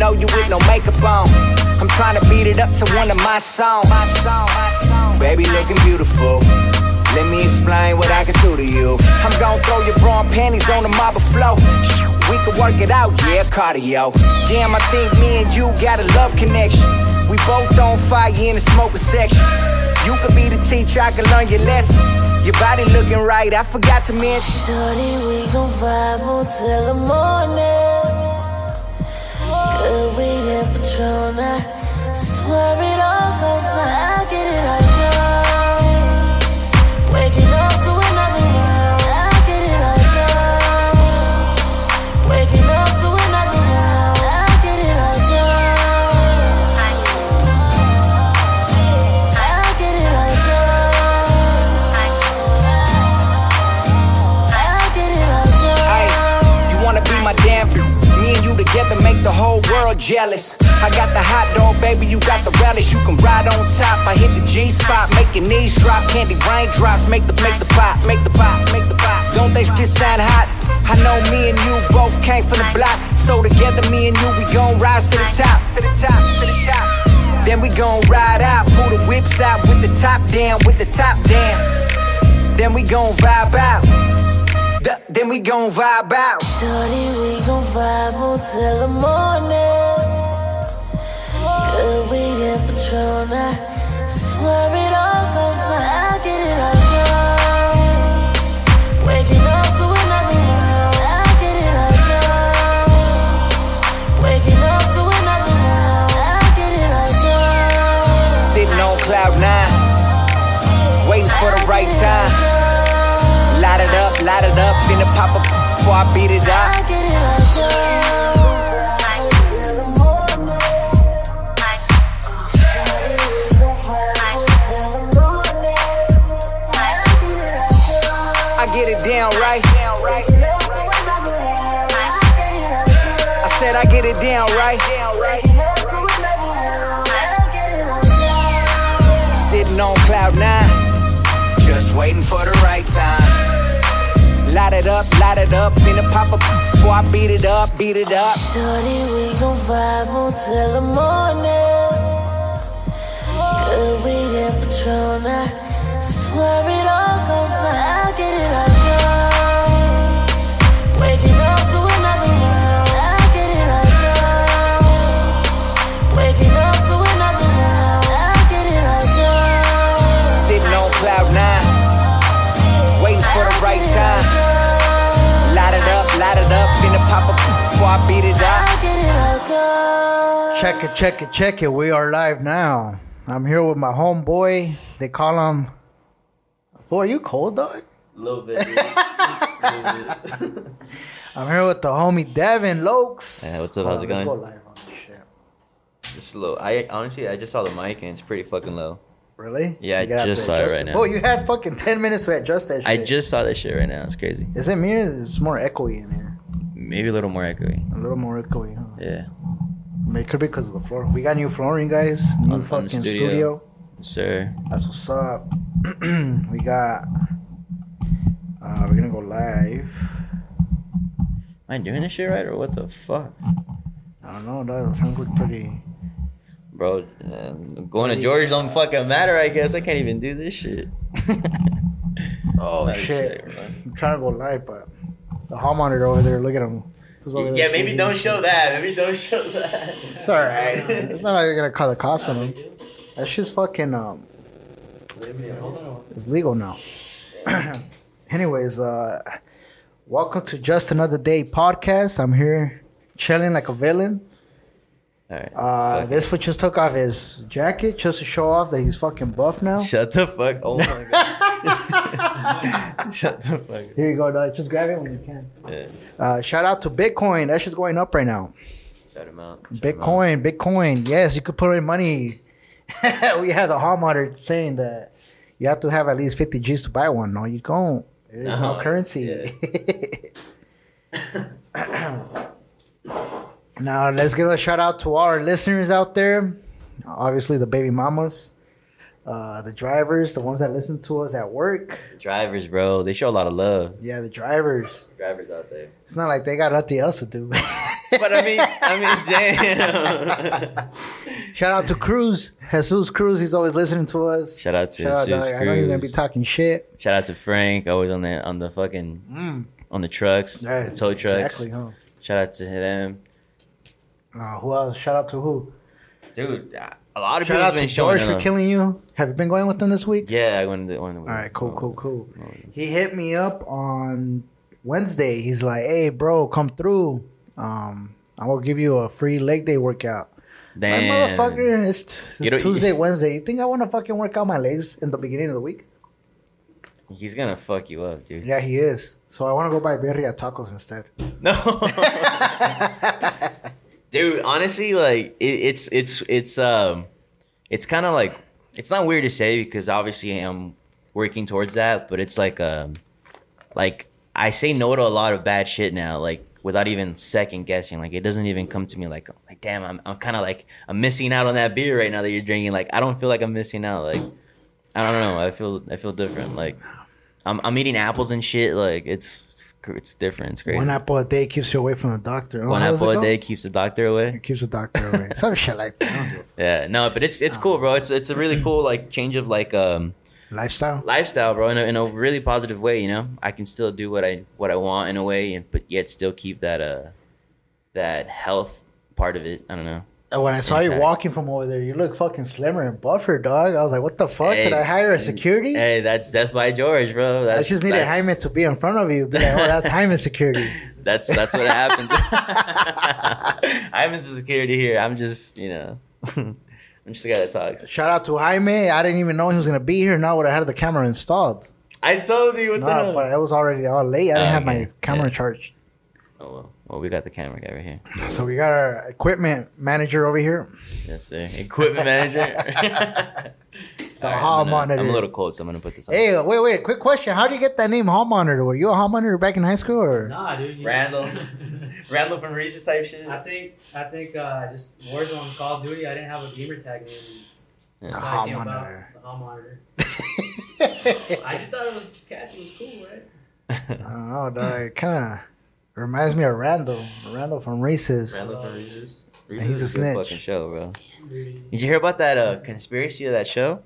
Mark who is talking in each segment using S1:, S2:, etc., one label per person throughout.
S1: know you with no makeup on. I'm trying to beat it up to one of my songs. Baby looking beautiful. Let me explain what I can do to you. I'm gonna throw your bra and panties on the marble floor. We can work it out, yeah, cardio. Damn, I think me and you got a love connection. We both on fire in the smoking section. You could be the teacher, I can learn your lessons. Your body looking right, I forgot to mention.
S2: Shorty, we gon' vibe until the morning. Patron, I swear it all goes down. I get it, I. Waking up
S1: world jealous. I got the hot dog, baby, you got the relish. You can ride on top. I hit the G spot, your knees drop. Candy raindrops, make the make the pop, make the pop, make the pop. Don't they just sound hot? I know me and you both came from the block. So together, me and you, we gon' rise to the top. To the top, to the top. Then we gon' ride out, pull the whips out with the top down, with the top down. Then we gon' vibe out. Th- Then we gon' vibe out.
S2: Shorty, we gon' vibe until the morning. And Patron, I swear it all goes. I get it, go. Waking up to another round. I get it, go. Waking up to another round. I get it, go.
S1: Sitting on cloud nine, waiting for the right time. Light it up, light it up, finna pop up before I beat it up. Down right. Sitting on cloud nine, just waiting for the right time. Light it up, light it up, finna pop up before I beat it up, beat it up.
S2: Shorty, we gon' vibe until the morning. Good weed and Patron, I swear it all goes down. I get it, I
S1: before I beat it up.
S2: I get it, I go.
S3: Check it, check it, check it. We are live now. I'm here with my homeboy. They call him. Boy, are you cold, dog?
S4: A little bit. dude. A little bit.
S3: I'm here with the homie Devin Lokes.
S4: Yeah, what's up? How's it going?
S3: go live on this shit.
S4: It's low. I honestly, I just saw the mic and it's pretty fucking low.
S3: Really?
S4: Yeah, I
S3: You gotta
S4: just saw it
S3: adjust
S4: right now.
S3: Oh, you had fucking 10 minutes to adjust that shit.
S4: I just saw that shit right now. It's crazy.
S3: Is it me or is it more echoey in here?
S4: Maybe a little more echoey.
S3: A little more echoey, huh?
S4: Yeah.
S3: It could be because of the floor. We got new flooring, guys. New
S4: On- on
S3: fucking
S4: studio.
S3: studio.
S4: Sir.
S3: That's what's up. we got. Uh, we're gonna go live.
S4: Am I doing this shit right or what the fuck?
S3: I don't know. That sounds look pretty.
S4: Bro, uh, going to George don't fucking matter, I guess. I can't even do this shit.
S3: Oh
S4: Not
S3: shit! I'm trying to go live, but the hall monitor over there. Look at him.
S4: Yeah,
S3: there?
S4: maybe don't show that. Maybe don't show that.
S3: It's alright. it's not like you're gonna call the cops on him. That shit's fucking um. It's legal now. Anyways, uh, welcome to Just Another Day podcast. I'm here chilling like a villain.
S4: Alright.
S3: Uh,
S4: fuck
S3: this foot just took off his jacket just to show off that he's fucking buff now.
S4: Shut the fuck. Oh my god. Shut the fuck. up.
S3: Here you go, dog. Just grab it when you can.
S4: Yeah.
S3: Uh, shout out to Bitcoin. That shit's going up right now.
S4: Shut him out. Shut him out.
S3: Bitcoin, Bitcoin. Yes, you could put in money. we had the hall monitor saying that you have to have at least 50 G's to buy one. No, you don't. There is no
S4: No,
S3: currency. now, let's give a shout out to all our listeners out there. Obviously, the baby mamas. Uh, the drivers, the ones that listen to us at work.
S4: Drivers, bro, they show a lot of love.
S3: Yeah, the drivers.
S4: Drivers out there.
S3: It's not like they got nothing else to do.
S4: But I mean, I mean, damn.
S3: Shout out to Cruz, Jesus Cruz. He's always listening to us.
S4: Shout out to
S3: Shout out,
S4: Jesus
S3: dog. I know he's gonna be talking shit.
S4: Shout out to Frank, always on the on the fucking
S3: Mm.
S4: on the trucks,
S3: Yeah,
S4: the tow trucks.
S3: Exactly, huh?
S4: Shout out to them,
S3: Uh, who else? Shout out to who?
S4: dude. A lot of
S3: Shout out to George for killing you. Have you been going with them this week?
S4: Yeah, I went to one.
S3: All right, cool, cool, cool. He hit me up on Wednesday. He's like, "Hey, bro, come through. Um, I will give you a free leg day workout."
S4: Damn,
S3: My motherfucker, it's,
S4: You
S3: it's
S4: don't-
S3: Tuesday, Wednesday. You think I want to fucking work out my legs in the beginning of the week?
S4: he's gonna fuck you up, dude.
S3: Yeah, he is. So I want to go buy birria tacos instead.
S4: No, dude. Honestly, like it, it's it's it's um, it's kind of like it's not weird to say because obviously I'm working towards that, but it's like um, like I say no to a lot of bad shit now, like without even second guessing. Like it doesn't even come to me like like damn, I'm I'm kind of like I'm missing out on that beer right now that you're drinking. Like I don't feel like I'm missing out. Like I don't know. I feel I feel different. Like I'm I'm eating apples and shit. Like it's it's different. It's great.
S3: One apple a day keeps you away from the doctor.
S4: One
S3: How
S4: apple a day keeps the doctor away.
S3: It keeps the doctor away. Some shit like that. Don't give a
S4: Yeah, no, but it's it's cool, bro. It's it's a really cool like change of like um
S3: Lifestyle.
S4: lifestyle, bro, in a, in a really positive way. You know, I can still do what I what I want in a way, and but yet still keep that uh that health part of it. I don't know.
S3: And when I saw you walking from over there, you look fucking slimmer and buffer, dog. I was like, what the fuck? Did I hire a security?
S4: Hey, that's that's by George, bro. That's,
S3: I just needed
S4: that's,
S3: Jaime to be in front of you. Be like, oh, that's Jaime security.
S4: That's that's what happens. I'm in security here. I'm just you know, I'm just the guy that talks.
S3: Shout out to Jaime. I didn't even know he was gonna be here. Now would have had the camera installed.
S4: I told you what the
S3: No,
S4: hell.
S3: but it was already all late. I didn't
S4: Oh,
S3: have my camera
S4: Yeah.
S3: charged.
S4: Oh well, well we got the camera guy right here.
S3: So we got our equipment manager over here.
S4: Yes, sir. Equipment manager.
S3: The
S4: All
S3: hall
S4: I'm gonna-
S3: monitor.
S4: I'm a little cold, so I'm gonna put this on.
S3: Hey, wait, wait. Quick question. How do you get that name hall monitor? Were you a hall monitor back in high school or?
S5: Nah, dude. you-
S4: Randall. Randall from Recess type shit.
S5: I think I think uh, just Warzone Call of Duty. I didn't have a gamer tag name.
S4: Yeah.
S5: That's
S3: The hall
S5: I about
S3: monitor.
S5: the hall monitor. I just thought it was catchy. It was cool, right?
S3: I don't know, dog. Kind of reminds me of Randall. Randall from Recess.
S4: Randall from Recess.
S3: He's
S4: Recess
S3: a
S4: is good
S3: snitch.
S4: Fucking show, bro. Did you hear about that uh, conspiracy of that show?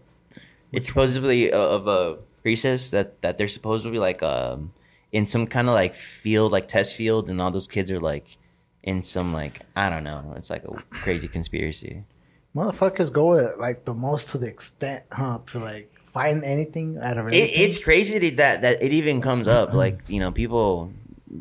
S4: It's supposedly uh, of a Recess that that they're supposed to be like um in some kind of like field, like test field, and all those kids are like in some like I don't know. It's like a crazy conspiracy.
S3: Motherfuckers go with like the most to the extent, huh? To like find anything out of
S4: It,
S3: anything.
S4: it's crazy that- that that it even comes up. Like you know, people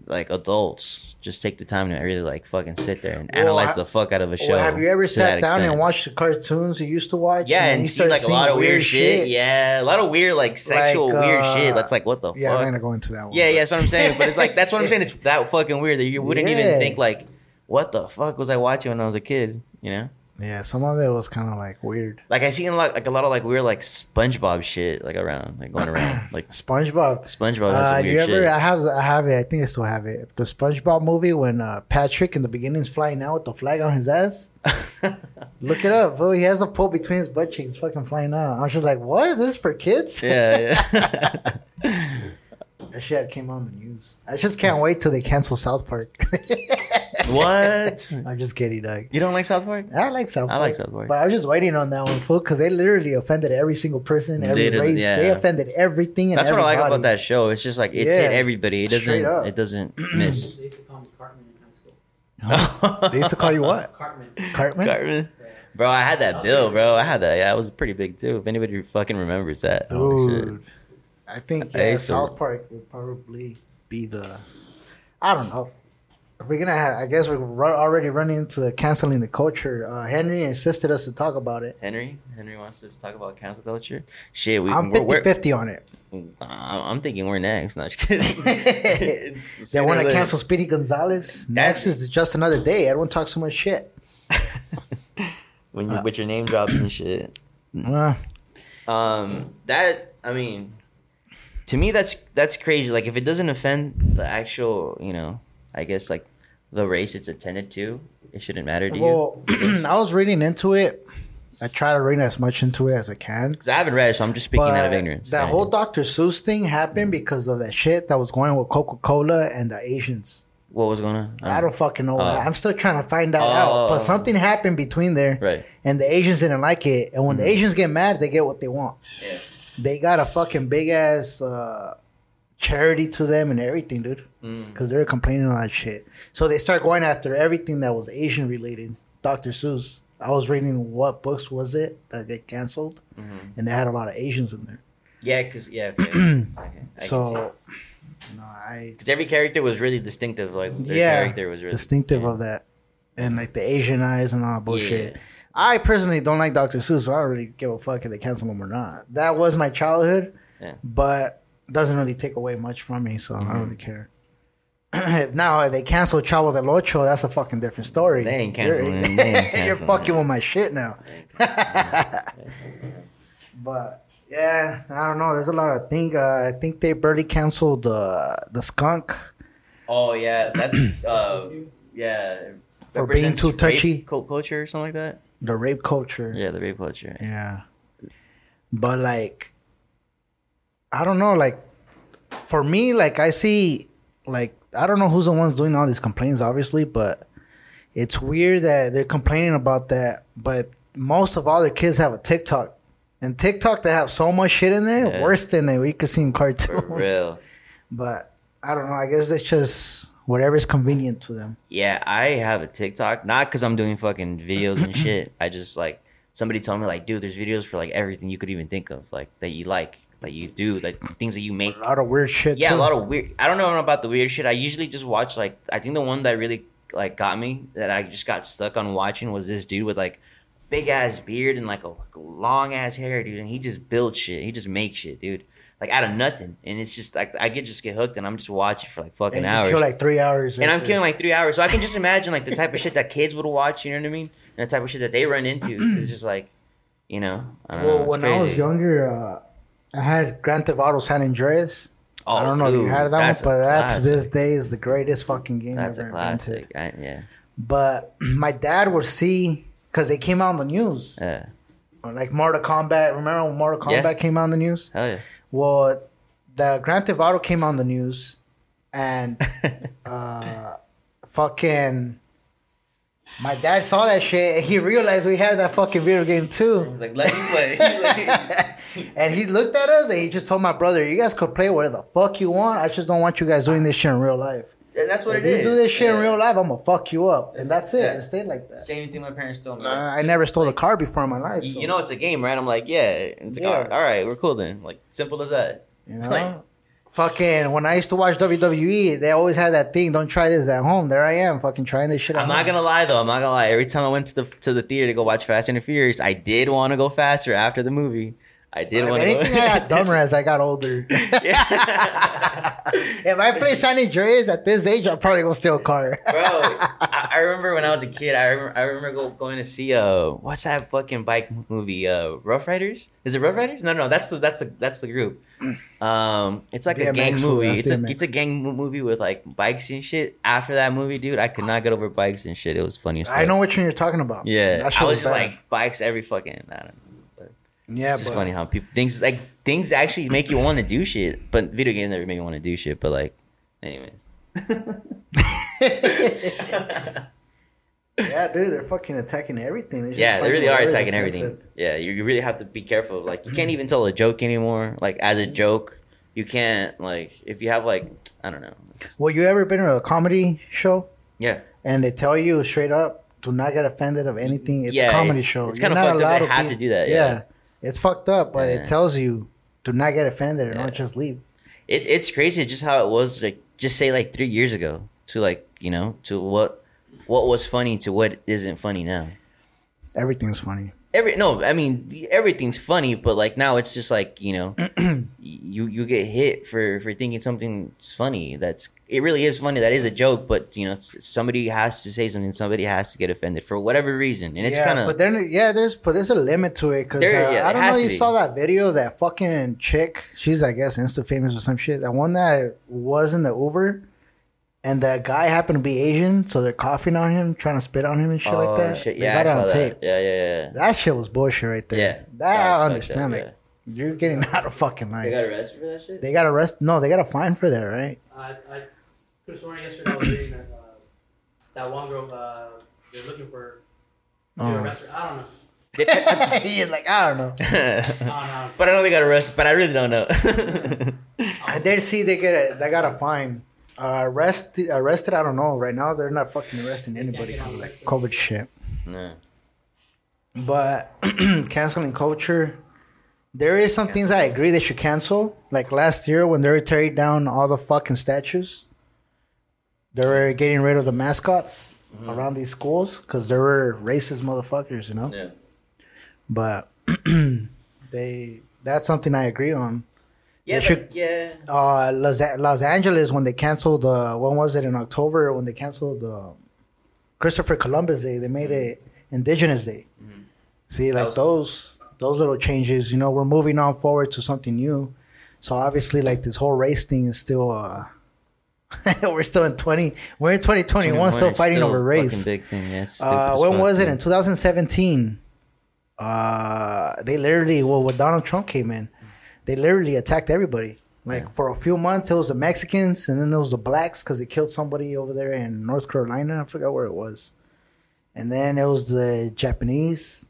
S4: like adults just take the time to really like fucking sit there and
S3: Well,
S4: analyze
S3: ha-
S4: the fuck out of a show.
S3: Well, have you ever sat down and watched the cartoons you used to watch?
S4: Yeah, and
S3: you
S4: see like a lot of weird, shit. Yeah, a lot of weird like sexual
S3: Like,
S4: weird
S3: uh,
S4: shit. That's like what the fuck?
S3: Yeah, I'm gonna go into that one.
S4: Yeah, yeah, that's what I'm saying. But it's like that's what I'm saying. It's that fucking weird that you wouldn't
S3: Yeah.
S4: even think like, what the fuck was I watching when I was a kid? You know,
S3: yeah. Some of it was kind of like weird.
S4: like I seen a lot, like a lot of like weird like SpongeBob shit like around, like going around, like
S3: SpongeBob.
S4: SpongeBob. That's
S3: Uh, do you ever?
S4: shit.
S3: I have. I have it. I think I still have it. The SpongeBob movie when uh, Patrick in the beginning is flying out with the flag on his ass. Look it up, bro. He has a pole between his butt cheeks, fucking flying out. I was just like, what? This is for kids?
S4: yeah, yeah.
S3: That shit came on the news. I just can't wait till they cancel South Park.
S4: what?
S3: I'm just kidding, dog.
S4: You don't like South Park?
S3: I like South Park.
S4: I like South Park.
S3: But I was just waiting on that one, fool, because they literally offended every single person, every
S4: They
S3: race.
S4: yeah.
S3: They offended everything and
S4: That's what I like
S3: everybody.
S4: about that show. It's just like it's
S3: Yeah.
S4: hit everybody. It
S3: Straight
S4: doesn't.
S3: up.
S4: It doesn't miss.
S5: They used to call me Cartman in high school.
S3: They used to call you what?
S5: Cartman.
S3: Cartman?
S4: Cartman. Bro, I had that oh, bill, bro. I had that. Yeah, it was pretty big too. If anybody fucking remembers that, Holy shit.
S3: Dude. I think
S4: I
S3: yeah,
S4: used to-
S3: South Park would probably be the. I don't know. We're gonna. Have, I guess we're ru- already running into the canceling the culture. Uh, Henry insisted us to talk about it.
S4: Henry, Henry wants us to talk about cancel culture. Shit, we,
S3: I'm
S4: we're,
S3: 50
S4: we're,
S3: 50 on it.
S4: I'm thinking we're next. Not just kidding.
S3: They want to cancel Speedy Gonzales. Next is just another day. i don't talks so much shit.
S4: when you with your name drops and shit.
S3: Uh,
S4: Um, that I mean, to me that's that's crazy. Like if it doesn't offend the actual, you know, I guess like the race it's attended to, it shouldn't matter to you.
S3: well, I was reading into it, I try to read as much into it as I can.
S4: Because I haven't read it, so I'm just speaking out of ignorance.
S3: That
S4: Right.
S3: whole Dr. Seuss thing happened because of that shit that was going on with Coca Cola and the Asians.
S4: what was going on?
S3: I don't fucking know.
S4: Oh.
S3: I'm still trying to find that
S4: Oh.
S3: out. But something happened between there,
S4: Right.
S3: And the Asians didn't like it. And when the Asians get mad, they get what they want.
S4: Yeah.
S3: They got a fucking big ass uh, charity to them and everything, dude.
S4: Mm.
S3: Because they were complaining on that shit. So they start going after everything that was Asian related. Dr. Seuss. I was reading what books was it that get canceled,
S4: Mm-hmm.
S3: and they had a lot of Asians in there.
S4: Yeah, because yeah. Okay.
S3: so, no, I
S4: because every character was really distinctive. Like their
S3: yeah,
S4: character was really
S3: distinctive
S4: yeah.
S3: of that, and like the Asian eyes and all that bullshit.
S4: Yeah.
S3: I personally don't like Dr. Seuss, so I don't really give a fuck if they cancel him or not. That was my childhood,
S4: Yeah.
S3: but doesn't really take away much from me, so I
S4: Mm-hmm.
S3: don't really care. now, if they cancel Chavo del Ocho, that's a fucking different story.
S4: They ain't
S3: You're-
S4: canceling. They ain't
S3: You're fucking with my shit now. but yeah, I don't know. There's a lot of thing. Uh, I think they barely canceled uh, the skunk.
S4: Oh yeah, that's uh yeah.
S3: For being too touchy?
S4: cult culture or something like that.
S3: The rape culture.
S4: Yeah, the rape culture.
S3: Yeah. But like I don't know, like for me, like I see like I don't know who's the ones doing all these complaints, obviously, but it's weird that they're complaining about that, but most of all their kids have a TikTok. And TikTok they have so much shit in there,
S4: Yeah.
S3: worse than a we could see in
S4: For
S3: cartoons.
S4: real.
S3: But I don't know, I guess it's just whatever's convenient to them.
S4: Yeah, I have a TikTok. Not because I'm doing fucking videos and shit. I just like somebody told me like, dude, there's videos for like everything you could even think of, like that you like, like you do, like things that you make.
S3: A lot of weird shit
S4: Yeah,
S3: too.
S4: a lot of weird. I don't know about the weird shit. I usually just watch like I think the one that really like got me that I just got stuck on watching was this dude with like big ass beard and like a long ass hair, dude, and he just builds shit. He just makes shit, dude. Like out of nothing, and it's just like I get just get hooked, and I'm just watching for like fucking hours
S3: kill like three hours.
S4: and I'm
S3: there.
S4: killing like three hours. So I can just imagine like the type of shit that kids would watch. You know what I mean? And the type of shit that they run into is just like, you know, I don't know.
S3: Well,
S4: it's
S3: when I was younger, uh, I had Grand Theft Auto San Andreas.
S4: oh,
S3: I don't know if you had that one, but that to this day is the greatest fucking game
S4: That's
S3: ever
S4: a classic. I, yeah,
S3: But my dad would see because they came out on the news,
S4: yeah,
S3: like Mortal Kombat. Remember when Mortal
S4: Yeah.
S3: Kombat came out on the news?
S4: hell yeah.
S3: Well, the Grand Theft Auto came out on the news, and uh, fucking. My dad saw that shit and he realized we had that fucking video game too.
S4: like let me play.
S3: And he looked at us and he just told my brother, "You guys could play whatever the fuck you want. I just don't want you guys doing this shit in real life.
S4: and that's what
S3: If
S4: it
S3: you
S4: is.
S3: do this shit in real life, I'm gonna fuck you up." And that's it.
S4: Yeah.
S3: It stayed like that.
S4: Same thing my parents told me.
S3: Uh, I never stole a car before in my life.
S4: you,
S3: so,
S4: you know it's a game, right? I'm like, yeah. It's like,
S3: Yeah.
S4: all right, we're cool then. Like simple as that.
S3: you know?
S4: like-
S3: fucking when I used to watch WWE, they always had that thing. Don't try this at home. There I am, fucking trying this shit.
S4: Out.
S3: I'm
S4: not
S3: home.
S4: gonna lie though. I'm not gonna lie. Every time I went to the to the theater to go watch Fast and the Furious, I did want to go faster after the movie. I did want to.
S3: anything, I got dumber as I got older.
S4: yeah.
S3: if I play San Andreas at this age, I'll probably go steal a car.
S4: Bro, I, I remember when I was a kid. I remember, I remember go, going to see uh what's that fucking bike movie? Uh, Rough Riders. Is it Rough Riders? No, no, that's the that's the that's the group. Um, it's like a gang
S3: movie.
S4: It's a it's a gang movie with like bikes and shit. After that movie, dude, I could not get over bikes and shit. It was funny as.
S3: I know which one you're talking about.
S4: Yeah, I was just
S3: bad.
S4: like bikes every fucking. I don't know.
S3: Yeah,
S4: It's
S3: but
S4: funny how people things like things actually make you want to do shit, but video games never make you want to do shit. But like, anyways.
S3: yeah, dude, they're fucking attacking everything.
S4: Yeah, they really are attacking everything.
S3: offensive.
S4: Yeah, you, really have to be careful. Like, you can't even tell a joke anymore. Like, as a joke, you can't like if you have like I don't know.
S3: Well, you ever been to a comedy show
S4: Yeah,
S3: and they tell you straight up, do not get offended of anything? It's
S4: Yeah,
S3: a comedy
S4: it's-
S3: show.
S4: it's
S3: You're
S4: kinda
S3: not
S4: fucked up they have
S3: be-
S4: to do that, yeah.
S3: It's fucked up, but
S4: Yeah.
S3: it tells you do not get offended or
S4: Yeah.
S3: not just leave.
S4: it, it's crazy just how it was like just say like three years ago to like you know to what what was funny to what isn't funny now.
S3: Everything's funny.
S4: Every no, I mean everything's funny, but like now it's just like you know, you you get hit for for thinking something's funny. That's it really is funny. That is a joke, but you know somebody has to say something. Somebody has to get offended for whatever reason, and it's
S3: yeah,
S4: kind of
S3: but then yeah, there's but there's a limit to it because uh,
S4: yeah,
S3: I don't know.
S4: has
S3: You
S4: be.
S3: saw that video that fucking chick. She's I guess insta famous or some shit. That one that was in the Uber, and the guy happened to be Asian, so they're coughing on him, trying to spit on him and shit
S4: oh
S3: like that.
S4: shit!
S3: They
S4: Yeah, I
S3: it
S4: saw
S3: on
S4: that.
S3: tape.
S4: Yeah, yeah, yeah.
S3: That shit was bullshit right there.
S4: Yeah,
S3: that,
S4: that
S3: I
S4: fucked
S3: understand.
S4: up,
S3: like you're getting out of fucking line.
S5: They
S3: They
S5: got
S3: got,
S5: arrested for that shit.
S3: They got arrested. No, they got a fine for that, right?
S5: I I could have sworn yesterday I was reading that uh, that one girl uh, they're looking for to
S3: Oh.
S5: arrest. I don't know.
S3: He's like, I don't know.
S5: I don't know.
S4: but I know they got arrested, but I really don't know.
S3: I did see they get a, they got a fine. Uh, arrest arrested. I don't know. Right now they're not fucking arresting anybody for like COVID shit.
S4: no.
S3: But canceling culture, there is some things I agree they should cancel. Like last year when they were tearing down all the fucking statues, they were getting rid of the mascots around these schools because they were racist motherfuckers, you know.
S4: Yeah.
S3: But they that's something I agree on.
S4: Yeah,
S3: They should-
S4: like, yeah.
S3: Uh, Los, Los Angeles when they canceled uh, when was it in October when they canceled uh, Christopher Columbus Day they made it Indigenous Day. See, like
S4: was-
S3: those those little changes, you know, we're moving on forward to something new. So obviously, like this whole race thing is still. uh We're still in twenty. We're in twenty twenty one, still fighting
S4: still
S3: over race.
S4: Big thing. Yeah,
S3: Uh, when
S4: fuck,
S3: was it? In 2017. Uh, they literally, well, when Donald Trump came in, they literally attacked everybody. Like
S4: Yeah.
S3: for a few months, it was the Mexicans, and then there was the blacks because they killed somebody over there in North Carolina. I forgot where it was. And then it was the Japanese,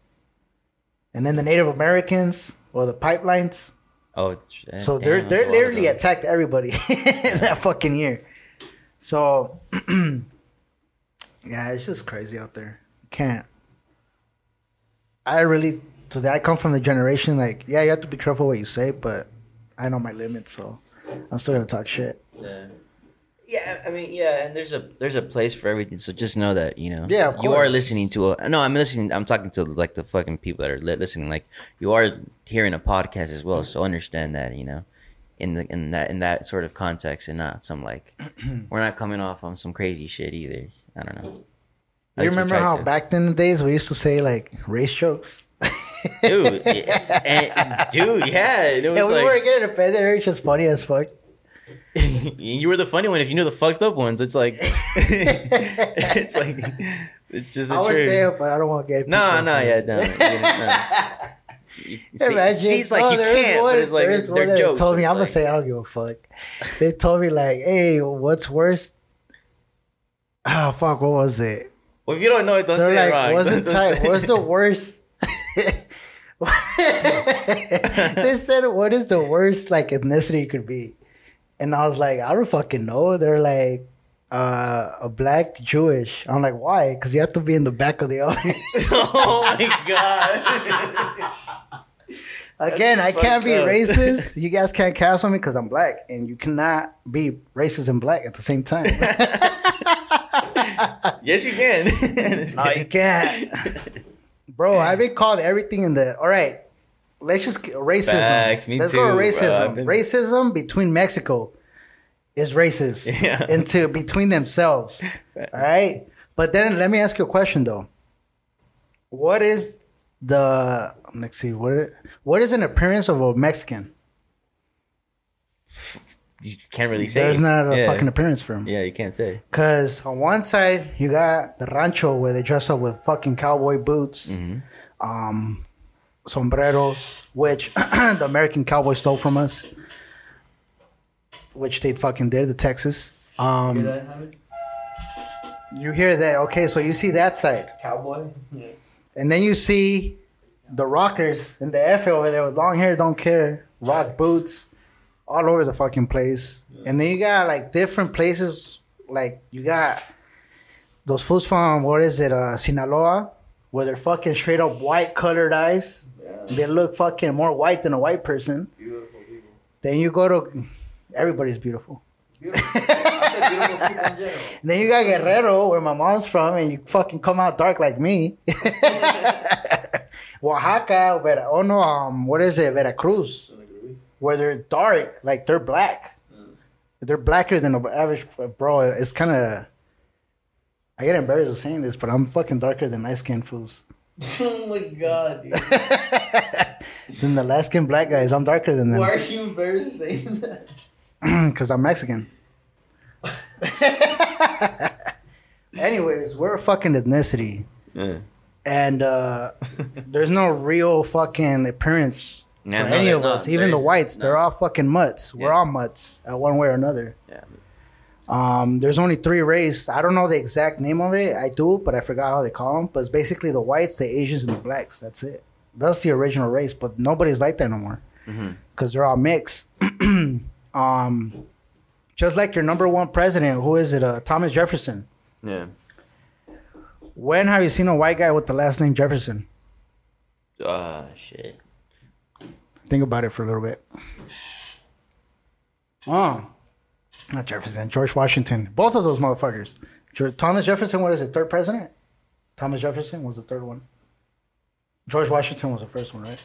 S3: and then the Native Americans or the pipelines.
S4: Oh, it's,
S3: So they're they're literally attacked everybody that fucking year. So yeah, it's just crazy out there. Can't. I really to that I come from the generation like yeah you have to be careful what you say, but I know my limits, so I'm still gonna talk shit.
S4: Yeah. Yeah, I mean, yeah, and there's a there's a place for everything. So just know that you know.
S3: Yeah,
S4: you are listening to a. No, I'm listening. I'm talking to like the fucking people that are listening. Like you are hearing a podcast as well. So understand that you know, in the in that in that sort of context, and not some like we're not coming off on some crazy shit either. I don't know. At
S3: You remember how
S4: to.
S3: back in the days we used to say like race jokes?
S4: Dude, yeah, and, dude, yeah, it was
S3: Yeah, we
S4: like
S3: were getting offended. It was just funny as fuck.
S4: you were the funny one. If you knew the fucked up ones, it's like it's like it's just
S3: I would say it, but I don't want to get.
S4: No, no, yeah, no. you know, no. You-
S3: Imagine.
S4: see, it's like
S3: Oh,
S4: you can't,
S3: one-
S4: but it's like
S3: there
S4: they're,
S3: one
S4: jokes.
S3: Told me, I'm gonna say
S4: like-
S3: I don't give a fuck. They told me like, hey, what's worse? Oh fuck, what was it?
S4: Well, if you don't know it, don't
S3: They're
S4: say
S3: like,
S4: it wrong.
S3: what's the type? What's the worst? They said, what is the worst like ethnicity you could be? And I was like, I don't fucking know. They're like, uh, a black Jewish. I'm like, why? Because you have to be in the back of the audience.
S4: oh my god!
S3: Again, I can't be
S4: up.
S3: racist. You guys can't cast on me because I'm black, and you cannot be racist and black at the same time.
S4: yes, you can.
S3: no, you can't, bro. I've been called everything in the. All right, let's just racism.
S4: Facts,
S3: let's
S4: too,
S3: go racism.
S4: Been-
S3: Racism between Mexico is racist.
S4: Yeah.
S3: Into between themselves. All right, but then let me ask you a question though. What is the let's see what what is an appearance of a Mexican?
S4: You can't really say.
S3: There's not a
S4: yeah.
S3: fucking appearance for him.
S4: Yeah, you can't say.
S3: Cause on one side you got the rancho where they dress up with fucking cowboy boots,
S4: Mm-hmm.
S3: um, sombreros, which the American cowboy stole from us, which they fucking did, the Texas. Um, you hear that? Okay, so you see that side,
S5: Cowboy. Yeah.
S3: and then you see the rockers in the F over there with long hair, don't care, rock boots, all over the fucking place. And then you got like different places, like you got those fools from what is it, uh, Sinaloa, where they're fucking straight up white colored eyes. They look fucking more white than a white person.
S5: Beautiful people.
S3: Then you go to everybody's beautiful.
S5: Beautiful. Beautiful people in general.
S3: Then you got Guerrero, where my mom's from, and you fucking come out dark like me. Oaxaca, Vera, oh no, um, what is it, Veracruz, where they're dark, like they're black. They're blacker than the average, bro. It's kind of. I get embarrassed of saying this, but I'm fucking darker than light skinned fools.
S5: oh my god, dude.
S3: Than the light skinned black guys, I'm darker than them.
S5: Why are you embarrassed saying that?
S3: because I'm Mexican. Anyways, we're a fucking ethnicity,
S4: Yeah.
S3: and uh, there's no real fucking appearance
S4: Yeah,
S3: for
S4: no,
S3: any of
S4: no,
S3: us.
S4: there
S3: Even the whites, they're all fucking mutts. We're
S4: Yeah.
S3: all mutts at one way or another.
S4: Yeah.
S3: Um, there's only three races. I don't know the exact name of it. I do, but I forgot how they call them. But it's basically the whites, the Asians, and the blacks. That's it. That's the original race. But nobody's like that no more because they're all mixed. um, just like your number one president, who is it? Uh, Thomas Jefferson.
S4: Yeah.
S3: When have you seen a white guy with the last name Jefferson?
S4: Uh, shit.
S3: Think about it for a little bit. Oh, not Jefferson, George Washington. Both of those motherfuckers. George, Thomas Jefferson, what is it, third president? Thomas Jefferson was the third one. George Washington was the first one,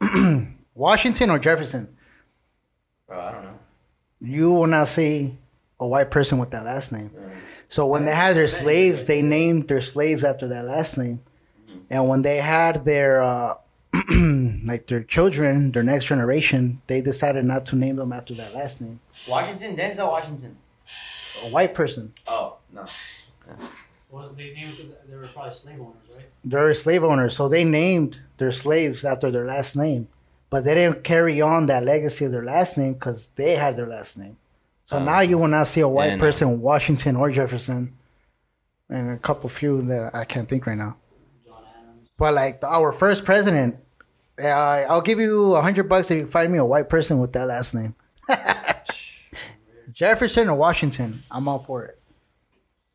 S3: right? Washington or Jefferson?
S4: Bro, I don't know.
S3: You will not see a white person with that last name. So when they had their slaves, they named their slaves after that last name. And when they had their uh, like their children, their next generation, they decided not to name them after that last name.
S4: Washington, Denzel Washington.
S3: A white person.
S4: Oh no.
S5: Was they named because they were probably slave owners, right?
S3: They're slave owners, so they named their slaves after their last name. But they didn't carry on that legacy of their last name because they had their last name. So
S4: Oh.
S3: now you will not see a white
S4: Yeah, no.
S3: person, Washington or Jefferson, and a couple few that I can't think right now.
S5: John Adams.
S3: But like our first president, uh, I'll give you a hundred bucks if you find me a white person with that last name. Jefferson or Washington, I'm all for it.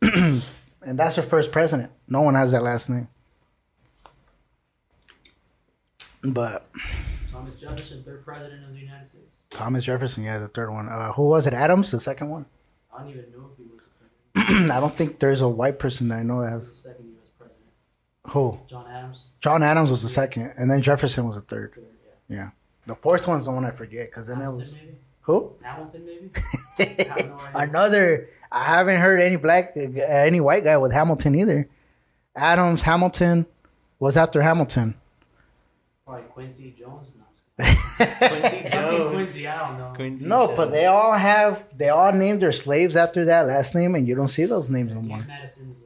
S3: and that's our first president. No one has that last name. But
S5: Thomas Jefferson, third president of the United States.
S3: Thomas Jefferson, yeah, the third one. Uh, who was it? Adams, the second one.
S5: I don't even know if he was the president.
S3: I don't think there's a white person that I know that has.
S5: the second U.S. president.
S3: Who?
S5: John Adams,
S3: John Adams was the second, and then Jefferson was the third.
S5: third. Yeah.
S3: Yeah, the fourth one's the one I forget because then it was
S5: maybe.
S3: who?
S5: Hamilton, maybe. have no.
S3: Another. I haven't heard any black, any white guy with Hamilton either. Adams, Hamilton, was after Hamilton.
S5: Probably Quincy Jones. No, I'm just kidding.
S4: Quincy Jones.
S5: Quincy, I don't know.
S4: Quincy
S3: No,
S4: Jones.
S3: but they all have. They all named their slaves after that last name, and you don't see those names no more.
S5: Madison's the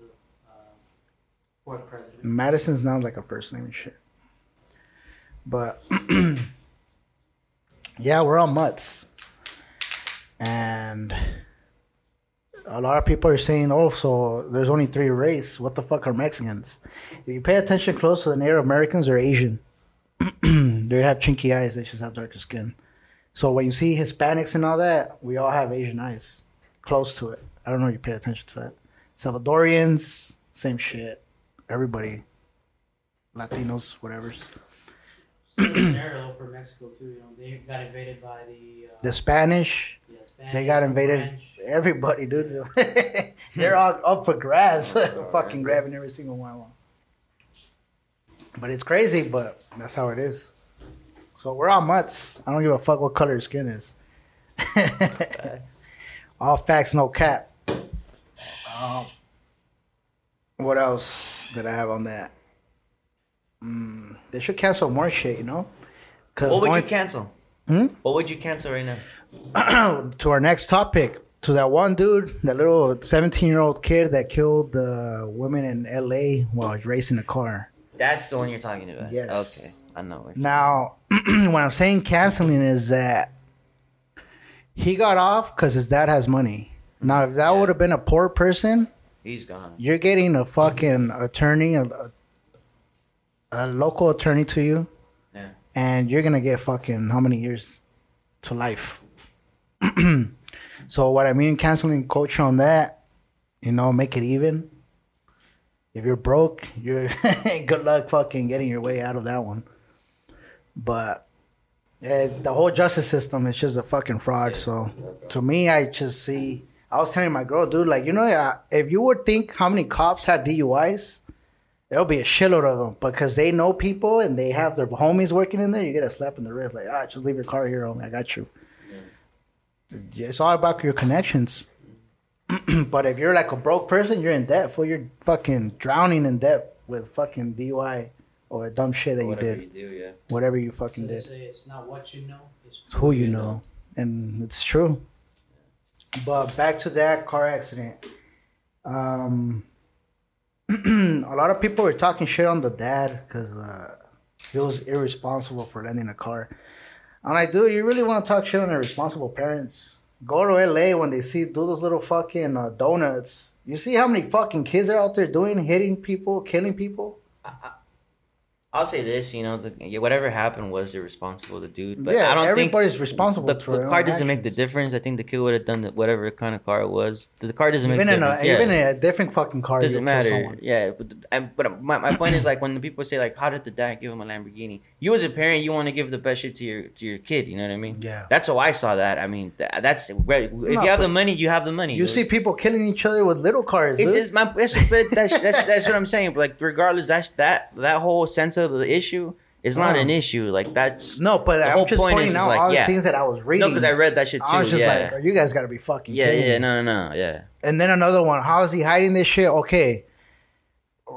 S5: uh, fourth president.
S3: Madison's not like a first name and shit. But yeah, we're all mutts. And a lot of people are saying, oh, so there's only three races. What the fuck are Mexicans? If you pay attention close to the Native Americans, they're Asian. they have chinky eyes, they just have darker skin. So when you see Hispanics and all that, we all have Asian eyes. Close to it. I don't know if you pay attention to that. Salvadorians, same shit. Everybody. Latinos, whatever.
S5: Similar scenario for Mexico too. You know, they got invaded by the. Uh,
S3: The Spanish,
S5: yeah, Spanish,
S3: they got invaded.
S5: French.
S3: Everybody, dude. They're all up for grabs. Fucking grabbing every single one of them. But it's crazy, but that's how it is. So we're all mutts. I don't give a fuck what color your skin is.
S4: Facts.
S3: all facts, no cap. Um, what else did I have on that? Mm, they should cancel more shit, you know? Cause
S4: What would you cancel?
S3: Hmm?
S4: What would you cancel right now?
S3: to our next topic, to that one dude, that little seventeen-year-old kid that killed the women in L.A. while racing a car.
S4: That's the one you're talking about.
S3: Yes.
S4: Okay, I know.
S3: Now, what I'm saying canceling is that he got off because his dad has money. Now, if that
S4: Yeah.
S3: would have been a poor person,
S4: He's gone.
S3: you're getting a fucking attorney, a, a, local attorney to you,
S4: Yeah.
S3: and you're gonna get fucking how many years to life. so what I mean, canceling culture on that, you know, make it even. If you're broke, you're good luck fucking getting your way out of that one. But eh, the whole justice system is just a fucking fraud. So to me, I just see. I was telling my girl, dude, like you know, uh, if you would think how many cops had DUIs, there'll be a shitload of them because they know people and they have their homies working in there. You get a slap in the wrist, like, all right, just leave your car here, homie. I got you. It's all about your connections. but if you're like a broke person, you're in debt. For you're fucking drowning in debt with fucking DUI or dumb shit that you did,
S4: you do, yeah.
S3: whatever you
S5: So
S3: fucking
S5: they
S3: did.
S5: say it's not what you know, it's
S3: It's who you know, and it's true. But back to that car accident. Um, a lot of people were talking shit on the dad because uh, he was irresponsible for lending a car. I'm like, dude, you really want to talk shit on irresponsible parents? Go to LA when they see do those little fucking uh, donuts. You see how many fucking kids are out there doing, hitting people, killing people?
S4: I'll say this, you know, the, whatever happened was irresponsible, the dude. But
S3: yeah,
S4: I don't
S3: everybody's
S4: think
S3: responsible
S4: the, the car doesn't make the difference. I think the kid would have done whatever kind of car it was. The car doesn't
S3: Even
S4: make
S3: in
S4: the
S3: a
S4: difference. yeah.
S3: even a different fucking car,
S4: doesn't matter.
S3: someone.
S4: Yeah, but, I, but my, my point is like when the people say like, how did the dad give him a Lamborghini? You as a parent, you want to give the best shit to your to your kid. You know what I mean?
S3: Yeah.
S4: That's how I saw that. I mean, th- that's if
S3: No,
S4: you have the money, you have the money.
S3: You
S4: dude.
S3: see people killing each other with little cars.
S4: It's, it's my that's, but that's, that's that's what I'm saying. But like regardless, that's that that whole sense of the issue is not
S3: No.
S4: an issue. Like that's
S3: no, but
S4: the
S3: I'm
S4: whole
S3: just
S4: point
S3: pointing
S4: is, is
S3: out
S4: like,
S3: all
S4: yeah.
S3: the things that I was reading.
S4: no, because I read that shit too.
S3: I was just
S4: yeah.
S3: like, you guys got to be fucking
S4: yeah,
S3: kidding
S4: yeah,
S3: me.
S4: no, no, no, yeah.
S3: And then another one. How is he hiding this shit? Okay,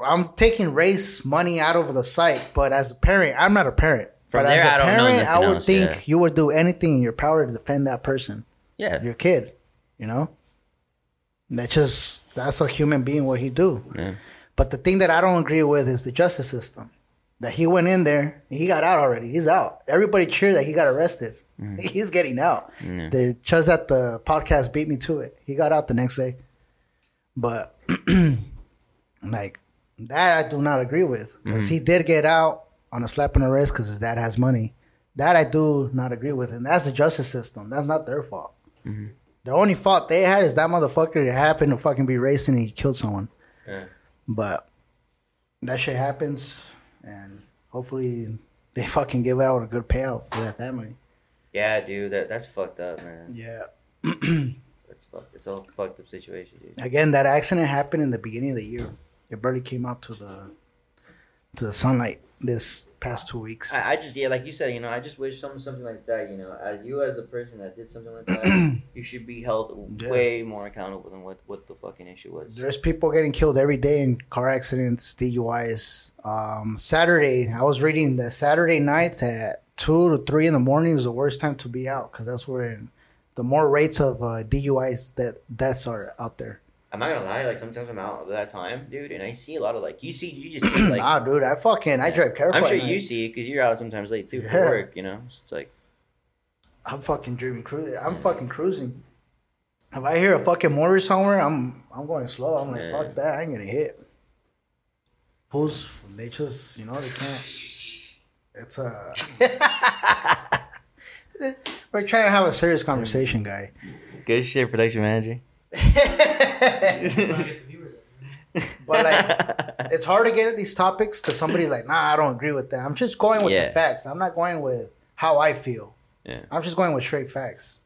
S3: I'm taking race money out of the site, but as a parent, I'm not a parent.
S4: From
S3: but
S4: there,
S3: as a
S4: I
S3: parent, I would
S4: else,
S3: think
S4: yeah.
S3: you would do anything in your power to defend that person,
S4: Yeah,
S3: your kid. You know, that's just that's a human being what he do.
S4: yeah.
S3: But the thing that I don't agree with is the justice system. That he went in there, he got out already. He's out. Everybody cheered that he got arrested. Mm. He's getting out.
S4: Yeah.
S3: The just at the podcast beat me to it. He got out the next day. But like that, I do not agree with because he mm. did get out on a slap on the wrist because his dad has money. That I do not agree with, and that's the justice system. That's not their fault. Mm-hmm. The only fault they had is that motherfucker that happened to fucking be racing and he killed someone.
S4: Yeah.
S3: But that shit happens, and hopefully they fucking give out a good payout for that family.
S4: Yeah, dude, that that's fucked up, man.
S3: Yeah.
S4: That's fucked. It's a fucked up situation, dude.
S3: Again, that accident happened in the beginning of the year. It barely came out to the to the sunlight this past two weeks.
S4: I, I just yeah, like you said, you know, I just wish something something like that, you know, as you as a person that did something like that, you should be held
S3: Yeah.
S4: way more accountable than what what the fucking issue was.
S3: There's people getting killed every day in car accidents, DUIs. Um, Saturday, I was reading that Saturday nights at two to three in the morning is the worst time to be out because that's where the more rates of uh, DUIs that deaths are out there.
S4: I'm not gonna lie, like sometimes I'm out at that time, dude, and I see a lot of like you see, you just see like
S3: nah, dude, I fucking I drive careful.
S4: I'm sure you see it because you're out sometimes late too for
S3: Yeah.
S4: work, you know. So it's like
S3: I'm fucking driving cruising. I'm fucking cruising. If I hear a fucking motor somewhere, I'm I'm going slow. I'm like,
S4: Yeah.
S3: fuck that, I ain't gonna hit. Fools, they just you know they can't. It's uh, a. We're trying to have a serious conversation, guy.
S4: good shit, production manager.
S5: Trying to get the viewers up.
S3: But like, it's hard to get at these topics because somebody's like, "Nah, I don't agree with that." I'm just going with
S4: Yeah.
S3: the facts. I'm not going with how I feel.
S4: Yeah.
S3: I'm just going with straight facts.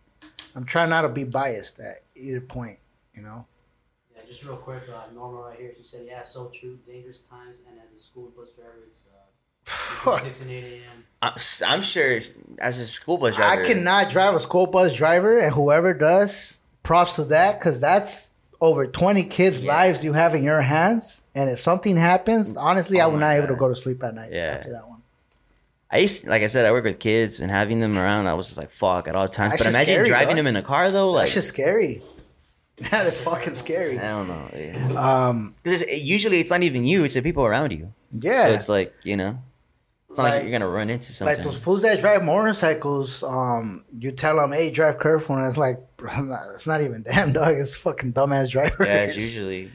S3: I'm trying not to be biased at either point. You know.
S5: Yeah, just real quick, uh, Norma right here. She said, "Yeah, so true. Dangerous times, and as a school bus driver, it's uh, six and eight a.m.
S4: I'm, I'm sure as a school bus driver,
S3: I cannot drive a school bus driver, and whoever does, props to that, because that's over 20 kids'
S4: Yeah.
S3: lives you have in your hands. And if something happens, honestly, I
S4: Oh
S3: would
S4: my
S3: not able to go to sleep at night
S4: Yeah.
S3: after that one.
S4: I used, like I said, I work with kids and having them around, I was just like, fuck at all times.
S3: That's
S4: but imagine
S3: scary,
S4: driving
S3: dog.
S4: them in a car though, like
S3: That's just scary. That is fucking scary.
S4: I don't know. Yeah.
S3: Um,
S4: Because usually it's not even you; it's the people around you.
S3: yeah.
S4: So it's like you know, it's not like,
S3: Like-
S4: you're gonna run into something.
S3: like those fools that drive motorcycles, um, you tell them, "Hey, drive careful," and it's like, it's not even damn dog. It's fucking dumbass drivers.
S4: yeah, it's usually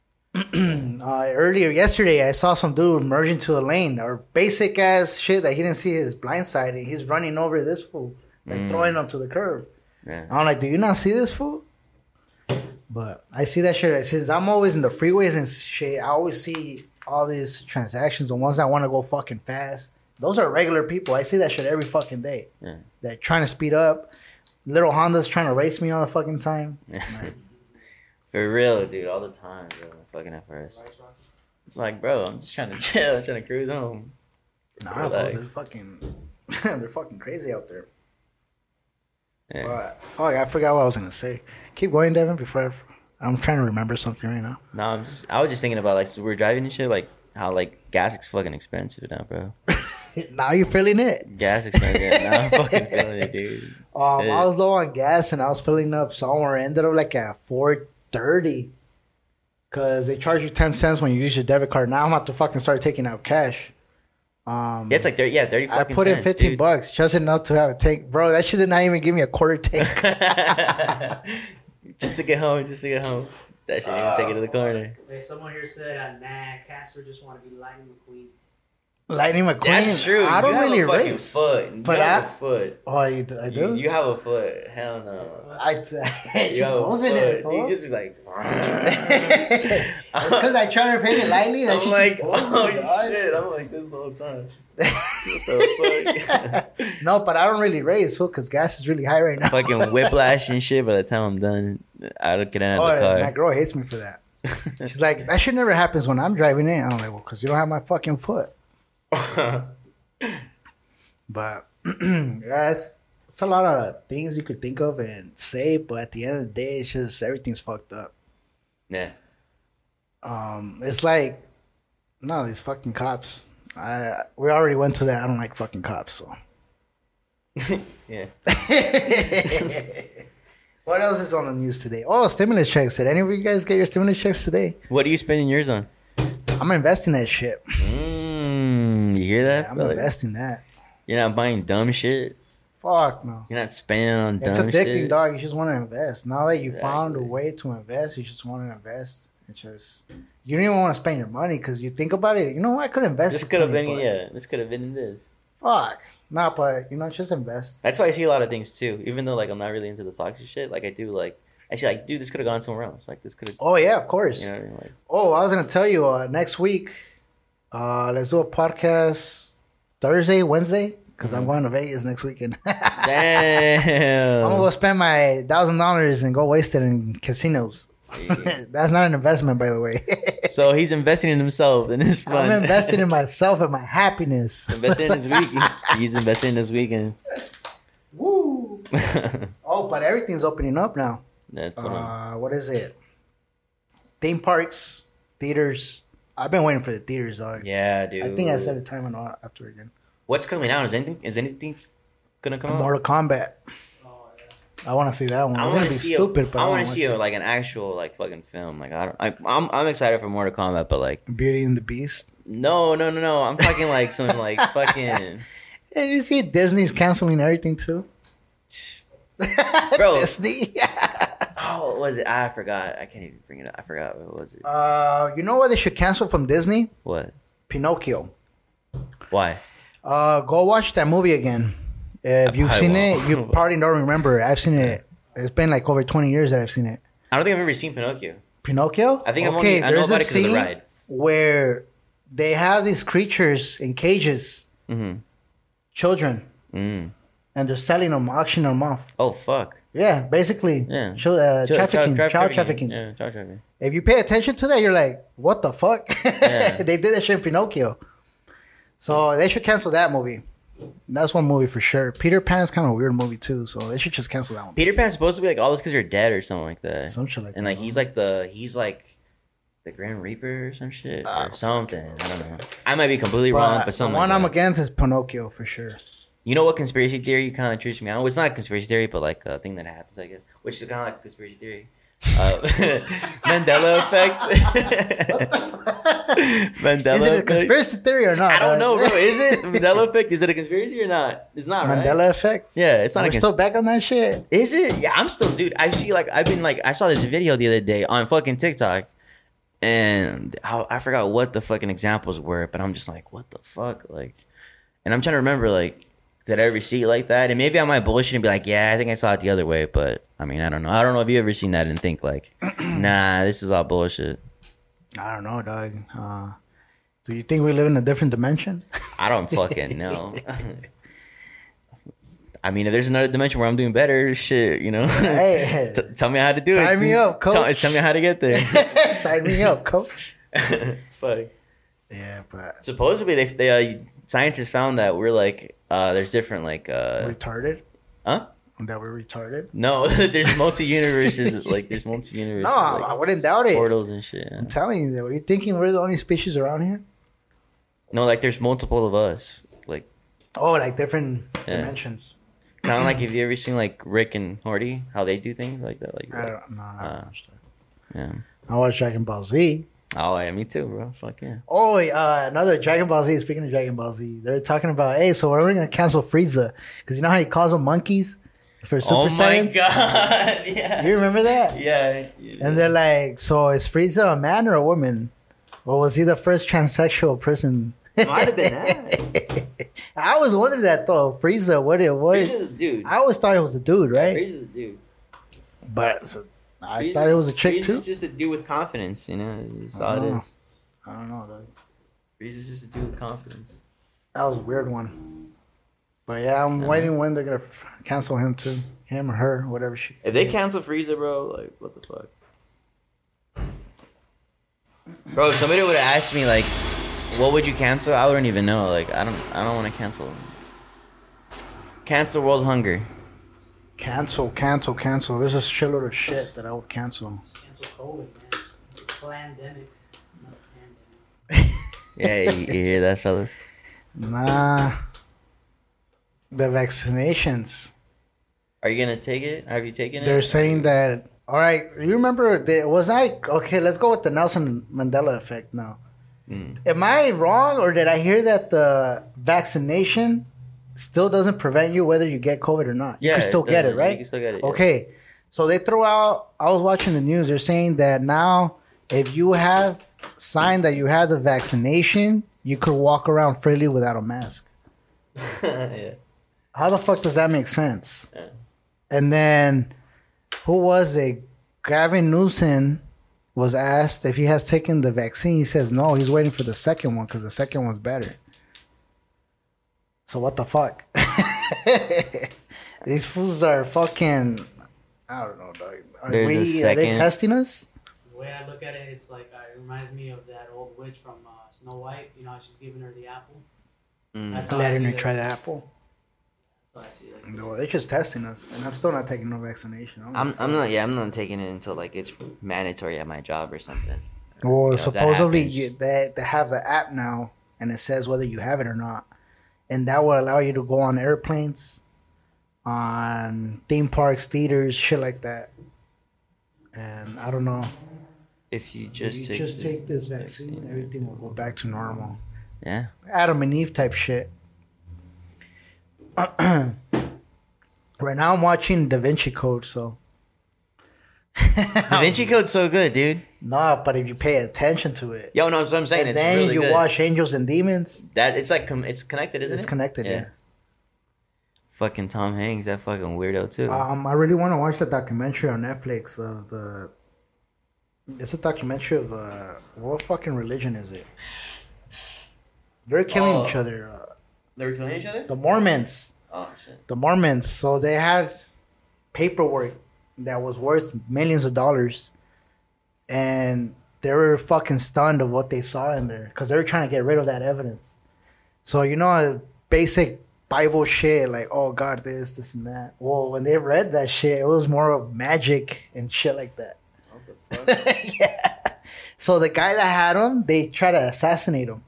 S3: uh, earlier yesterday, I saw some dude merge into a lane or basic ass shit that he didn't see his blind side and he's running over this fool, like
S4: Mm.
S3: throwing him to the curb.
S4: yeah.
S3: I'm like, do you not see this fool? But I see that shit. Since I'm always in the freeways and shit, I always see all these transactions. The ones that want to go fucking fast. Those are regular people. I see that shit every fucking day.
S4: Yeah.
S3: They're trying to speed up. Little Honda's trying to race me all the fucking time.
S4: For real, dude, all the time, bro. Fucking at first, it's like, bro, I'm just trying to chill, I'm trying to cruise home.
S3: Nah,
S4: Relax.
S3: they're fucking, they're fucking crazy out there.
S4: Yeah.
S3: But fuck, I forgot what I was gonna say. Keep going, Devin. Before I, I'm trying to remember something right now.
S4: No, I'm just, I was just thinking about like, so we're driving and shit, like how like gas is fucking expensive now, bro.
S3: now you're feeling it.
S4: Gas is expensive. now I'm fucking feeling it, dude.
S3: Um,
S4: Shit.
S3: I was low on gas and I was filling up somewhere. Ended up like at four thirty, cause they charge you ten cents when you use your debit card. Now I'm about to fucking start taking out cash. Um,
S4: Yeah, it's like 30, yeah, 30
S3: I put in fifteen
S4: dude.
S3: bucks just enough to have a tank, bro. That shit did not even give me a quarter tank.
S4: just to get home, just to get home. That shit even take it to the corner.
S5: Hey, someone here said, uh, "Nah, Casper just want to be Lightning McQueen."
S3: Lightning McQueen.
S4: That's true.
S3: I don't
S4: you
S3: really race.
S4: foot. You
S3: But
S4: have
S3: I-
S4: a foot.
S3: Oh, you, I do.
S4: you have a foot. Hell no.
S3: I
S4: You
S3: just
S4: have a
S3: goes in it,
S4: foot. You just is like.
S3: because I try to paint it lightly. That
S4: I'm like,
S3: in,
S4: oh, oh
S3: dog.
S4: shit! I'm like this the whole time. What the fuck?
S3: no, but I don't really race, fool, because gas is really high right now.
S4: Fucking whiplash and shit. By the time I'm done, I don't get out
S3: Oh,
S4: of the
S3: oh,
S4: my
S3: girl hates me for that. She's like, that shit never happens when I'm driving in. I'm like, well, because you don't have my fucking foot. But guys, it's, a lot of things you could think of and say, but at the end of the day, it's just everything's fucked up.
S4: yeah.
S3: Um, it's like, no, these fucking cops. I we already went to that. I don't like fucking cops. So,
S4: Yeah.
S3: what else is on the news today? Oh, stimulus checks. Did any of you guys get your stimulus checks today?
S4: What are you spending yours on?
S3: I'm investing that shit.
S4: Mm, you hear that?
S3: I'm
S4: brother?
S3: investing that.
S4: You're not buying dumb shit.
S3: Fuck no.
S4: You're not spending on dumb
S3: It's addicting,
S4: shit.
S3: dog. You just want to invest. Now that you found a way to invest, you just want to invest. It's just you don't even want to spend your money because you think about it. You know what? I could invest.
S4: This
S3: this
S4: could have been
S3: bucks.
S4: yeah. This could have been this.
S3: Fuck. Nah, but you know, just invest.
S4: That's why I see a lot of things too. Even though like I'm not really into the stocks and shit, like I do like I see like dude, this could have gone somewhere else. Like this could have.
S3: Oh yeah, of course.
S4: You know I mean? Like
S3: Oh, I was gonna tell you uh, next week. Uh, let's do a podcast Thursday, Wednesday, because I'm going to Vegas next weekend.
S4: damn.
S3: I'm gonna go spend my thousand dollars and go waste it in casinos. That's not an investment, by the way.
S4: so he's investing in himself and his fun.
S3: I'm investing in myself and my happiness.
S4: investing in his week. He's investing in his weekend.
S3: Woo! Oh, but everything's opening up now.
S4: That's what
S3: Uh, what is it? Theme parks, theaters. I've been waiting for the theaters, dog.
S4: Yeah, dude.
S3: I think I said the time and all after again.
S4: What's coming out? Is anything? Is anything gonna come out?
S3: Mortal Kombat.
S5: Oh yeah.
S3: I want to see that one.
S4: I want
S3: gonna be
S4: see.
S3: stupid,
S4: a,
S3: but
S4: I want to see a, like an actual like fucking film. Like I don't. I, I'm I'm excited for Mortal Kombat, but like
S3: Beauty and the Beast.
S4: no no no no. I'm talking like some like fucking.
S3: And you see Disney's canceling everything too.
S4: Bro.
S3: Disney.
S4: Oh, what was it? I forgot. I can't even bring it up. I forgot what was it.
S3: uh, you know what they should cancel from Disney?
S4: What?
S3: Pinocchio.
S4: Why?
S3: Uh, go watch that movie again. If
S4: I
S3: you've seen
S4: won't.
S3: it, you probably don't remember. I've seen it. It's been like over twenty years that I've seen it.
S4: I don't think I've ever seen Pinocchio.
S3: Pinocchio.
S4: I think I've only-
S3: there's a
S4: it 'cause of the
S3: scene
S4: ride.
S3: where they have these creatures in cages,
S4: Mm-hmm.
S3: children,
S4: Mm.
S3: And they're selling them, auctioning them off.
S4: Oh fuck.
S3: Yeah, basically,
S4: Yeah.
S3: uh,
S4: Ch-
S3: trafficking,
S4: child-
S3: child trafficking.
S4: Yeah, child trafficking.
S3: If you pay attention to that, you're like, what the fuck?
S4: Yeah.
S3: they did that shit in Pinocchio. So they should cancel that movie. That's one movie for sure. Peter Pan is kind of a weird movie too, so they should just cancel that one.
S4: Peter Pan's supposed to be like all this because you're dead or something like that.
S3: Some shit like
S4: and
S3: that.
S4: like he's like the he's like the Grand Reaper or some shit
S3: Ah,
S4: or something. I don't know. I might be completely
S3: But
S4: wrong, but
S3: the
S4: something.
S3: one
S4: like
S3: I'm against is Pinocchio for sure.
S4: You know what conspiracy theory you kind of trips me out? Well, it's not a conspiracy theory, but like a thing that happens, I guess, which is kind of like a conspiracy theory. Uh, Mandela effect. Mandela
S3: is it a
S4: effect.
S3: conspiracy theory or not?
S4: I don't know, bro. Is it Mandela effect? Is it a conspiracy or not? It's not. right?
S3: Mandela effect?
S4: Yeah, it's not
S3: We're
S4: a
S3: still back on that shit.
S4: Is it? Yeah, I'm still, dude. I see, like, I've been like, I saw this video the other day on fucking TikTok, and I, I forgot what the fucking examples were, but I'm just like, what the fuck, like, and I'm trying to remember, like, did I ever see it like that? And maybe I might bullshit and be like, yeah, I think I saw it the other way, but I mean, I don't know. I don't know if you ever seen that and think like, nah, this is all bullshit.
S3: I don't know, dog. Uh, do you think we live in a different dimension?
S4: I don't fucking know. I mean, if there's another dimension where I'm doing better, shit, you know.
S3: Hey.
S4: T- tell me how to do it.
S3: Sign me up,
S4: Tell,
S3: coach.
S4: tell me how to get there.
S3: Sign me up, coach.
S4: Fuck.
S3: Yeah, but
S4: Supposedly, they, they uh, scientists found that we're like, uh, there's different like, uh,
S3: retarded.
S4: huh?
S3: That we're retarded.
S4: No, there's multi universes. like, there's multi universes.
S3: No, I, I wouldn't doubt it.
S4: portals and shit. yeah.
S3: I'm telling you, that. Are you thinking we're the only species around here?
S4: No, like there's multiple of us. Like
S3: Oh, like different
S4: Yeah.
S3: dimensions.
S4: Kind of like if you ever seen like Rick and Morty, how they do things like that. Like,
S3: I don't know. I, don't
S4: Uh,
S3: understand.
S4: yeah.
S3: I watched Dragon Ball Z.
S4: Oh yeah, me too, bro. Fuck yeah.
S3: Oh, uh, another Dragon Ball Z. Speaking of Dragon Ball Z, they're talking about, hey, so we're gonna cancel Frieza because you know how he calls them monkeys for Super
S4: oh my god. yeah.
S3: You remember that?
S4: Yeah. yeah.
S3: And they're like, so is Frieza a man or a woman? Or was he the first transsexual person?
S4: Might have been that.
S3: I always wondered that though. Frieza, what it was?
S4: Frieza's a dude.
S3: I always thought it was a dude, right?
S4: Frieza's a dude.
S3: But so, I
S4: Frieza-
S3: thought it was a trick
S4: Frieza's
S3: too.
S4: just a dude with confidence, you know. That's all
S3: Oh.
S4: it is.
S3: I don't know. Though.
S4: Frieza's just a dude with confidence.
S3: That was a weird one. But yeah, I'm waiting when they're gonna f- cancel him too, him or her, whatever she.
S4: If they cancel Frieza, bro, like what the fuck? Bro, if somebody would have asked me like, what would you cancel? I wouldn't even know. Like, I don't, I don't want to cancel. Cancel world hunger.
S3: Cancel, cancel, cancel. There's a shitload of shit that I would cancel.
S5: Cancel COVID, man. Pandemic. Not pandemic.
S4: Yeah, you, you hear that, fellas?
S3: Nah. The vaccinations.
S4: Are you gonna take it? Have you taken it?
S3: They're saying that. All right, you remember? There, was I okay? Let's go with the Nelson Mandela effect now.
S4: Mm.
S3: Am I wrong, or did I hear that the vaccination still doesn't prevent you whether you get COVID or not? Yeah, You
S4: Yeah,
S3: can still
S4: it
S3: get it, right?
S4: You can still get it, yeah.
S3: Okay, so they throw out. I was watching the news. They're saying that now, if you have signed that you had the vaccination, you could walk around freely without a mask.
S4: yeah.
S3: How the fuck does that make sense?
S4: Yeah.
S3: And then, who was it? Gavin Newsom was asked if he has taken the vaccine. He says no. He's waiting for the second one because the second one's better. So what the fuck? These fools are fucking. I don't know, dog. Are,
S4: There's a
S3: we, are they testing us?
S5: The way I look at it, it's like uh, it reminds me of that old witch from uh, Snow White. You know, she's giving her the apple.
S4: Mm.
S5: That's how
S3: Letting her try the apple.
S5: That's how I see it.
S3: Well, they're just testing us, and I'm still not taking no vaccination. I don't
S4: I'm,
S3: give a
S4: I'm not. Yeah, I'm not taking it until like it's mandatory at my job or something.
S3: Well,
S4: if that
S3: supposedly
S4: happens.
S3: you, they they have the app now, and it says whether you have it or not, and that will allow you to go on airplanes, on theme parks, theaters, shit like that. And I don't know.
S4: If you
S3: Just
S4: just
S3: if
S4: take,
S3: you just
S4: the
S3: take this vaccine, everything will go back to normal.
S4: yeah.
S3: Adam and Eve type shit. right now, I'm watching Da Vinci Code, so.
S4: Da Vinci Code's so good, dude.
S3: Nah, but if you pay attention to it,
S4: Yo, no, that's what I'm saying.
S3: and
S4: it's
S3: then
S4: really
S3: you
S4: good.
S3: watch Angels and Demons,
S4: that. It's like com- it's connected, isn't it?
S3: it's
S4: it?
S3: connected. yeah.
S4: Fucking Tom Hanks, that fucking weirdo too.
S3: Um, I really want to watch the documentary on Netflix of the. It's a documentary of uh, what fucking religion is it? They're killing
S4: Oh.
S3: each other. Uh,
S4: they were killing each other.
S3: the Mormons,
S4: Oh shit.
S3: the Mormons. So they had paperwork that was worth millions of dollars, and they were fucking stunned of what they saw in there because they were trying to get rid of that evidence. So you know, basic Bible shit like, oh God, this, this, and that. Well, when they read that shit, it was more of magic and shit like that.
S4: What the fuck?
S3: yeah. So the guy that had him, they tried to assassinate him.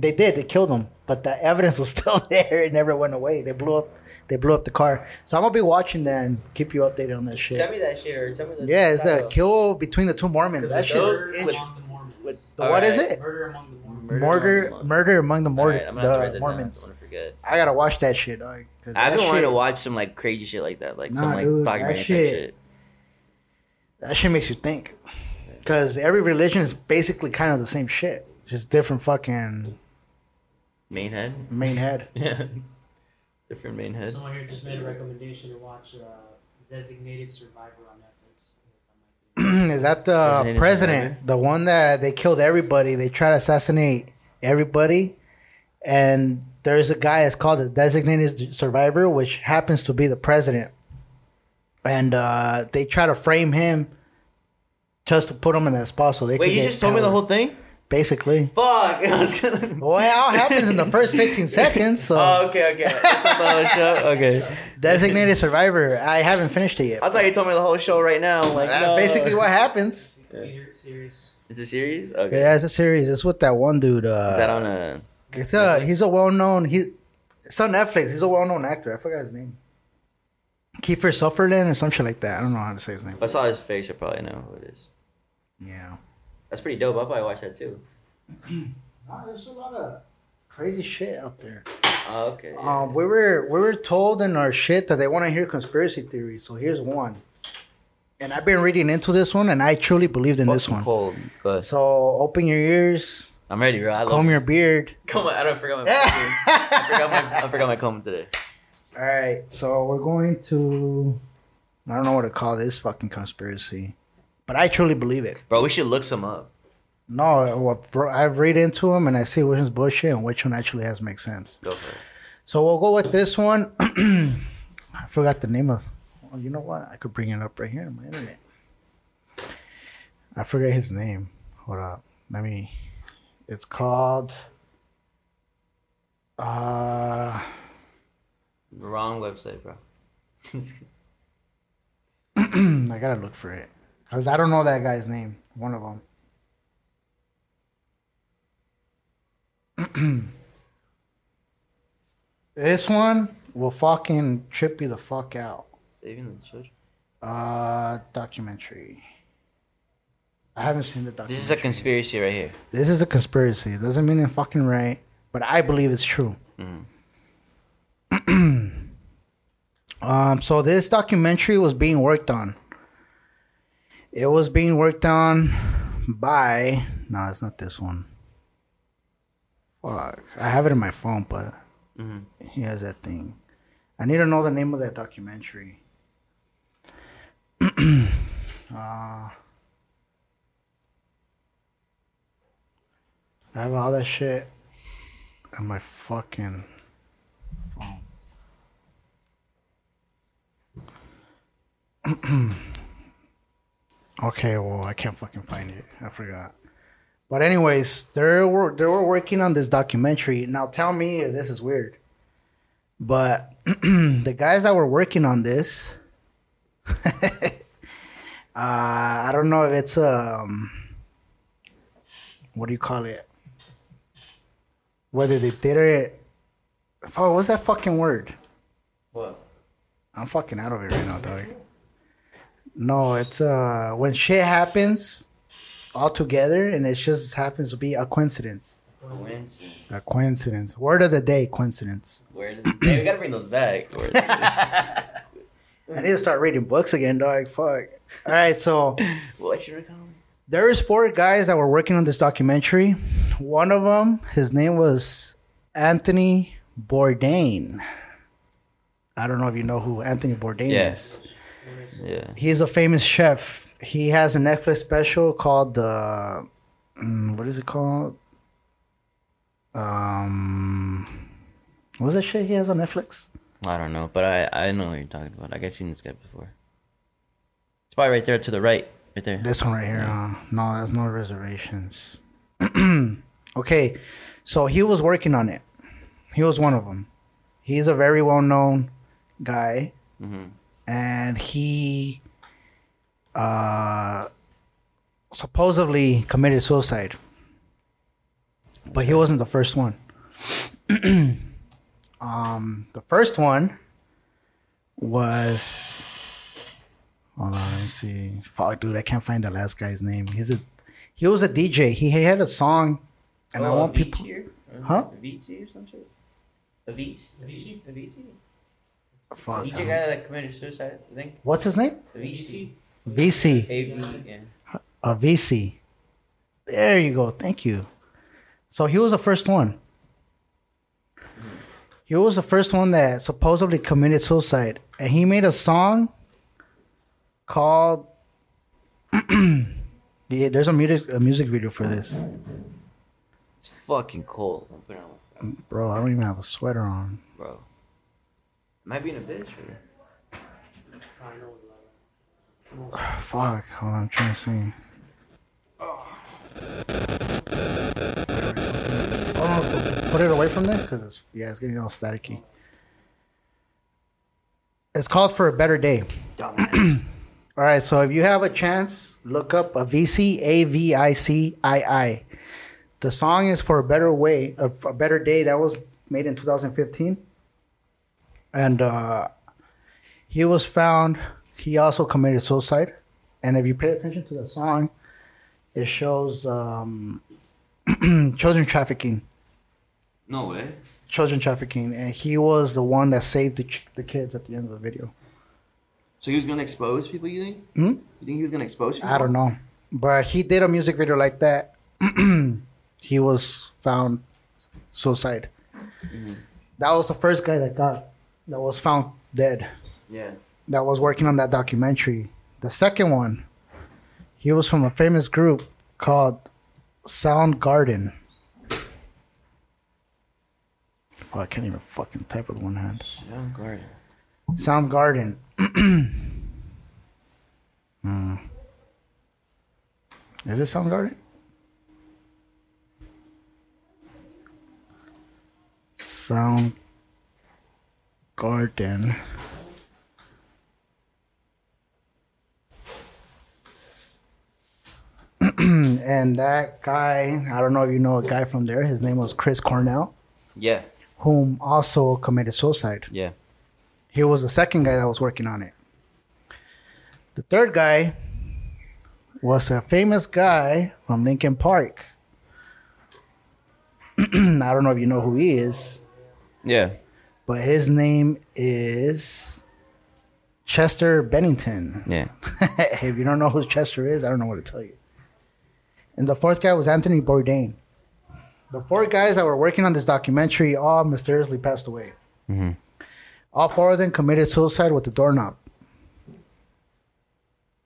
S3: They did. They killed him, but the evidence was still there. It never went away. They blew up. They blew up the car. So I'm gonna be watching that and keep you updated on that shit.
S4: Send me that shit or tell me the.
S3: Yeah, it's the
S4: title.
S3: kill between the two Mormons. That shit
S4: those-
S3: is
S5: Murder
S3: int-
S5: among the Mormons.
S4: with-
S3: The- what is
S4: Alright.
S3: it?
S5: Murder among the Mormons.
S4: Murder
S3: Murder,
S4: among the
S3: murder among the, Mor-
S4: Alright, I'm gonna have
S3: the
S4: that
S3: Mormons.
S4: Down. I don't forget.
S3: I gotta watch that shit, dog. 'cause
S4: I've
S3: that
S4: been wanting to watch some like crazy shit like that, like some like
S3: dude, that
S4: documentary type
S3: shit-
S4: shit.
S3: That shit makes you think. Because every religion is basically kind of the same shit, just different fucking
S4: Main head.
S3: main head.
S4: Yeah. Different main head.
S5: Someone here just made a recommendation to watch uh, Designated Survivor on Netflix.
S3: is that the
S4: Designated
S3: president,
S4: survivor?
S3: the one that they killed everybody? They try to assassinate everybody, and there's a guy that's called the designated survivor, which happens to be the president, and uh, they try to frame him just to put him in that spot so they.
S4: Wait,
S3: could
S4: you
S3: get
S4: just told me the whole thing?
S3: Basically,
S4: Fuck! I was gonna.
S3: well, it all happens in the first 15 seconds. So,
S4: Oh, okay, okay. I told the whole show. Okay.
S3: designated survivor. I haven't finished it yet.
S4: I thought you told me the whole show right now. Like,
S3: That's
S4: no.
S3: basically what uh, happens.
S5: Ser- Series.
S4: It's a series. Okay.
S3: Yeah, it's a series. It's with that one dude. Uh,
S4: Is that on a?
S3: It's a, he's a well known he It's on Netflix. He's a well-known actor. I forgot his name. Kiefer Sutherland or some shit like that. I don't know how to say his name.
S4: I saw his face, I probably know who it is.
S3: Yeah.
S4: That's pretty dope. I'll probably watch that too.
S3: Nah, there's a lot of crazy shit out there.
S4: Oh, okay.
S3: Um, we were we were told in our shit that they want to hear conspiracy theories. So here's one, and I've been reading into this one, and I truly believed in this
S4: Fucking
S3: one.
S4: Cold.
S3: So open your ears,
S4: I'm ready, bro. I love
S3: comb your
S4: this.
S3: beard.
S4: Comb. I don't forgot my. I forgot my. I forgot my comb today.
S3: All right, so we're going to. I don't know what to call this fucking conspiracy, but I truly believe it.
S4: Bro, we should look some up.
S3: No, what bro, I've read into them and I see which one's bullshit and which one actually has make sense.
S4: Go for it.
S3: So we'll go with this one. I forgot the name of. Well, you know what? I could bring it up right here on my internet. I forget his name. Hold up. Let me. It's called. Uh,
S4: Wrong website, bro.
S3: I gotta look for it because I don't know that guy's name. One of them. this one will fucking trip you the fuck out.
S4: Saving the children.
S3: Uh, documentary. I haven't seen the documentary.
S4: This is a conspiracy right here.
S3: This is a conspiracy. It doesn't mean it's fucking right, but I believe it's true. um, so this documentary was being worked on. It was being worked on by. No, it's not this one. Fuck, I have it in my phone, but he has that thing. I need to know the name of that documentary. uh, I have all that shit on my fucking phone. okay, well, I can't fucking find it. I forgot. But anyways, they were they were working on this documentary. Now tell me if this is weird. But the guys that were working on this, uh, I don't know if it's um, what do you call it? Whether they did it. Fuck, what's that fucking word?
S4: What?
S3: I'm fucking out of it right now, dog. No, it's uh when shit happens all together and it just happens to be a coincidence.
S4: Coincidence.
S3: A coincidence. Word of the day, coincidence.
S4: Where did hey, we gotta bring those back.
S3: I need to start reading books again, dog. Fuck. All right, so
S4: what should we call them?
S3: there's four guys that were working on this documentary. One of them, his name was Anthony Bourdain. I don't know if you know who Anthony Bourdain
S4: Yeah.
S3: is.
S4: Yeah.
S3: He's a famous chef. He has a Netflix special called uh, mm, what is it called? Um, what's that shit he has on Netflix?
S4: I don't know, but I I know what you're talking about. Like I've seen this guy before. It's probably right there to the right, right there.
S3: This one right here. Uh, no, there's no reservations. okay, so he was working on it. He was one of them. He's a very well known guy,
S4: Mhm.
S3: And he uh, supposedly committed suicide. But he wasn't the first one. um, the first one was Hold on, let me see. Fuck, dude, I can't find the last guy's name. He's a he was a DJ. He had a song, and I
S4: Oh,
S3: want people. Huh?
S4: Avicii or some shit? Avicii?
S5: Avicii?
S4: Avicii?
S3: Fuck.
S4: Avicii guy that committed suicide, I think.
S3: What's his name?
S4: Avicii.
S3: VC.
S4: A-V, yeah.
S3: Uh, a VC. There you go. Thank you. So he was the first one. He was the first one that supposedly committed suicide, and he made a song called. yeah, there's a music a music video for this.
S4: It's fucking cold. I'm putting on,
S3: Bro, I don't even have a sweater on.
S4: bro. Am I being a bitch or?
S5: What.
S3: Fuck, hold on, I'm trying to see. Oh, no, put it away from there because it's yeah, it's getting all staticky. It's called for a better day. All right, so if you have a chance, look up a VC A V I C I I. The song is for a better way, a, a better day. That was made in 2015. And uh, he was found. He also committed suicide, and if you pay attention to the song, it shows um, children trafficking.
S4: No way.
S3: Children trafficking, and he was the one that saved the, ch- the kids at the end of the video.
S4: So he was gonna expose people. You think?
S3: Hmm?
S4: You think he was gonna expose people?
S3: I don't know, but he did a music video like that. he was found suicide. That was the first guy that got that was found dead.
S4: Yeah.
S3: That was working on that documentary. The second one, he was from a famous group called Soundgarden. Oh, I can't even fucking type with one hand.
S4: Yeah, guard.
S3: Soundgarden. Hmm. Is it Sound Garden? Soundgarden? Soundgarden. and that guy, I don't know if you know a guy from there. His name was Chris Cornell,
S4: Yeah.
S3: whom also committed suicide.
S4: Yeah.
S3: He was the second guy that was working on it. The third guy was a famous guy from Linkin Park. I don't know if you know who he is,
S4: Yeah.
S3: But his name is Chester Bennington.
S4: Yeah.
S3: if you don't know who Chester is, I don't know what to tell you. And the fourth guy was Anthony Bourdain. The four guys that were working on this documentary all mysteriously passed away.
S4: Mhm.
S3: All four of them committed suicide with a doorknob.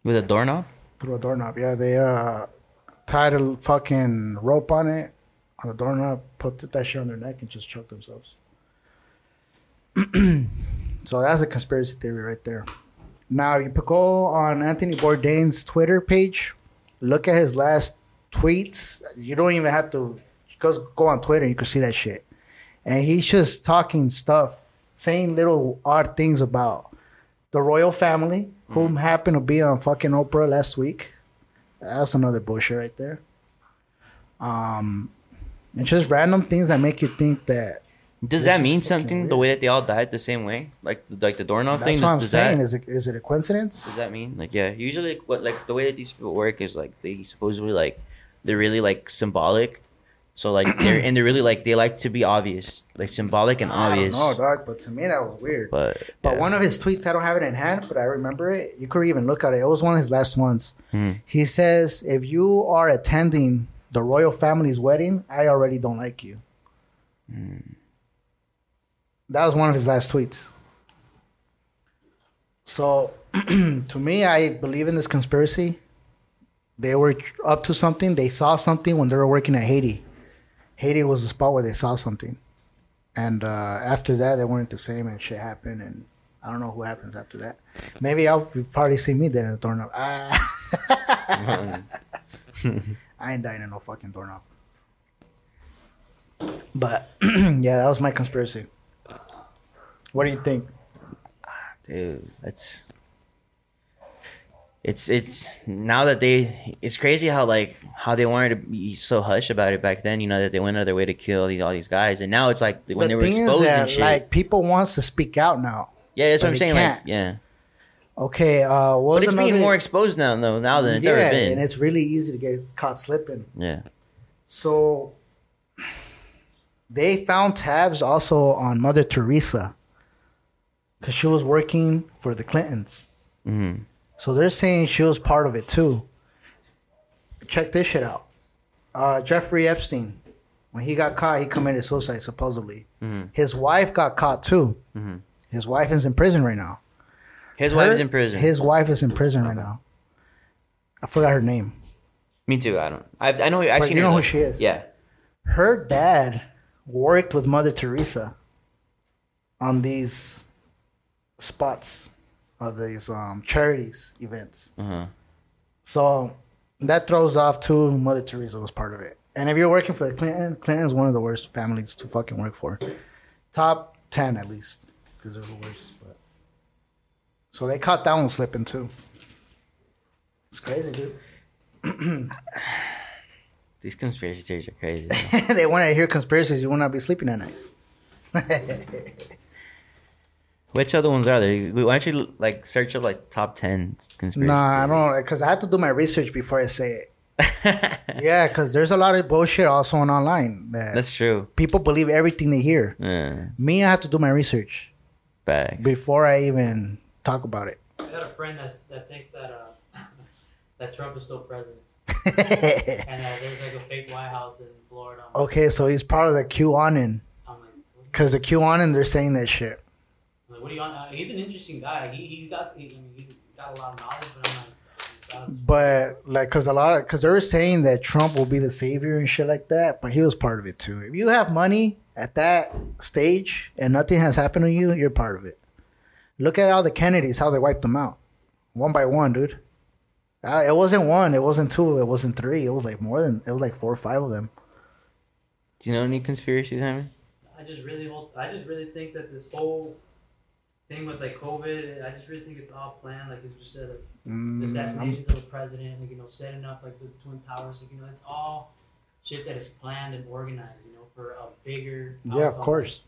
S4: With a doorknob.
S3: Through a doorknob. Yeah, they uh tied a fucking rope on it, on the doorknob, put that shit on their neck and just choked themselves. so that's a conspiracy theory right there. Now you go on Anthony Bourdain's Twitter page, look at his last tweets. You don't even have to just go on Twitter, you can see that shit. And he's just talking stuff, saying little odd things about the royal family, whom happened to be on fucking Oprah last week. That's another bullshit right there. Um, and just random things that make you think that.
S4: Does that mean something?
S3: weird.
S4: The way that they all died the same way, like like the doorknob
S3: That's
S4: thing.
S3: That's what I'm
S4: does
S3: saying.
S4: That,
S3: Is it is it a coincidence?
S4: does that mean like yeah? Usually, what like the way that these people work is like they supposedly like they're really like symbolic. So like they're and they're really like they like to be obvious, like symbolic and obvious.
S3: know, dog. But to me, that was weird.
S4: But
S3: But
S4: yeah.
S3: one of his tweets, I don't have it in hand, but I remember it. You could even look at it. It was one of his last ones.
S4: Hmm.
S3: He says, "If you are attending the royal family's wedding, I already don't like you." That was one of his last tweets. So, to me, I believe in this conspiracy. They were up to something. They saw something when they were working at Haiti. Haiti was the spot where they saw something. And uh, after that, they weren't the same, and shit happened. And I don't know who happens after that. Maybe I'll probably see me dead in a doorknob. Ah. I ain't dying in no fucking doorknob. But yeah, that was my conspiracy. What do you think?
S4: dude that's it's it's now that they it's crazy how like how they wanted to be so hush about it back then you know that they went out of their way to kill these all these guys and now it's like when
S3: the
S4: they were exposed
S3: that
S4: shit
S3: like people wants to speak out now.
S4: yeah that's what i'm saying
S3: can't.
S4: yeah
S3: Okay, uh, what
S4: but it's being more exposed now though now than it's
S3: yeah,
S4: ever been
S3: and it's really easy to get caught slipping.
S4: yeah
S3: So they found tabs also on Mother Teresa because she was working for the Clintons.
S4: hmm
S3: So they're saying she was part of it too. Check this shit out. Uh, Jeffrey Epstein, when he got caught, he committed suicide supposedly.
S4: Mhm.
S3: His wife got caught too.
S4: Mhm.
S3: His wife is in prison right now.
S4: his wife is in prison
S3: His wife is in prison right now. I forgot her name.
S4: me too i don't I've, i know i've
S3: But
S4: seen
S3: you
S4: her,
S3: know who
S4: though.
S3: she is.
S4: yeah
S3: her dad worked with Mother Teresa on these spots of these um, charities events.
S4: uh-huh
S3: So that throws off too. Mother Teresa was part of it. And if you're working for Clinton, Clinton's one of the worst families to fucking work for. Top ten at least, because they're the worst. But so they caught that one slipping too. It's crazy, dude.
S4: these conspiracy theories are crazy
S3: they want to hear conspiracies. You will not be sleeping at night.
S4: Which other ones are there? Why don't you like search up like top ten conspiracy?
S3: Nah, I don't because I have to do my research before I say it. Yeah, because there's a lot of bullshit also on online. that
S4: That's true.
S3: people believe everything they hear.
S4: Yeah,
S3: Me, I have to do my research
S4: bags.
S3: before I even talk about it.
S5: I got a friend that's, that thinks that uh, that Trump is still president,
S3: okay,
S5: and uh, there's like a fake White House in Florida.
S3: Okay, so he's part of the QAnon
S5: I'm like,
S3: because the QAnon they're saying that shit.
S5: I'm like, what are you on? Uh, he's an interesting guy. He he's got he, I mean, he's got a lot of knowledge, but I'm like, it's out of this-
S3: But like, cause a lot, of, cause they were saying that Trump will be the savior and shit like that. But he was part of it too. If you have money at that stage and nothing has happened to you, you're part of it. Look at all the Kennedys, how they wiped them out, one by one, dude. Uh, it wasn't one, it wasn't two, it wasn't three. It was like more than, it was like four or five of them.
S4: Do you know any conspiracies, Jaime?
S5: I just really hold. I just really think that this whole thing with like COVID, I just really think it's all planned. Like it's just said, like the
S3: Mm, I'm-
S5: assassinations of the president, like you know, setting up like the twin towers, like you know, it's all shit that is planned and organized. You know, for a bigger.
S3: yeah, of
S5: outcome.
S3: course.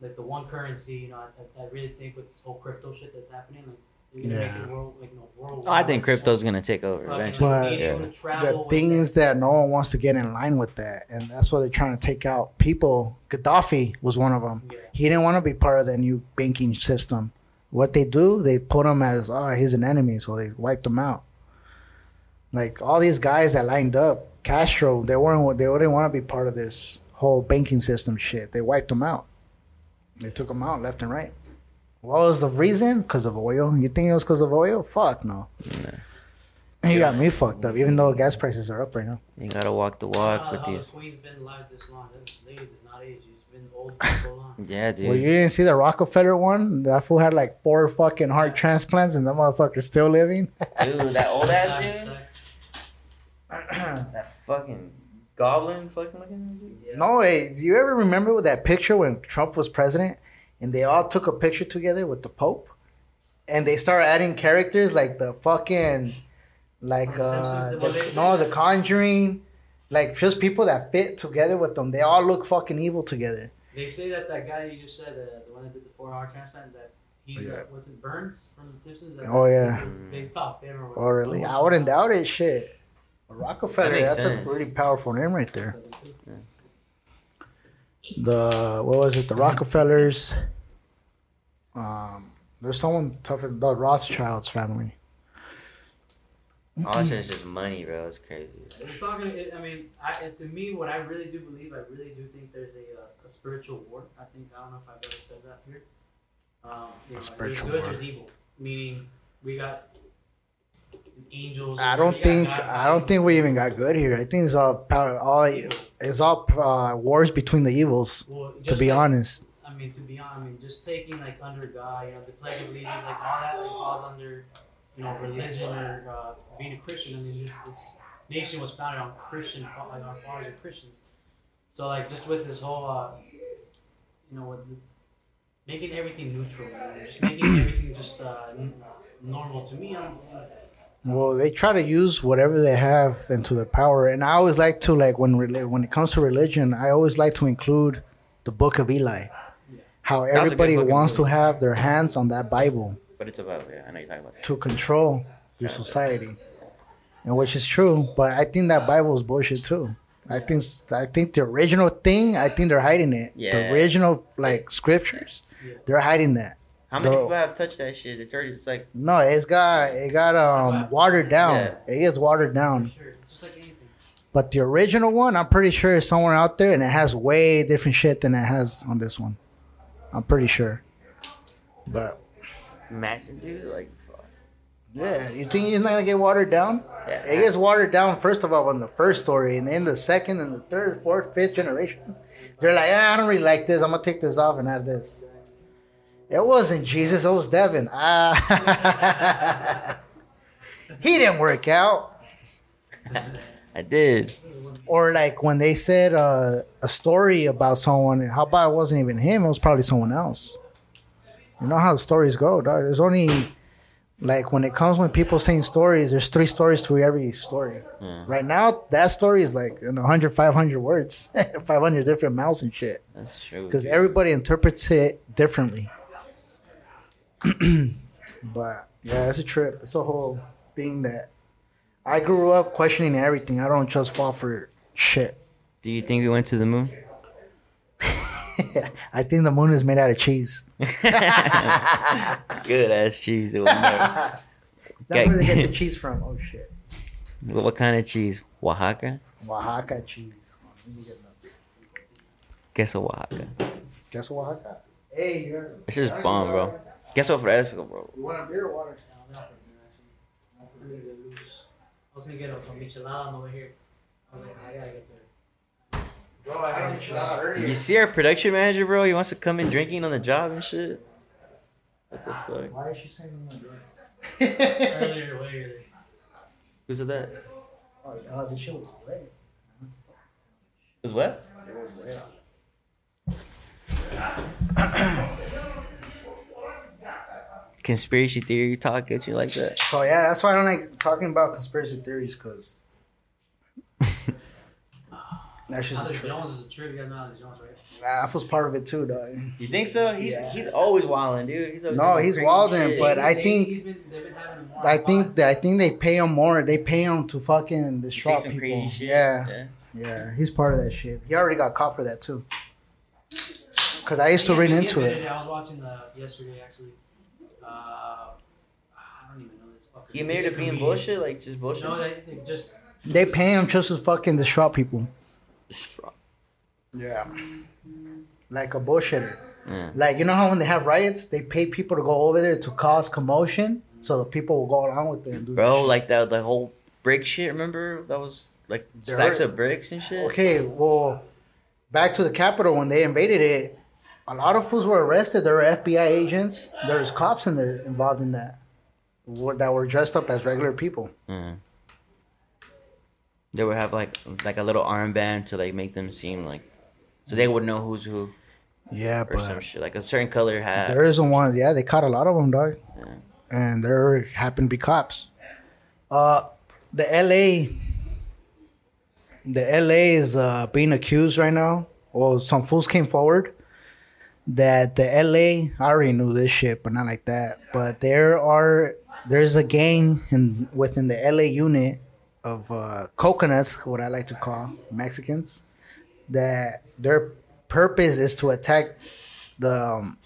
S5: Like the one currency, you know, I, I really think with this whole crypto shit that's happening, like they're gonna make
S3: Yeah.
S5: it world, like you world.
S4: I think crypto's gonna take over eventually.
S3: But-
S5: being able to
S3: The things that no one wants to get in line with that, and that's why they're trying to take out people. Gaddafi was one of them.
S5: Yeah.
S3: He didn't want to be part of the new banking system. What they do, they put him as, oh, he's an enemy, so they wiped him out. Like all these guys that lined up, Castro, they weren't, they didn't want to be part of this whole banking system shit. They wiped them out. They took them out left and right. What was the reason? Because of oil. You think it was because of oil? Fuck no. You got me fucked up. Even though gas prices are up right now.
S4: You gotta walk the
S5: How,
S4: walk with
S5: how
S4: these.
S5: the queen's been alive this long. That lady does not age. She's been old for so long.
S4: Yeah, dude.
S3: Well, you didn't see the Rockefeller one? That fool had like four fucking heart transplants, and that motherfucker's still living.
S4: Dude, that old ass
S5: Sex,
S4: dude. that fucking goblin fucking looking at dude.
S5: Yeah.
S3: No way. Do you ever remember with that picture when Trump was president, and they all took a picture together with the Pope, and they started adding characters like the fucking, like uh,
S5: the
S3: the-
S5: one they
S3: no, the Conjuring, like just people that fit together with them. They all look fucking evil together.
S5: They say that that guy you just said, uh, the one that did the four hour transplant, that he's
S3: Yeah.
S5: uh, what's it, Burns from The Simpsons. That
S3: Oh, yeah.
S5: it's based off him or
S3: Oh, really? I wouldn't doubt it. Shit. Rockefeller,
S4: That
S3: that's
S4: sense.
S3: a pretty powerful name right there. The what was it? The Rockefellers. Um, there's someone tough. The Rothschilds family.
S4: All it's just money, bro. It's crazy.
S5: It's not gonna. It, I mean, I, it- to me, what I really do believe, I really do think there's a, uh, a spiritual war. I think I don't know if I've ever said that here. Um, you know,
S3: spiritual
S5: there's good,
S3: war.
S5: there's evil. Meaning, we got angels.
S3: I don't think I don't think we even got good here. I think it's all power. All it's all uh, wars between the evils.
S5: Well,
S3: To be
S5: like-
S3: honest,
S5: I mean, to be honest, I mean, just taking like under God, you know, the Pledge of Allegiance, like all that, like, falls under, you know, religion or uh, being a Christian. I mean, this, this nation was founded on Christian, like our fathers are Christians. So like, just with this whole, uh, you know, with making everything neutral, just making everything just uh, normal to me. I'm,
S3: well, they try to use whatever they have into their power, and I always like to like when when it comes to religion, I always like to include the Book of Eli. How
S4: was a good
S3: everybody wants to have their hands on that Bible.
S4: But it's about yeah. I know you're talking about.
S3: to control your society, and which is true. But I think that Bible is bullshit too. I think I think the original thing. I think they're hiding it.
S4: Yeah.
S3: The original like scriptures, they're hiding that.
S4: How many
S3: The-
S4: people have touched that shit? It's already. It's like
S3: No, it's got it got um watered down.
S4: Yeah.
S3: It gets watered down.
S5: sure, it's just like anything.
S3: But the original one, I'm pretty sure is somewhere out there, and it has way different shit than it has on this one. I'm pretty sure. But
S4: imagine, dude. Like it's fuck.
S3: Yeah, you think it's not gonna get watered down?
S4: Yeah.
S3: It gets watered down first of all on the first story, and then the second and the third, fourth, fifth generation. They're like, ah, I don't really like this. I'm gonna take this off and add this. It wasn't Jesus. It was Devin. Ah, he didn't work out.
S4: I did.
S3: Or like when they said uh, a story about someone, and how about it wasn't even him? It was probably someone else. You know how the stories go, dog. There's only like when it comes when people saying stories, there's three stories to every story.
S4: Yeah.
S3: Right now, that story is like you know, 100, 500 words, 500 different mouths and shit.
S4: That's true.
S3: Because everybody interprets it differently. but yeah, it's a trip. It's a whole thing that I grew up questioning everything. I don't just fall for shit.
S4: Do you think we went to the moon?
S3: I think the moon is made out of cheese.
S4: Good ass cheese. It was.
S3: That's where they get the cheese from. Oh shit,
S4: what, kind of cheese? Oaxaca?
S3: Oaxaca cheese.
S4: Queso Oaxaca.
S3: Guess Oaxaca. Hey, you're.
S4: It's just bomb, bro. Queso fresco, bro.
S3: You want a beer or water?
S5: Yeah, I'm not gonna actually. I'm gonna get loose. I was gonna get a, a michelada over here. I was like, I gotta get there.
S3: Bro, I had a enchilada earlier.
S4: You see our production manager, bro? He wants to come in drinking on the job and shit. What the fuck?
S3: Why is she saying no?
S5: earlier, way earlier.
S4: Who said that?
S3: Oh, uh, the shit was red.
S4: Was what?
S3: It was red.
S4: Conspiracy theory talk at you like that.
S3: So yeah, that's why I don't like talking about conspiracy theories, cause that's just a
S5: Alex
S3: trip.
S5: Jones is a trip. You guys know Alex Jones, right?
S3: Nah, I was part of it too, dog.
S4: You think so? He's
S3: Yeah.
S4: he's always wilding, dude. He's always
S3: No, he's wilding,
S4: shit.
S3: but I think-
S5: he's been, they've been having more
S3: I think that I think they pay him more. They pay him to fucking
S4: You say
S3: distract
S4: some
S3: people.
S4: crazy shit.
S3: Yeah, yeah, he's part of that shit. He already got caught for that too. Cause I used to
S5: He-
S3: read into
S5: admitted
S3: it.
S5: I was watching the yesterday actually. Uh, I don't even know this fucker.
S4: He admitted
S5: He's a
S4: to being bullshit, like just bullshit.
S5: No, they, they just
S3: They pay him just to fucking distract people. Yeah, like a bullshitter.
S4: Yeah.
S3: Like you know how when they have riots, they pay people to go over there to cause commotion, so the people will go along with it and do.
S4: Bro,
S3: that
S4: like that the whole brick shit. Remember that was like
S3: There
S4: stacks of bricks and shit.
S3: Okay, well, back to the Capitol when they invaded it, a lot of fools were arrested. There were FBI agents. There was cops in there involved in that, that were dressed up as regular people.
S4: Yeah. They would have like like a little armband to like make them seem like, so they would know who's who
S3: Yeah,
S4: or some shit like a certain color hat.
S3: there isn't one. Yeah, they caught a lot of them, dog,
S4: Yeah.
S3: and there happened to be cops. Uh, the LA, the LA is uh, being accused right now. Well, some fools came forward that the LA. I already knew this shit, but not like that. But there are there's a gang in within the LA unit of uh, coconuts, what I like to call Mexicans, that their purpose is to attack the um,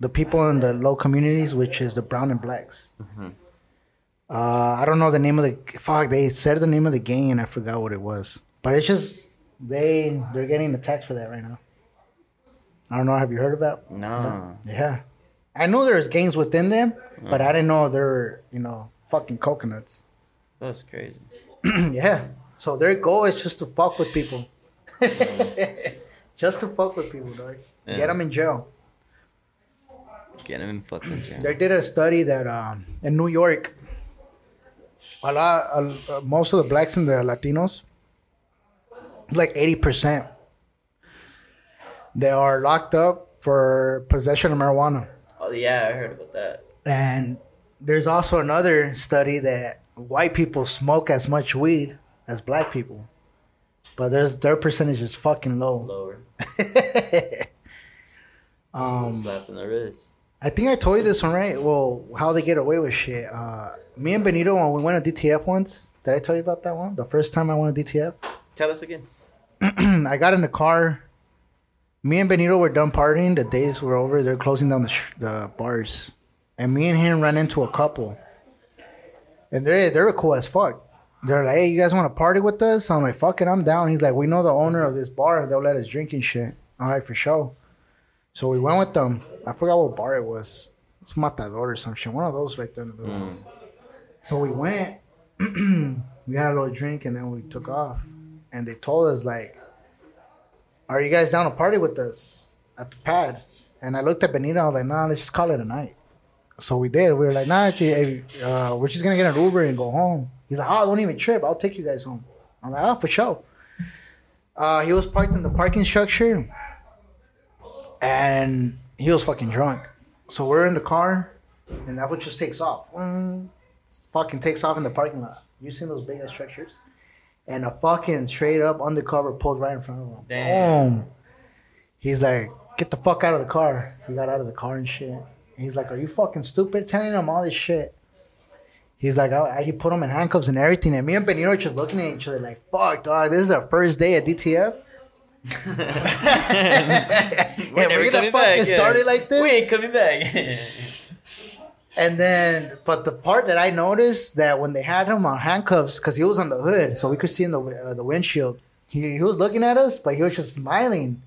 S3: the people in the low communities, which is the brown and blacks. Uh, I don't know the name of the fuck. They said the name of the gang, and I forgot what it was. But it's just they they're getting attacked for that right now. I don't know. Have you heard about?
S4: No.
S3: Yeah, I know there's gangs within them, but I didn't know they're you know fucking coconuts.
S4: That's crazy.
S3: yeah. So their goal is just to fuck with people. just to fuck with people, dog.
S4: Yeah.
S3: Get them in jail.
S4: Get them in fucking jail.
S3: They did a study that um, in New York, a lot, uh, most of the blacks and the Latinos, like eighty percent, they are locked up for possession of marijuana.
S4: Oh yeah, I heard about that.
S3: And there's also another study that white people smoke as much weed as black people, but there's their percentage is fucking low.
S4: Lower.
S3: um,
S4: Slap in the wrist.
S3: I think I told you this one, right? Well, how they get away with shit. Uh, me and Benito, when we went to DTF once, did I tell you about that one? The first time I went to DTF?
S4: Tell us again.
S3: I got in the car. Me and Benito were done partying. The days were over. They're closing down the, sh- the bars. And me and him ran into a couple. And they they were cool as fuck. They're like, hey, you guys want to party with us? I'm like, fuck it, I'm down. He's like, we know the owner of this bar. They'll let us drink and shit. I'm like, for sure. So we went with them. I forgot what bar it was. It's Matador or some shit. One of those right there in the middle. Mm. So we went. we had a little drink and then we took off. And they told us like, "Are you guys down to party with us at the pad?" And I looked at Benito. I was like, "Nah, let's just call it a night." So we did. We were like, "Nah, hey, uh, we're just gonna get an Uber and go home." He's like, "Oh, don't even trip. I'll take you guys home." I'm like, "Oh, for sure." Uh, he was parked in the parking structure, and he was fucking drunk. So we're in the car, and that one just takes off. Mm, fucking takes off in the parking lot. You seen those big ass structures? And a fucking straight up undercover pulled right in front of him.
S4: Damn.
S3: Boom. He's like, get the fuck out of the car. He got out of the car and shit. He's like, "Are you fucking stupid?" Telling him all this shit. He's like, oh, he put him in handcuffs and everything, and me and Benito are just looking at each other like, "Fuck, dog, this is our first day at DTF." and we're
S4: never
S3: gonna fucking
S4: back, yeah.
S3: start it like this.
S4: We ain't coming back.
S3: And then, but the part that I noticed that when they had him on handcuffs, because he was on the hood, so we could see in the uh, the windshield, he, he was looking at us, but he was just smiling.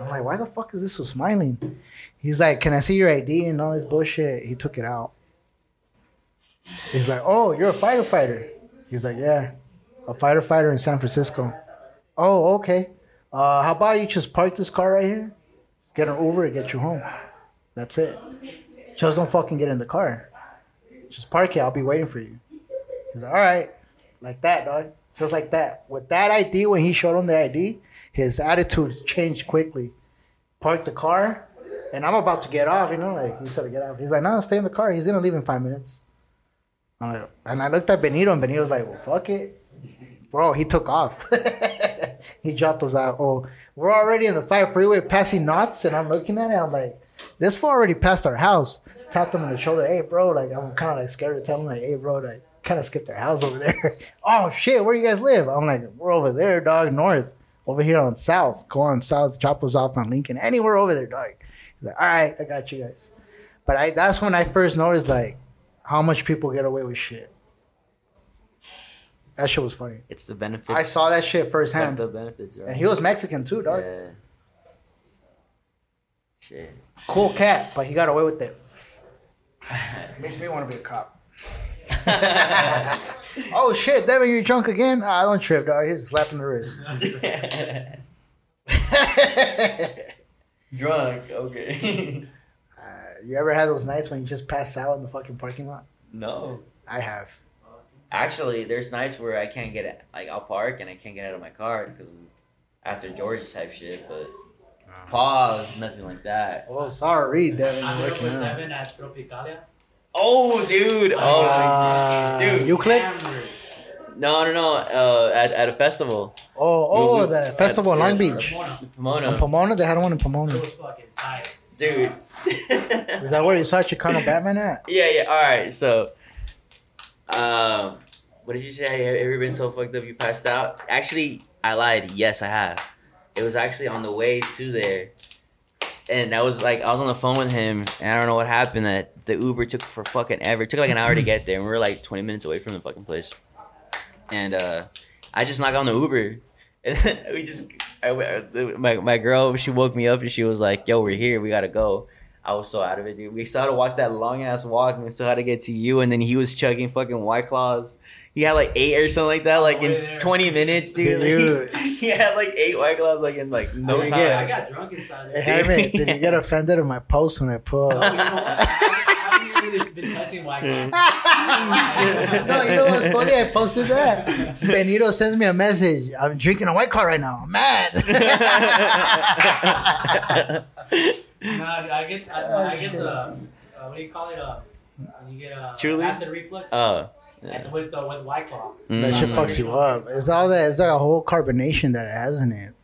S3: I'm like, why the fuck is this so smiling? He's like, can I see your ID and all this bullshit? He took it out. He's like, oh, you're a fighter fighter. He's like, yeah, a fighter fighter in San Francisco. Oh, okay. Uh, how about you just park this car right here? Get an Uber and get you home. That's it. Just don't fucking get in the car. Just park it. I'll be waiting for you. He's like, all right. Like that, dog. Just like that. With that ID, when he showed him the ID, his attitude changed quickly. Parked the car, and I'm about to get off, you know, like, he said to get off. He's like, no, stay in the car. He's to leave in five minutes. I'm like, and I looked at Benito, and Benito was like, well, fuck it. Bro, he took off. he dropped those out. Oh, we're already in the five freeway passing Knott's, and I'm looking at it. I'm like, this fool already passed our house. Tapped him on the shoulder. Hey, bro, like I'm kind of like scared to tell him, like, hey, bro, like kind of skipped their house over there. oh shit, where you guys live? I'm like, we're over there, dog, north, over here on south. Go on south, drop us off on Lincoln, anywhere over there, dog. He's like, all right, I got you guys. But I that's when I first noticed like how much people get away with shit. That shit was funny.
S4: it's the benefits.
S3: I saw that shit firsthand.
S4: The benefits, right?
S3: And he was Mexican too, dog.
S4: Yeah. Shit.
S3: Cool cat, but he got away with it. Makes me want to be a cop. oh shit, Devin, you're drunk again? Ah, I don't trip, dog. He's slapping the wrist.
S4: Drunk. Okay.
S3: Uh, you ever had those nights when you just pass out in the fucking parking lot?
S4: no.
S3: I have.
S4: Actually, there's nights where I can't get it. Like I'll park and I can't get out of my car because after George's type shit. But pause, nothing like that.
S3: Oh, sorry, Devin.
S5: I
S3: You're
S5: met up
S3: waking
S5: with. Devin at Tropicalia.
S4: Oh, dude. Oh,
S3: Uh,
S4: dude.
S3: Euclid?
S5: Hammered.
S4: no, no, no. Uh, at, at a festival,
S3: Oh, oh,
S4: We- we-
S3: the festival in Long
S4: yeah.
S3: Beach.
S5: Pomona.
S3: In
S4: Pomona,
S3: Pomona, they had one in
S5: It
S3: Pomona.
S5: was fucking tight.
S4: dude.
S3: Is that where you saw Chicano Batman at?
S4: Yeah, yeah. All right. So, um, what did you say? Have you ever been so fucked up you passed out? Actually, I lied. Yes, I have. It was actually on the way to there, and that was like I was on the phone with him, and I don't know what happened. That the Uber took for fucking ever. It took like an hour to get there, and we were like twenty minutes away from the fucking place. And uh, I just knocked on the Uber, and we just. I, I- my my girl, she woke me up and she was like, "Yo, we're here. We gotta go." I was so out of it, dude. We still had to walk that long ass walk, and we still had to get to you. And then he was chugging fucking white claws. He had like eight or something like that, like in
S5: there.
S4: twenty minutes, dude.
S3: Dude.
S4: he had like eight white claws, like in like no
S3: Did you
S4: time.
S3: get-
S5: I got drunk inside there.
S3: Hey, Jaime, did you get offended at my post when I put?
S5: No, you know, I, I haven't really been touching white claws.
S3: no, you know what's funny? I posted that. Benito sends me a message. I'm drinking a white claw right now. I'm mad.
S5: No, I get, I,
S3: Oh,
S5: I get
S3: shit.
S5: the, uh, what do you call it? Uh, when you get uh,
S4: Truly?
S5: acid reflux and with the with white claw.
S3: that shit
S4: mm.
S3: fucks you up. It's all that. It's like a whole carbonation that it has in it.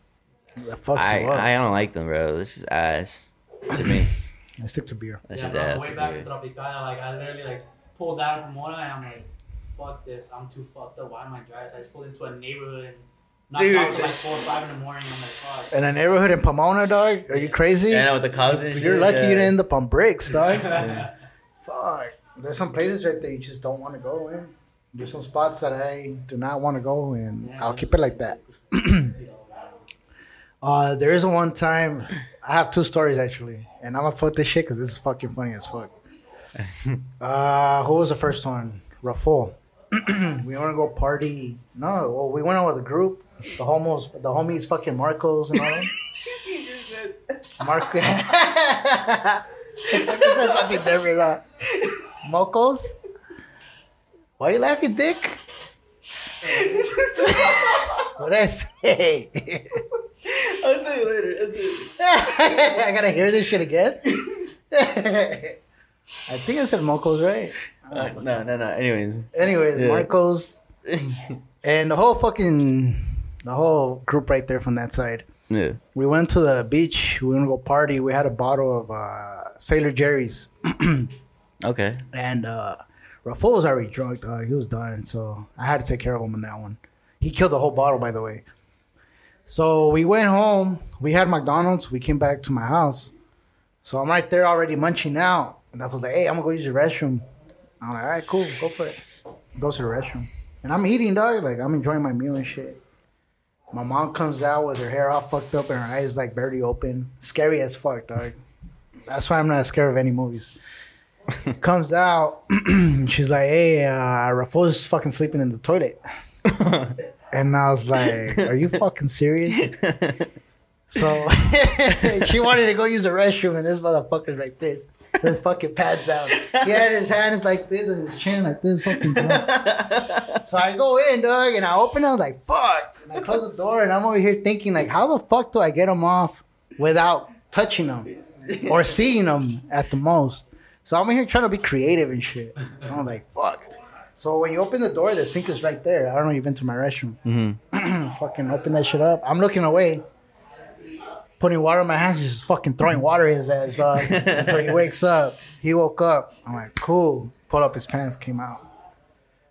S3: That fucks
S4: I,
S3: you up.
S4: I don't like them, bro. This is ass to me.
S3: I stick to beer.
S4: That's
S5: yeah,
S4: just
S5: bro,
S4: ass.
S5: way back
S4: weird.
S5: to Tropicalia, like I literally like pulled out of Pomona and I'm like, fuck this, I'm too fucked up. Why am I driving? So I just pulled into a neighborhood and knocked
S4: Dude.
S5: like four or five in the morning. I'm like, fuck.
S3: In a neighborhood in Pomona, dog. Are you crazy?
S4: Yeah, I know with the cops and.
S3: You're lucky
S4: yeah.
S3: you didn't end up on bricks, dog.
S5: Yeah.
S3: Fuck. There's some places right there you just don't want to go in. There's some spots that I do not want to go in. I'll keep it like that. uh, there is one time. I have two stories actually, and I'm gonna fuck this shit because this is fucking funny as fuck. uh, who was the first one? Raful. we want to go party. No, well, we went out with a group. The homos, the homies, fucking Marcos and all them. Marco. Fucking different, huh? Mocos? Why you laughing, dick? what I say?
S4: I'll tell you later. Tell you.
S3: I gotta hear this shit again. I think I said Mocos, right?
S4: Uh, no, no, no. Anyways.
S3: Anyways,
S4: Yeah.
S3: Marcos and the whole fucking the whole group right there from that side.
S4: Yeah.
S3: We went to the beach. We went to go party. We had a bottle of uh, Sailor Jerry's,
S4: Okay.
S3: and uh, Raffo was already drunk. Dog. He was done, so I had to take care of him on that one. He killed the whole bottle, by the way. So we went home. We had McDonald's. We came back to my house. So I'm right there already munching out. And I was like, hey, I'm gonna go use the restroom. I'm like, all right, cool, go for it. Goes to the restroom. And I'm eating, dog. Like I'm enjoying my meal and shit. My mom comes out with her hair all fucked up and her eyes like barely open. Scary as fuck, dog. That's why I'm not scared of any movies. comes out, she's like, hey, uh, Rafael's fucking sleeping in the toilet. And I was like, "Are you fucking serious?" So she wanted to go use the restroom, and this motherfucker's like this, his fucking pads out. He had his hands like this and his chin like this, fucking. So I go in, dog, and I open. I was like, "Fuck!" And I close the door, and I'm over here thinking, like, "How the fuck do I get him off without touching him or seeing him at the most?" So I'm in here trying to be creative and shit. So I'm like, "Fuck." So when you open the door, the sink is right there. I don't know you've been to my restroom. Mm-hmm. fucking open that shit up. I'm looking away, putting water in my hands, just fucking throwing water in his ass, dog, until he wakes up. He woke up. I'm like, cool. Pull up his pants, came out.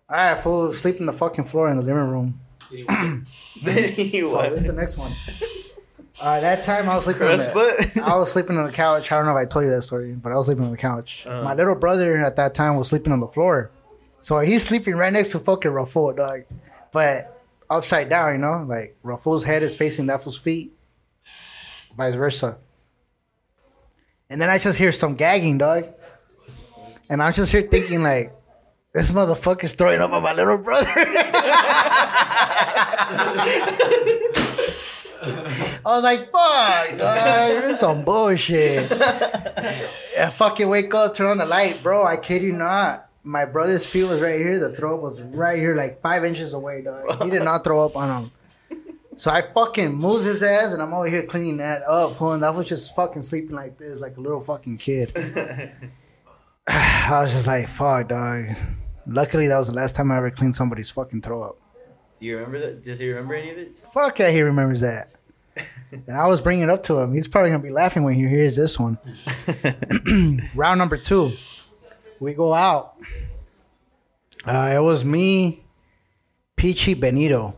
S3: All right, fool, sleep in the fucking floor in the living room.
S5: Anyway,
S3: So this the next one. Uh, that time I was sleeping. On the. I was sleeping on the couch. I don't know if I told you that story, but I was sleeping on the couch.
S4: Uh-huh.
S3: My little brother at that time was sleeping on the floor, so he's sleeping right next to fucking Raffo, dog, but upside down. You know, like Raffo's head is facing that fool's feet, vice versa. And then I just hear some gagging, dog, and I'm just here thinking like, this motherfucker's throwing up on my little brother. I was like, fuck, dog, this is some bullshit. I fucking wake up, turn on the light, bro. I kid you not. My brother's feet was right here. The throw up was right here, like five inches away, dog. He did not throw up on him. So I fucking moved his ass, and I'm over here cleaning that up. And I was just fucking sleeping like this, like a little fucking kid. I was just like, fuck, dog. Luckily, that was the last time I ever cleaned somebody's fucking throw up.
S4: Do you remember that? Does he remember any of it?
S3: Fuck yeah, he remembers that. and I was bringing it up to him. He's probably gonna be laughing when he hears this one. Round number two, we go out. Uh, it was me, Peachy, Benito,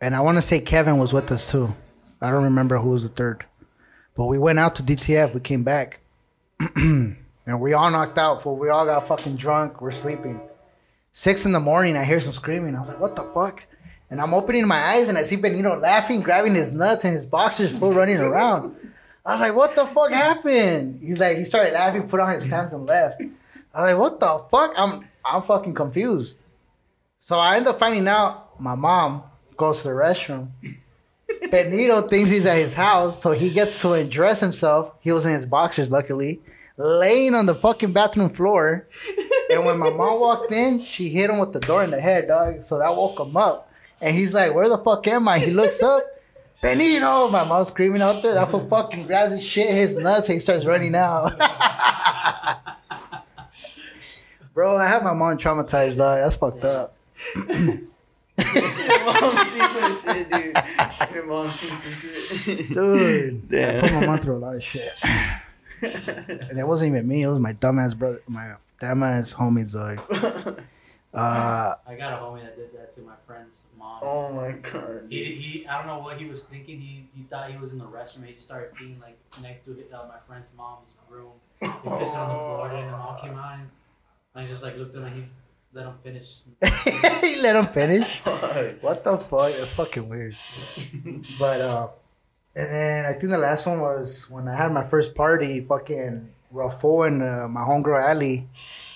S3: and I want to say Kevin was with us too. I don't remember who was the third, but we went out to DTF. We came back, and we all knocked out. Fool. We all got fucking drunk. We're sleeping. Six in the morning, I hear some screaming. I was like, "What the fuck?" And I'm opening my eyes and I see Benito laughing, grabbing his nuts and his boxers full running around. I was like, "What the fuck happened?" He's like, he started laughing, put on his pants and left. I was like, "What the fuck?" I'm I'm fucking confused. So I end up finding out my mom goes to the restroom. Benito thinks he's at his house, so he gets to undress himself. He was in his boxers, luckily, laying on the fucking bathroom floor. And when my mom walked in, she hit him with the door in the head, dog. So that woke him up. And he's like, Where the fuck am I? He looks up. Benito! My mom's screaming out there. That fool fucking grabs his shit, his nuts, and he starts running out. Bro, I have my mom traumatized, dog. That's fucked up.
S4: Your mom seen some shit, dude. Your mom seen some shit.
S3: Dude, I put my mom through a lot of shit. and it wasn't even me. It was my dumbass brother, my dumbass homies, dog. Uh,
S5: I got a homie that did that to my friend's mom.
S4: oh my god.
S5: He, he, I don't know what he was thinking. He, he thought he was in the restroom. He just started peeing like next to uh, my friend's mom's room. He pissed on the floor, and the mom came out and I just like looked at him and he let him finish.
S3: he let him finish. What the fuck? That's fucking weird. but uh, and then I think the last one was when I had my first party. Fucking Raffo and uh, my homegirl Ali,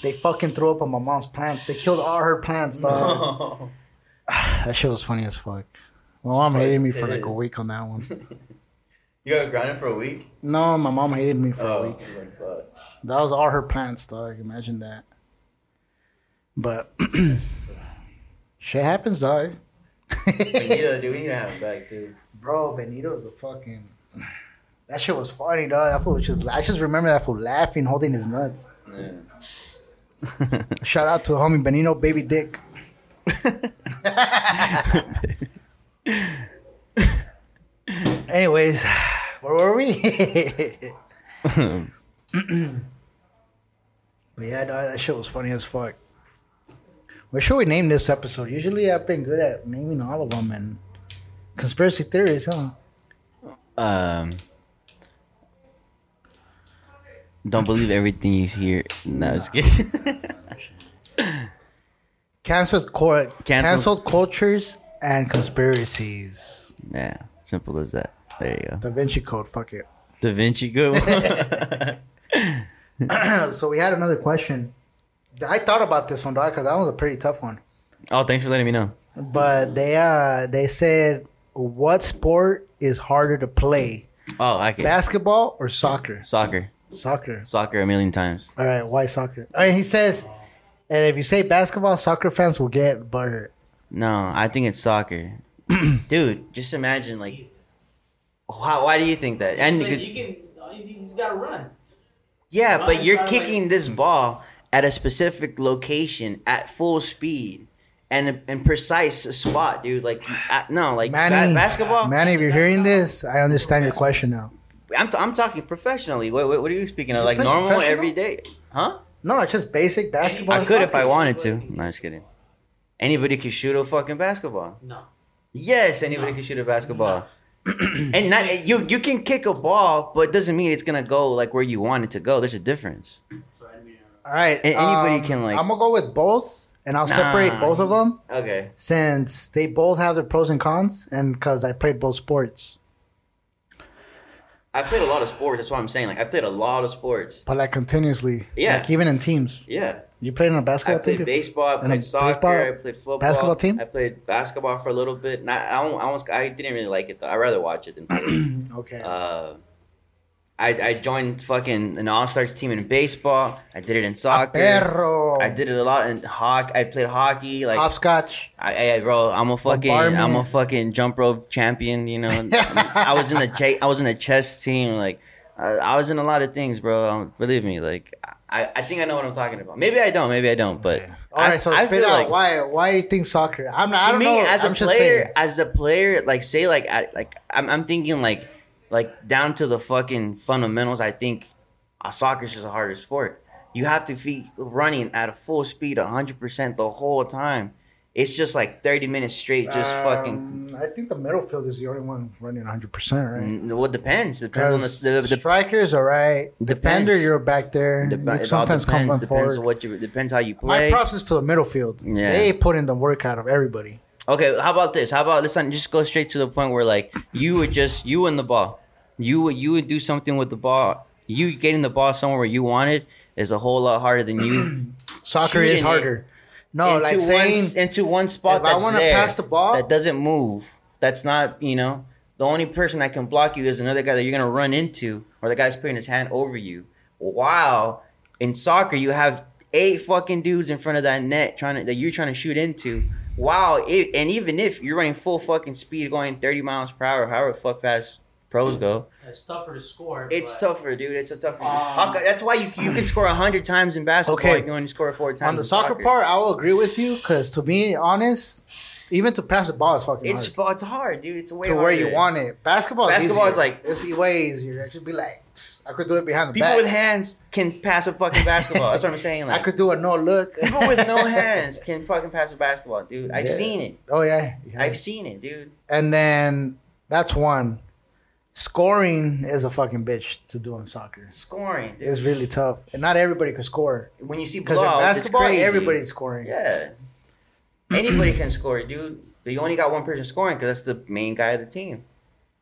S3: they fucking threw up on my mom's plants. They killed all her plants, dog. that shit was funny as fuck. My mom hated me for like a week on that one.
S4: You got grounded for a week?
S3: No, my mom hated me for a
S4: Oh,
S3: week.
S4: like.
S3: That was all her plants, dog. Imagine that. But shit happens, dog.
S4: Benito, dude, we need to have him back too.
S3: Bro, Benito's a fucking. That shit was funny, dog. That fool was just. I just remember that fool laughing, holding his nuts.
S4: Yeah.
S3: Shout out to the homie Benito, baby dick. Anyways, where were we? but yeah, no, that shit was funny as fuck. What should we name this episode? Usually, I've been good at naming all of them and conspiracy theories, huh?
S4: um, don't believe everything you hear. No, just kidding.
S3: Canceled, cor-
S4: Cancel-
S3: canceled cultures and conspiracies.
S4: yeah, simple as that. There you go.
S3: Da Vinci Code, fuck it.
S4: Da Vinci good. one.
S3: so we had another question. I thought about this one, dog, because that was a pretty tough one.
S4: oh, thanks for letting me know.
S3: But they uh they said, what sport is harder to play,
S4: Oh, I can.
S3: basketball or soccer?
S4: Soccer,
S3: Soccer.
S4: soccer a million times.
S3: All right, why soccer? I mean, he says, and if you say basketball, soccer fans will get butthurt.
S4: No, I think it's soccer. Dude, just imagine like, how, why do you think that? And because
S5: you can, all you you just gotta run.
S4: Yeah,
S5: Mine
S4: but you're
S5: sounds like-
S4: kicking this ball at a specific location at full speed and and precise spot, dude. Like, no, like
S3: Manny,
S4: basketball.
S3: Manny, if you're hearing this, I understand your question now.
S4: I'm, t- I'm talking professionally. What, what, what are you speaking of? Like normal every day? Huh?
S3: No, it's just basic basketball.
S4: I could if I wanted to. No, I'm just kidding. Anybody could shoot a fucking basketball.
S5: No.
S4: Yes, anybody
S5: No.
S4: can shoot a basketball. and not you. You can kick a ball, but it doesn't mean it's gonna go like where you want it to go. There's a difference.
S5: So I mean, uh,
S3: All right,
S4: And anybody
S3: um,
S4: can, like-
S3: I'm gonna go with both, and I'll separate both of them
S4: Okay.
S3: since they both have their pros and cons, and because I played both sports.
S4: I played a lot of sports. That's what I'm saying. Like I played a lot of sports.
S3: But like continuously,
S4: Yeah.
S3: like even in teams.
S4: Yeah,
S3: You played in a basketball team?
S4: I played
S3: team.
S4: baseball. I played soccer.
S3: baseball-
S4: I played football.
S3: basketball team?
S4: I played basketball for a little bit. Not, I don't. I, was, I didn't really like it though. I rather watch it than play.
S3: Okay.
S4: uh, I I joined fucking an all stars team in baseball. I did it in soccer. I did it a lot in hockey. I played hockey. Like
S3: hopscotch.
S4: I, I, bro, I'm a fucking,
S3: Bombardment.
S4: I'm a fucking jump rope champion. You know, I was in the ch- I was in the chess team. Like, I, I was in a lot of things, bro. Um, believe me, like, I, I think I know what I'm talking about. Maybe I don't. Maybe I don't. But
S3: All right, so
S4: I, I
S3: spit out
S4: like
S3: why why you think soccer? I'm not. I don't
S4: me,
S3: know.
S4: as a
S3: I'm
S4: player, as a player, like say, like, I, like I'm, I'm thinking like, like down to the fucking fundamentals. I think uh, soccer is just a harder sport. You have to be running at a full speed, 100 percent the whole time. It's just like 30 minutes straight, just fucking
S3: Um, I think the middle field is the only one running 100, percent right?
S4: Mm, Well, it depends. Depends on the, the, the
S3: strikers are right. Defender, you're back there.
S4: dep-
S3: sometimes
S4: depends.
S3: on
S4: Depends
S3: forward.
S4: on what you. Depends how you play.
S3: My props is to the middle field.
S4: Yeah.
S3: They put in the work out of everybody.
S4: Okay, how about this? How about let's not just go straight to the point where like you would just you and the ball, you would you would do something with the ball. You getting the ball somewhere where you want it is a whole lot harder than you
S3: Soccer is harder. No,
S4: into
S3: like
S4: one into one spot
S3: if I wanna pass the ball-
S4: that doesn't move. That's not you know the only person that can block you is another guy that you're gonna run into, or the guy's putting his hand over you. While in soccer, you have eight fucking dudes in front of that net trying to that you're trying to shoot into. Wow, it, and even if you're running full fucking speed, going 30 miles per hour, however fuck fast pros go,
S5: it's tougher to score.
S4: it's
S5: but
S4: tougher, dude. It's a tougher. Hockey- um, that's why you you can score hundred times in basketball.
S3: Okay.
S4: You can only score four times
S3: on the
S4: in
S3: soccer, part, I will agree with you because to be honest, even to pass the ball is fucking
S4: It's
S3: hard.
S4: it's hard, dude. It's way
S3: to where you want it. Basketball,
S4: Basketball
S3: is,
S4: is like-
S3: it's way easier. I should be like, I could do it behind the
S4: People
S3: back.
S4: with hands can pass a fucking basketball. That's what I'm saying. Like I
S3: could do a no look.
S4: people with no hands can fucking pass a basketball, dude. I've
S3: Yeah.
S4: seen it.
S3: Oh yeah, yeah.
S4: I've seen it, dude.
S3: and then that's one. Scoring is a fucking bitch to do in soccer.
S4: Scoring, dude.
S3: It's really tough, and not everybody can score.
S4: when you see
S3: Because basketball,
S4: it's crazy.
S3: everybody's scoring.
S4: Yeah. Anybody can score, dude. But you only got one person scoring because that's the main guy of the team.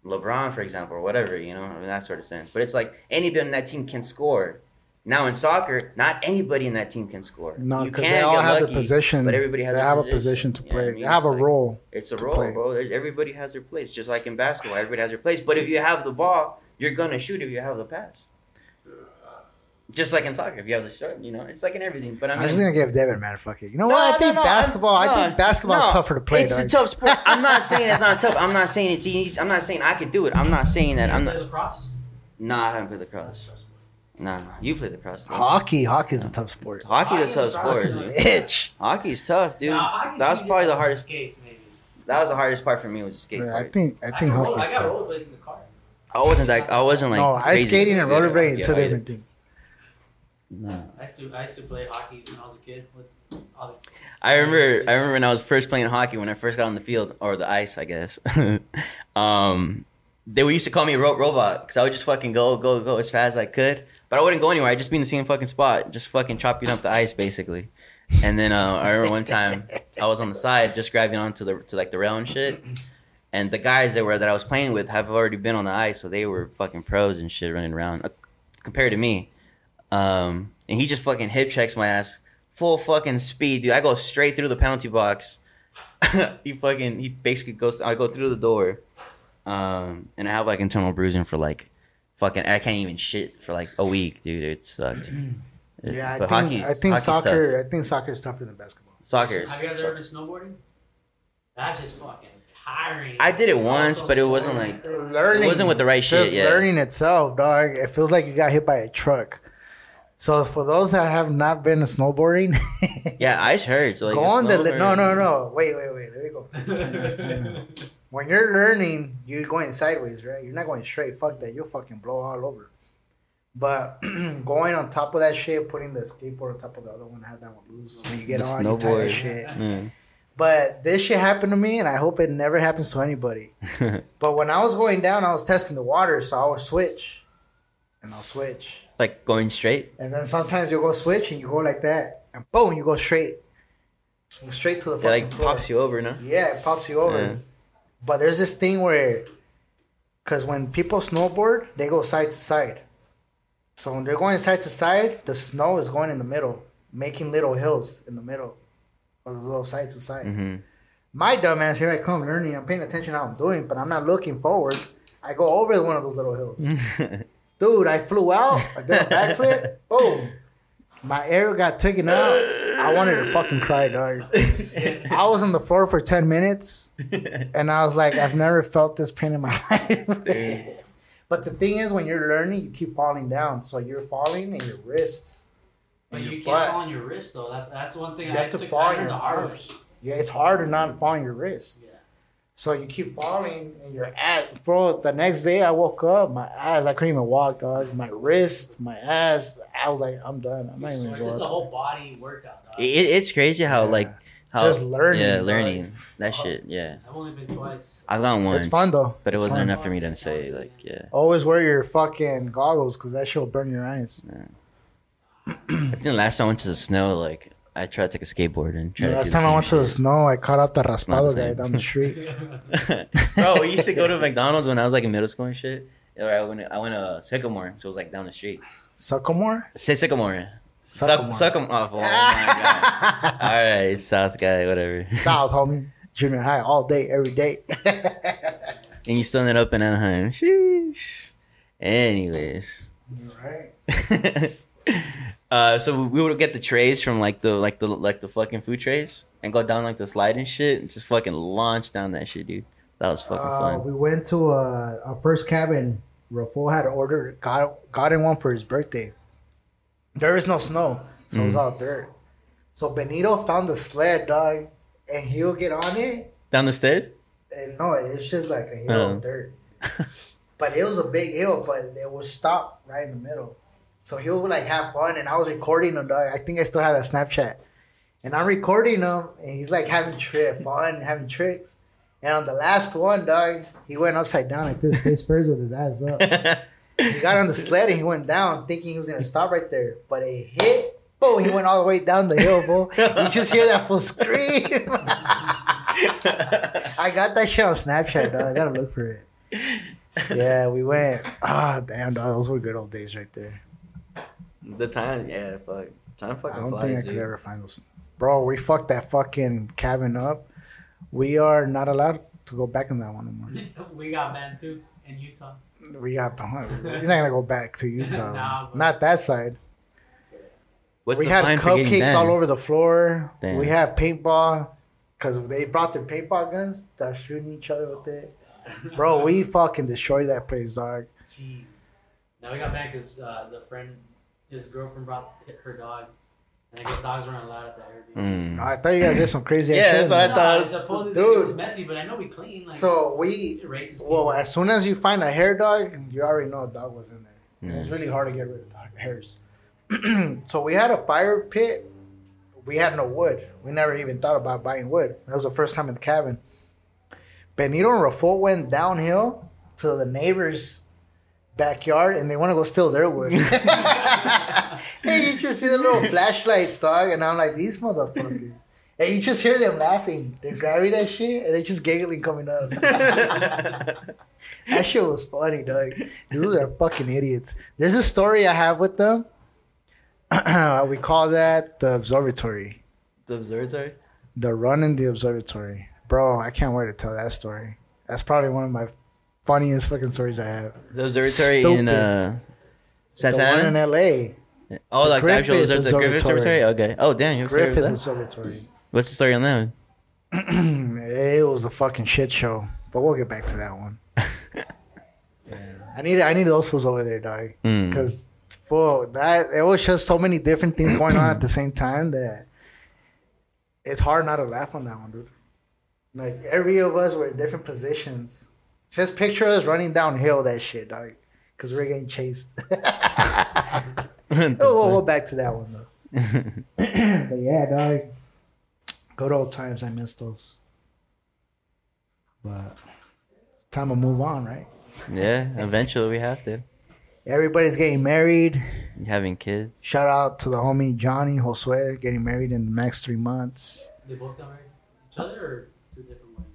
S4: LeBron, for example, or whatever, you know, in that sort of sense. But it's like anybody in that team can score. Now in soccer, not anybody in that team can score.
S3: No, because they all have
S4: lucky,
S3: their position.
S4: but everybody has
S3: they have a position to
S4: You know
S3: play.
S4: I mean?
S3: They have
S4: It's
S3: a
S4: like-
S3: role.
S4: It's a role,
S3: play.
S4: bro. Everybody has their place, just like in basketball. Everybody has their place. But if you have the ball, you're gonna shoot if you have the pass. Just like in soccer, if you have the shot, you know, it's like in everything. But I
S3: I'm
S4: mean,
S3: just gonna give Devin man fuck it. You know
S4: No,
S3: what? I think
S4: no,
S3: basketball.
S4: I'm-
S3: I think basketball is tougher to play.
S4: It's
S3: dog.
S4: a tough sport. I'm not saying it's not tough. I'm not saying it's easy. I'm not saying I could do it. I'm not saying that. I'm
S5: play
S4: not.
S5: lacrosse.
S4: Nah, I haven't played lacrosse. Nah, you played lacrosse. though.
S3: Hockey, hockey is a tough sport.
S4: Hockey is a tough
S5: Hockey,
S4: sport.
S5: lacrosse.
S3: Bitch.
S4: Hockey's tough, dude.
S5: Nah,
S4: That was probably the hardest.
S5: Skates, maybe.
S4: That was the hardest part for me was the skate
S3: Yeah, I think I think
S5: got roll-
S3: hockey's
S5: I got
S3: tough.
S5: rollerblades in the car.
S4: I wasn't like I wasn't like
S3: no, ice
S4: crazy.
S3: skating and
S4: Yeah,
S3: rollerblading
S4: yeah,
S3: two different things.
S4: No.
S5: I used to I used to play hockey when I was a kid with other.
S4: I remember I remember when I was first playing hockey when I first got on the field or the ice, I guess. um, they used to call me a ro- robot because I would just fucking go go go as fast as I could, but I wouldn't go anywhere. I'd just be in the same fucking spot, just fucking chopping up the ice basically. And then uh, I remember one time I was on the side just grabbing onto the to like the rail and shit. And the guys that were that I was playing with have already been on the ice, so they were fucking pros and shit running around uh, compared to me. Um, and he just fucking hip checks my ass full fucking speed, dude. I go straight through the penalty box. he fucking he basically goes. I go through the door, um, and I have like internal bruising for like fucking. I can't even shit for like a week, dude. It sucked.
S3: Yeah, I
S4: But
S3: think I think soccer.
S4: tough.
S3: I think soccer is tougher than basketball.
S4: Soccer.
S5: Have you guys ever been snowboarding? That's just fucking tiring.
S4: I did it once, but it wasn't like-
S3: Learning
S4: It wasn't with the right shit,
S3: Just
S4: yeah.
S3: learning itself, dog. It feels like you got hit by a truck. So for those that have not been snowboarding,
S4: Yeah, ice hurts. Like
S3: go on the
S4: snowboard.
S3: no no no wait wait wait let me go. Time out, time out. when you're learning, you're going sideways, right? You're not going straight. Fuck that. You'll fucking blow all over. But going on top of that shit, putting the skateboard on top of the other one, have that one loose. When you get
S4: The
S3: on, you tie that
S4: snowboard.
S3: shit.
S4: Mm.
S3: But this shit happened to me, and I hope it never happens to anybody. But when I was going down, I was testing the water, so I would switch, and I'll switch,
S4: like going straight.
S3: and then sometimes you'll go switch, and you go like that, and boom, you go straight, straight to the
S4: It like
S3: floor.
S4: pops you over, no?
S3: Yeah, it pops you over.
S4: Yeah.
S3: But there's this thing where, because when people snowboard, they go side to side. So when they're going side to side, the snow is going in the middle, making little hills in the middle of those little side to side.
S4: hmm
S3: My dumbass, here I come learning. I'm paying attention how I'm doing, but I'm not looking forward. I go over one of those little hills. Dude, I flew out. I did a backflip. Boom. My air got taken out. I wanted to fucking cry, dog. I was on the floor for 10 minutes, and I was like, I've never felt this pain in my life. But the thing is, when you're learning, you keep falling down. So you're falling in your wrists.
S5: But you can't
S3: butt.
S5: fall on your wrist though. That's that's one thing
S3: You
S5: I
S3: have to
S5: took-
S3: fall
S5: I
S3: on
S5: learned
S3: your
S5: the hard way.
S3: arms. Yeah, it's hard to not fall on your wrist.
S5: Yeah.
S3: So you keep falling and your ass, bro. The next day I woke up, my ass, I couldn't even walk, dog. My wrist, my ass, I was like, I'm done. I'm not even
S5: It's,
S3: going
S5: it's a whole body workout. Dog.
S4: It, it's crazy how
S3: Yeah.
S4: like how
S3: Just learning,
S4: Yeah,
S3: dog.
S4: learning that oh, shit. Yeah,
S5: I've only been twice.
S4: I've gone once.
S3: It's fun though.
S4: but it
S3: It's
S4: wasn't
S3: fun.
S4: enough for me to say like yeah.
S3: Always wear your fucking goggles because that shit will burn your eyes.
S4: I think the last time I went to the snow, like I tried to take a skateboard and try
S3: last
S4: to do
S3: time I went to the snow, I caught up the raspado guy down the street.
S4: Bro, we used to go to McDonald's when I was like in middle school and shit. Or I went, I went to Sycamore, so it was like down the street.
S3: Sycamore?
S4: Say Sycamore.
S3: Sycamore.
S4: Sycamore. Oh, oh my god. All right, South guy, whatever.
S3: South, homie. Junior high, all day, every day.
S4: And you still ended up in Anaheim. Sheesh. Anyways.
S3: right.
S4: Uh, so we would get the trays from like the like the like the fucking food trays and go down like the slide and shit and just fucking launch down that shit, dude. That was fucking
S3: Uh,
S4: fun.
S3: we went to a, our first cabin. Rafo had ordered, got, got in one for his birthday. There is no snow, so it was
S4: Mm.
S3: all dirt. So Benito found the sled, dog, and he'll get on it.
S4: Down the stairs?
S3: And no, it's just like a hill
S4: Uh-huh.
S3: of dirt. but it was a big hill, but it was stopped right in the middle. So he'll like have fun, and I was recording him, dog. I think I still have that Snapchat. And I'm recording him, and he's like having tri- fun, having tricks. And on the last one, dog, he went upside down like this, face first with his ass up. He got on the sled and he went down, thinking he was gonna stop right there, but it hit. Boom! He went all the way down the hill, bro. You just hear that full scream. I got that shit on Snapchat, dog. I gotta look for it. Yeah, we went. Ah, damn, dog. Those were good old days right there.
S4: The time, yeah, fuck. Time
S3: I
S4: fucking
S3: don't
S4: flies,
S3: think I
S4: dude.
S3: could ever find those. Bro, we fucked that fucking cabin up. We are not allowed to go back in that one anymore.
S5: we got banned too in Utah.
S3: We got behind. We're not gonna go back to Utah.
S5: Nah,
S3: not that side.
S4: What's
S3: we
S4: the
S3: had
S4: fine for getting
S3: cupcakes all over the floor.
S4: Damn.
S3: We had paintball because they brought their paintball guns. They're shooting each other with it. Bro, we fucking destroyed that place, dog.
S5: Jeez. Now we got banned because uh, the friend, his girlfriend brought her dog, And I guess dogs weren't allowed at the Airbnb.
S4: Mm.
S3: I thought you guys did some crazy
S4: Yeah,
S3: ass
S4: that's
S3: shit.
S4: what I
S5: No,
S4: thought-
S5: it's supposed
S3: Dude.
S5: it was messy, but I know we clean. Like,
S3: So we,
S5: racist.
S3: well,
S5: people.
S3: as soon as you find a hair dog, you already know a dog was in there.
S4: Mm.
S3: it's really hard to get rid of dog hairs. so we had a fire pit. We had no wood. We never even thought about buying wood. That was the first time in the cabin. Benito and Rafo went downhill to the neighbor's backyard and they want to go steal their wood. and you just see the little flashlights, dog. And I'm like, these motherfuckers. And you just hear them laughing. They're grabbing that shit and they're just giggling coming up. That shit was funny, dog. These are fucking idiots. There's a story I have with them. we call that the observatory.
S4: The observatory.
S3: The run in the observatory. Bro, I can't wait to tell that story. That's probably one of my funniest fucking stories I have.
S4: The observatory in
S3: Stupid.
S4: uh,
S3: The one in
S4: Ana.
S3: LA.
S4: Oh,
S3: the
S4: like the actual
S3: Griffith
S4: observatory. The Griffith
S3: Observatory.
S4: Okay. Oh, damn, you're
S3: Griffith
S4: Griffith.
S3: Observatory.
S4: What's the story on that one?
S3: it was a fucking shit show. But we'll get back to that one. yeah. I need I need those fools over there, dog.
S4: Mm.
S3: Because for that it was just so many different things going on at the same time that it's hard not to laugh on that one, dude. Like every of us were in different positions. Just picture us running downhill that shit, dog. Because we're getting chased. oh, we'll go back to that one though. but yeah, dog. Good old times. I miss those. But time to move on, right?
S4: yeah, eventually we have to.
S3: Everybody's getting married.
S4: Having kids.
S3: Shout out to the homie Johnny Josue getting married in the next three months.
S5: They both got married to each other or two different weddings?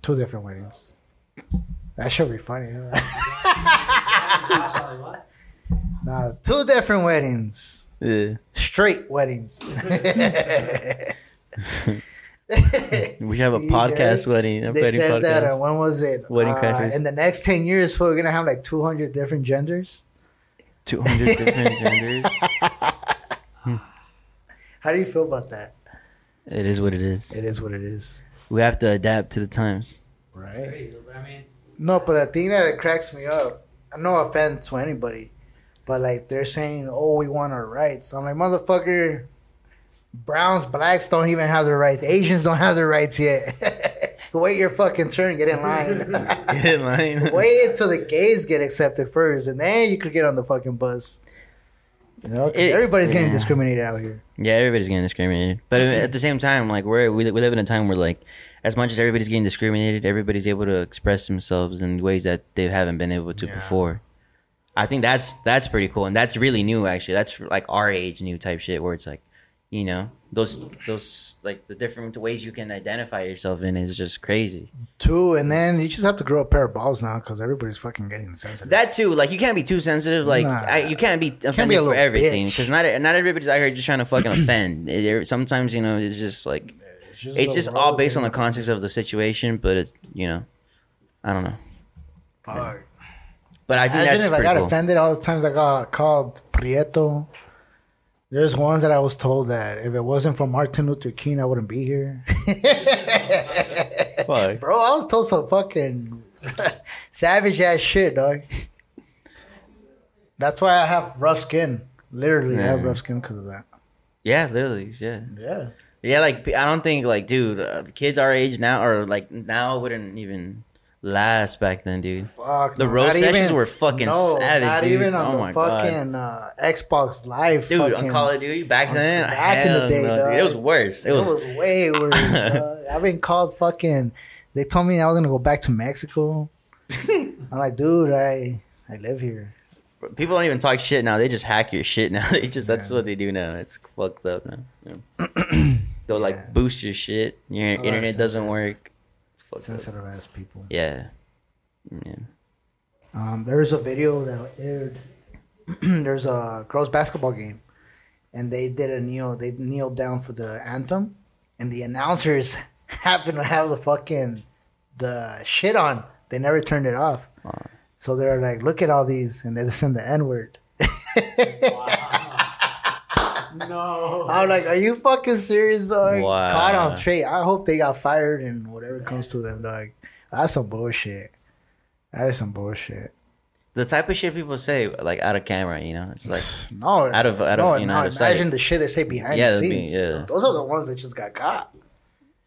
S3: Two different weddings. That should be funny. Huh?
S5: Josh, I'm like, what?
S3: nah, two different weddings.
S4: Yeah.
S3: Straight weddings.
S4: We have a podcast
S3: right?
S4: wedding. A
S3: they
S4: wedding
S3: said that. Uh, when was it?
S4: Wedding
S3: uh,
S4: crackers.
S3: In the next ten years, we're gonna have like two hundred different genders.
S4: 200 different genders.
S3: How do you feel about that?
S4: It is what it is.
S3: It is what it is,
S4: We have to adapt to the times.
S3: Right?
S5: Crazy, I mean,
S3: No, but the thing that cracks me up, no offense to anybody, but like they're saying, "Oh, we want our rights." I'm like, motherfucker, browns, blacks don't even have their rights. Asians don't have their rights yet. Wait your fucking turn, get in line.
S4: Get in line.
S3: Wait until the gays get accepted first, and then you could get on the fucking bus. You know, 'cause
S4: It-
S3: everybody's getting
S4: yeah.
S3: discriminated out here.
S4: Yeah, everybody's getting discriminated. But at the same time, like we're we, we live in a time where like as much as everybody's getting discriminated, everybody's able to express themselves in ways that they haven't been able to
S3: Yeah.
S4: before. I think that's that's pretty cool, and that's really new. Actually, that's like our age new type shit, where it's like, you know, those those like the different ways you can identify yourself in is just crazy.
S3: Two, and then you just have to grow a pair of balls now because everybody's fucking getting sensitive.
S4: That too, like you can't be too sensitive. Like
S3: Nah.
S4: I, you can't be
S3: be
S4: offended
S3: a
S4: for everything because not not everybody's out here just trying to fucking offend. It- sometimes you know it's just like it's just all based on the context of the situation, but it's you know, I don't know.
S3: Fuck.
S4: But I think
S3: Imagine
S4: that's
S3: if I got
S4: cool.
S3: offended all the times I got called Prieto. There's ones that I was told that if it wasn't for Martin Luther King, I wouldn't be here.
S4: Fuck.
S3: Bro, I was told some fucking savage ass shit, dog. That's why I have rough skin. Literally, I have rough skin because of that.
S4: Yeah, literally, yeah,
S3: Yeah.
S4: Yeah. Like I don't think like, dude, uh, kids our age now or like now wouldn't even last back then, dude.
S3: Fuck.
S4: The
S3: no, not
S4: sessions
S3: even-
S4: were fucking
S3: no,
S4: savage,
S3: Not
S4: dude.
S3: even on
S4: Oh
S3: the fucking uh, Xbox Live.
S4: Dude,
S3: fucking,
S4: on Call of Duty back then,
S3: back in the day,
S4: no, it was worse. It
S3: It
S4: was,
S3: was, way worse. I've been called fucking. They told me I was gonna go back to Mexico. I'm like, dude, I I live here.
S4: people don't even talk shit now. They just hack your shit now. They just that's what they do now. It's fucked up now. Yeah. They'll like
S3: Yeah.
S4: boost your shit. Your
S3: of
S4: internet doesn't work. It's fucked up.
S3: Ass people.
S4: Yeah. Yeah.
S3: Um, there's a video that aired. there's a girls basketball game, and they did a kneel. They kneeled down for the anthem, and the announcers happened to have the fucking the shit on. They never turned it off.
S4: Wow.
S3: So they're like, "Look at all these," and they send the N word.
S5: No.
S3: I'm like, "Are you fucking serious, dog?"
S4: Wow.
S3: Caught on straight. I hope they got fired and whatever comes to them, dog. That's some bullshit. That is some bullshit.
S4: the type of shit people say like out of camera. You know, it's like
S3: No,
S4: Out of- out of, you know,
S3: no,
S4: out of sight.
S3: imagine the shit they say behind
S4: Yeah,
S3: the
S4: that'd be-
S3: scenes.
S4: yeah.
S3: Those are the ones that just got caught.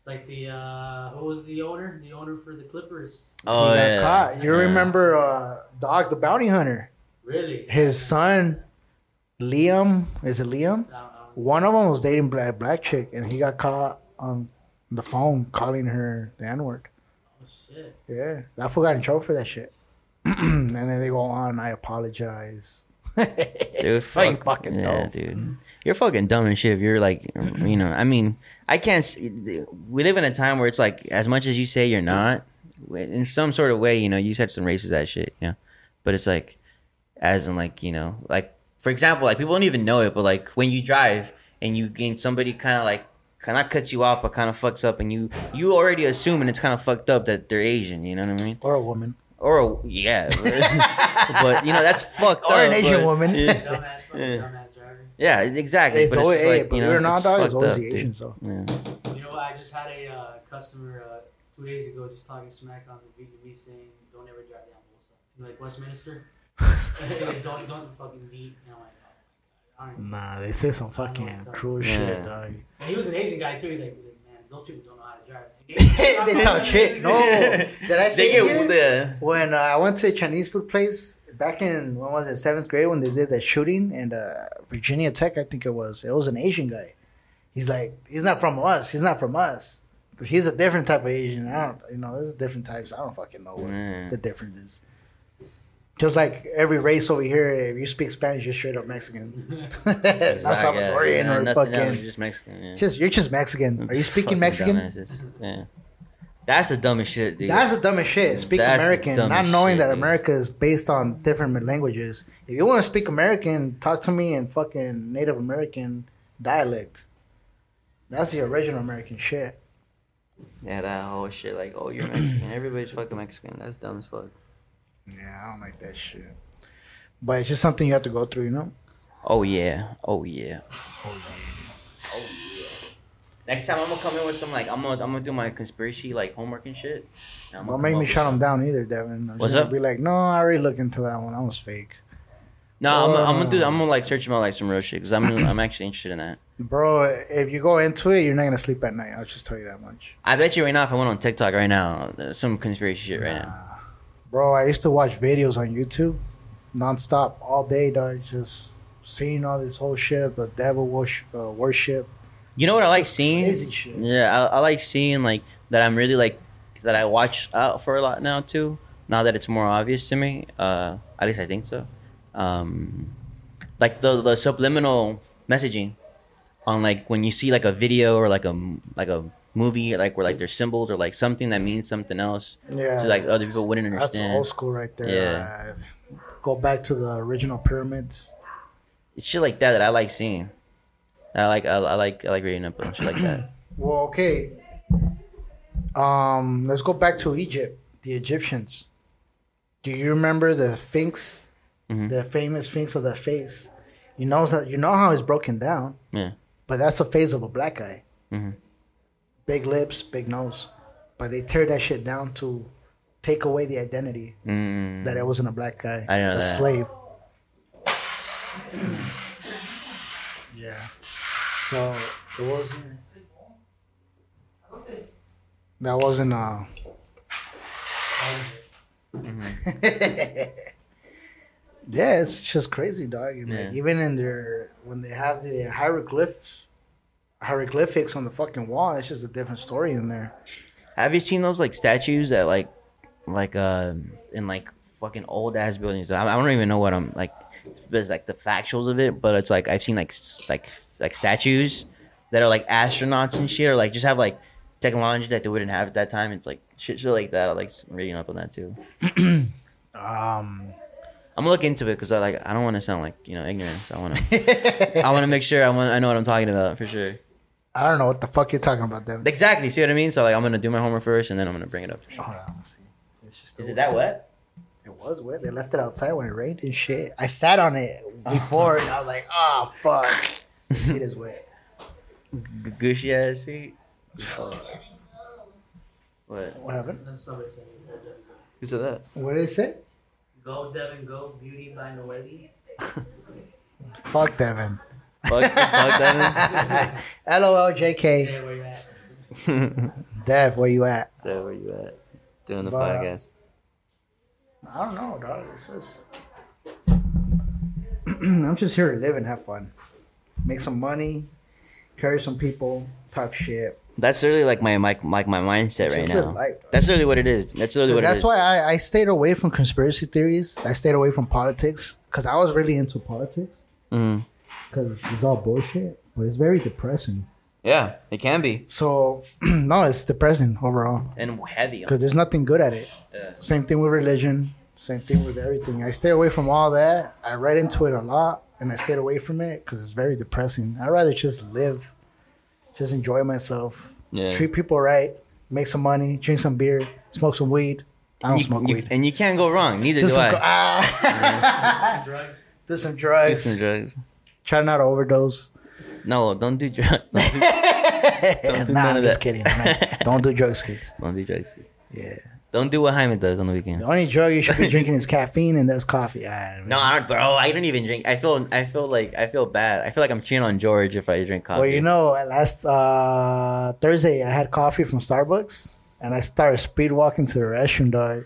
S5: Like the uh, who was the owner? The owner for the Clippers.
S4: oh
S3: he got
S4: yeah,
S3: caught. You
S4: Yeah.
S3: remember uh, Dog the Bounty Hunter?
S5: Really?
S3: His son, Liam, is it Liam?
S5: I don't- I don't-
S3: One of them was dating black black chick, and he got caught on the phone calling her the N word.
S5: Oh shit.
S3: Yeah, that fool got in trouble for that shit. and then they go on. I apologize.
S4: Dude,
S3: Fucking
S4: fuck,
S3: fucking
S4: yeah,
S3: dumb.
S4: dude. You're fucking dumb and shit. If you're like, you know, I mean, I can't. We live in a time where it's like, as much as you say you're not, in some sort of way, you know, you said some racist ass shit, you know, but it's like, as in like, you know, like for example, like people don't even know it, but like when you drive and you gain somebody kind of like kind of cuts you off, but kind of fucks up, and you you already assume and it's kind of fucked up that they're Asian. You know what I mean?
S3: Or a woman.
S4: Or a, yeah, but you know that's fucked up.
S3: Or
S4: up.
S3: an Asian
S4: but-
S3: woman.
S4: Yeah.
S5: Dumbass,
S4: Yeah.
S5: dumbass driver.
S4: Yeah, exactly.
S3: It's
S4: but
S3: always,
S4: just
S3: hey,
S4: like,
S3: but
S4: you
S3: we're
S4: know,
S3: not
S4: it's
S3: dog. It's
S4: fucked
S3: always
S4: up,
S3: the
S4: dude.
S3: Asians, though.
S4: Yeah.
S5: You know what? I just had a uh, customer uh, two days ago just talking smack on the Vietnamese saying, "Don't ever drive down Bolsa." Like Westminster. Don't don't fucking meet. And I'm like, oh my god.
S3: Nah, they say some fucking cruel shit,
S4: Yeah.
S3: dog.
S5: even- He was an Asian guy too. He's like, he's like, man, those people don't know how to drive.
S3: they talk shit. No, did I
S4: They
S3: say
S4: get
S3: here?
S4: the
S3: when uh, I went to a Chinese food place back in when was it seventh grade when they did that shooting in uh, Virginia Tech, I think it was. It was an Asian guy. He's like, he's not from us. He's not from us. He's a different type of Asian. I don't, you know, there's different types. I don't fucking know what
S4: Yeah.
S3: the difference is. Just like every race over here, if you speak Spanish, you're straight up Mexican. not Salvadorian
S4: yeah,
S3: or
S4: nothing else,
S3: fucking.
S4: you're just Mexican. Yeah.
S3: Just you're just Mexican. Are you speaking Mexican?
S4: dumbasses. Yeah, that's the dumbest shit, dude.
S3: That's the dumbest shit. Speak
S4: That's
S3: American, not knowing
S4: shit,
S3: that
S4: dude.
S3: America is based on different languages. If you want to speak American, talk to me in fucking Native American dialect. That's the original American shit.
S4: yeah, that whole shit. Like, oh, you're Mexican. Everybody's fucking Mexican. That's dumb as fuck.
S3: Yeah, I don't like that shit. But it's just something you have to go through, you know.
S4: Oh yeah. Oh yeah. Oh yeah. Oh yeah. Next time I'm gonna come in with some like I'm gonna I'm gonna do my conspiracy like homework and shit. And
S3: Don't make me shut them down either, Devin. I'm
S4: What's
S3: gonna
S4: up?
S3: Be like, no, I already looked into that one. That was fake,
S4: No, I'm, I'm gonna do. I'm gonna like search about like some real shit because I'm I'm actually interested in that.
S3: bro. If you go into it, you're not gonna sleep at night. I'll just tell you that much,
S4: I bet you right now if I went on TikTok right now, there's some conspiracy shit right now.
S3: Bro. I used to watch videos on YouTube, nonstop, all day, dog. Just seeing all this whole shit, the devil worship, uh, worship.
S4: You know what I like seeing?
S3: crazy shit.
S4: Yeah, I, I like seeing like that. I'm really like that. I watch out for a lot now too. Now that it's more obvious to me, uh, at least I think so. Um, like the the subliminal messaging on like when you see like a video or like a like a movie like where like there's symbols or like something that means something else
S3: Yeah,
S4: to like other people wouldn't understand.
S3: That's old school right there.
S4: Yeah.
S3: Uh, go back to the original pyramids.
S4: It's shit like that that I like seeing. I like I, I like I like reading up on shit like that.
S3: Well, okay. Um, let's go back to Egypt. The Egyptians. Do you remember the Sphinx,
S4: Mhm.
S3: the famous Sphinx of the face? You know that you know how it's broken down.
S4: Yeah.
S3: But that's the face of a black guy.
S4: Mhm.
S3: Big lips, big nose. But they tear that shit down to take away the identity
S4: Mm.
S3: that I wasn't a black guy,
S4: I know
S3: a
S4: that.
S3: slave. yeah. So it wasn't. That wasn't uh. yeah, it's just crazy, dog. And, like, even in their when they have the hieroglyphs, hieroglyphics on the fucking wall, it's just a different story in there.
S4: Have you seen those like statues that like, like uh, in like fucking old ass buildings? I, I don't even know what I'm like. It's like the factuals of it, but it's like I've seen like like like statues that are like astronauts and shit, or like just have like technology that they wouldn't have at that time. It's like shit, shit like that. I like reading up on that too.
S3: Um,
S4: I'm gonna look into it because I like I don't want to sound like you know ignorant. So I want to I want to make sure I want I know what I'm talking about for sure.
S3: I don't know what the fuck you're talking about, Devin.
S4: Exactly. See what I mean? So like I'm gonna do my homework first, and then I'm gonna bring it up. For sure.
S3: Hold on, let's see. It's just
S4: Is it that wet?
S3: It was wet. They left it outside when it rained and shit. I sat on it before and I was like, oh fuck. The seat is wet.
S4: G- Gushy ass seat. What?
S3: What happened?
S5: That's.
S4: Who said that?
S3: What did it say?
S5: Go Devin Go Beauty by Noeli.
S3: Fuck Devin.
S4: Fuck, fuck that.
S3: LOL JK.
S5: Say where you at.
S3: Dev, where you at?
S4: You at? Doing the
S3: But, uh,
S4: podcast.
S3: I don't know, dog. It's just. I'm just here to live and have fun. Make some money, carry some people, talk shit.
S4: That's literally like my my like my mindset right
S3: Just live
S4: now.
S3: life.
S4: That's literally what it is. That's literally what it
S3: that's
S4: is.
S3: why I, I stayed away from conspiracy theories. I stayed away from politics because I was really into politics
S4: Mhm.
S3: Because it's all bullshit, but it's very depressing.
S4: Yeah, it can be
S3: So no, it's depressing overall
S4: and heavy.
S3: because there's nothing good at it.
S4: Yeah.
S3: Same thing with religion. Same thing with everything. I stay away from all that. I read into it a lot, and I stayed away from it because it's very depressing. I'd rather just live, just enjoy myself,
S4: Yeah.
S3: treat people right, make some money, drink some beer, smoke some weed. I don't
S4: You-
S3: smoke
S4: you-
S3: weed.
S4: and you can't go wrong. Neither
S3: Do
S4: do,
S3: some,
S4: I.
S3: co- ah.
S5: Some drugs.
S3: do some
S4: Do
S3: drugs.
S4: Some drugs.
S3: Try not to overdose.
S4: No, don't do drugs. Don't do, don't do
S3: nah,
S4: none
S3: I'm
S4: of
S3: just
S4: that.
S3: kidding. man. don't do drugs, kids.
S4: don't do drugs.
S3: Yeah.
S4: Don't do what Hyman does on the weekends.
S3: The only drug you should be drinking is caffeine, and that's coffee. Ah,
S4: No, I don't, bro. I don't even drink. I feel. I feel like. I feel bad. I feel like I'm cheating on George if I drink coffee.
S3: Well, you know, last uh, Thursday I had coffee from Starbucks, and I started speed walking to the restroom, dog.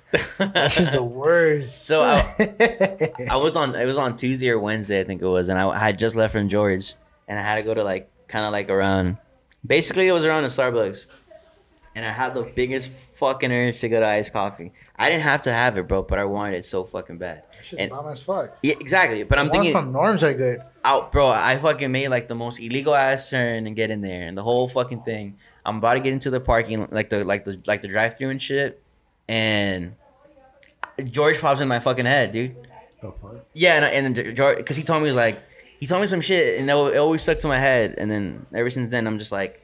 S3: That's just the worst.
S4: So I, I was on. It was on Tuesday or Wednesday, I think it was, and I, I had just left from George, and I had to go to like kind of like around. Basically, it was around the Starbucks, and I had the biggest fucking urge to go to iced coffee. I didn't have to have it, bro, but I wanted it so fucking bad.
S3: It's just
S4: And-
S3: bomb as fuck.
S4: Yeah, exactly. But I'm
S3: ones
S4: thinking,
S3: from Norms are good.
S4: out, bro. I fucking made like the most illegal ass turn and get in there, and the whole fucking thing. I'm about to get into the parking, like the like the like the drive through and shit, and George pops in my fucking head, dude.
S3: The fuck?
S4: Yeah, and, and then George, because he told me he was like, he told me some shit, and it, it always stuck to my head. And then ever since then, I'm just like,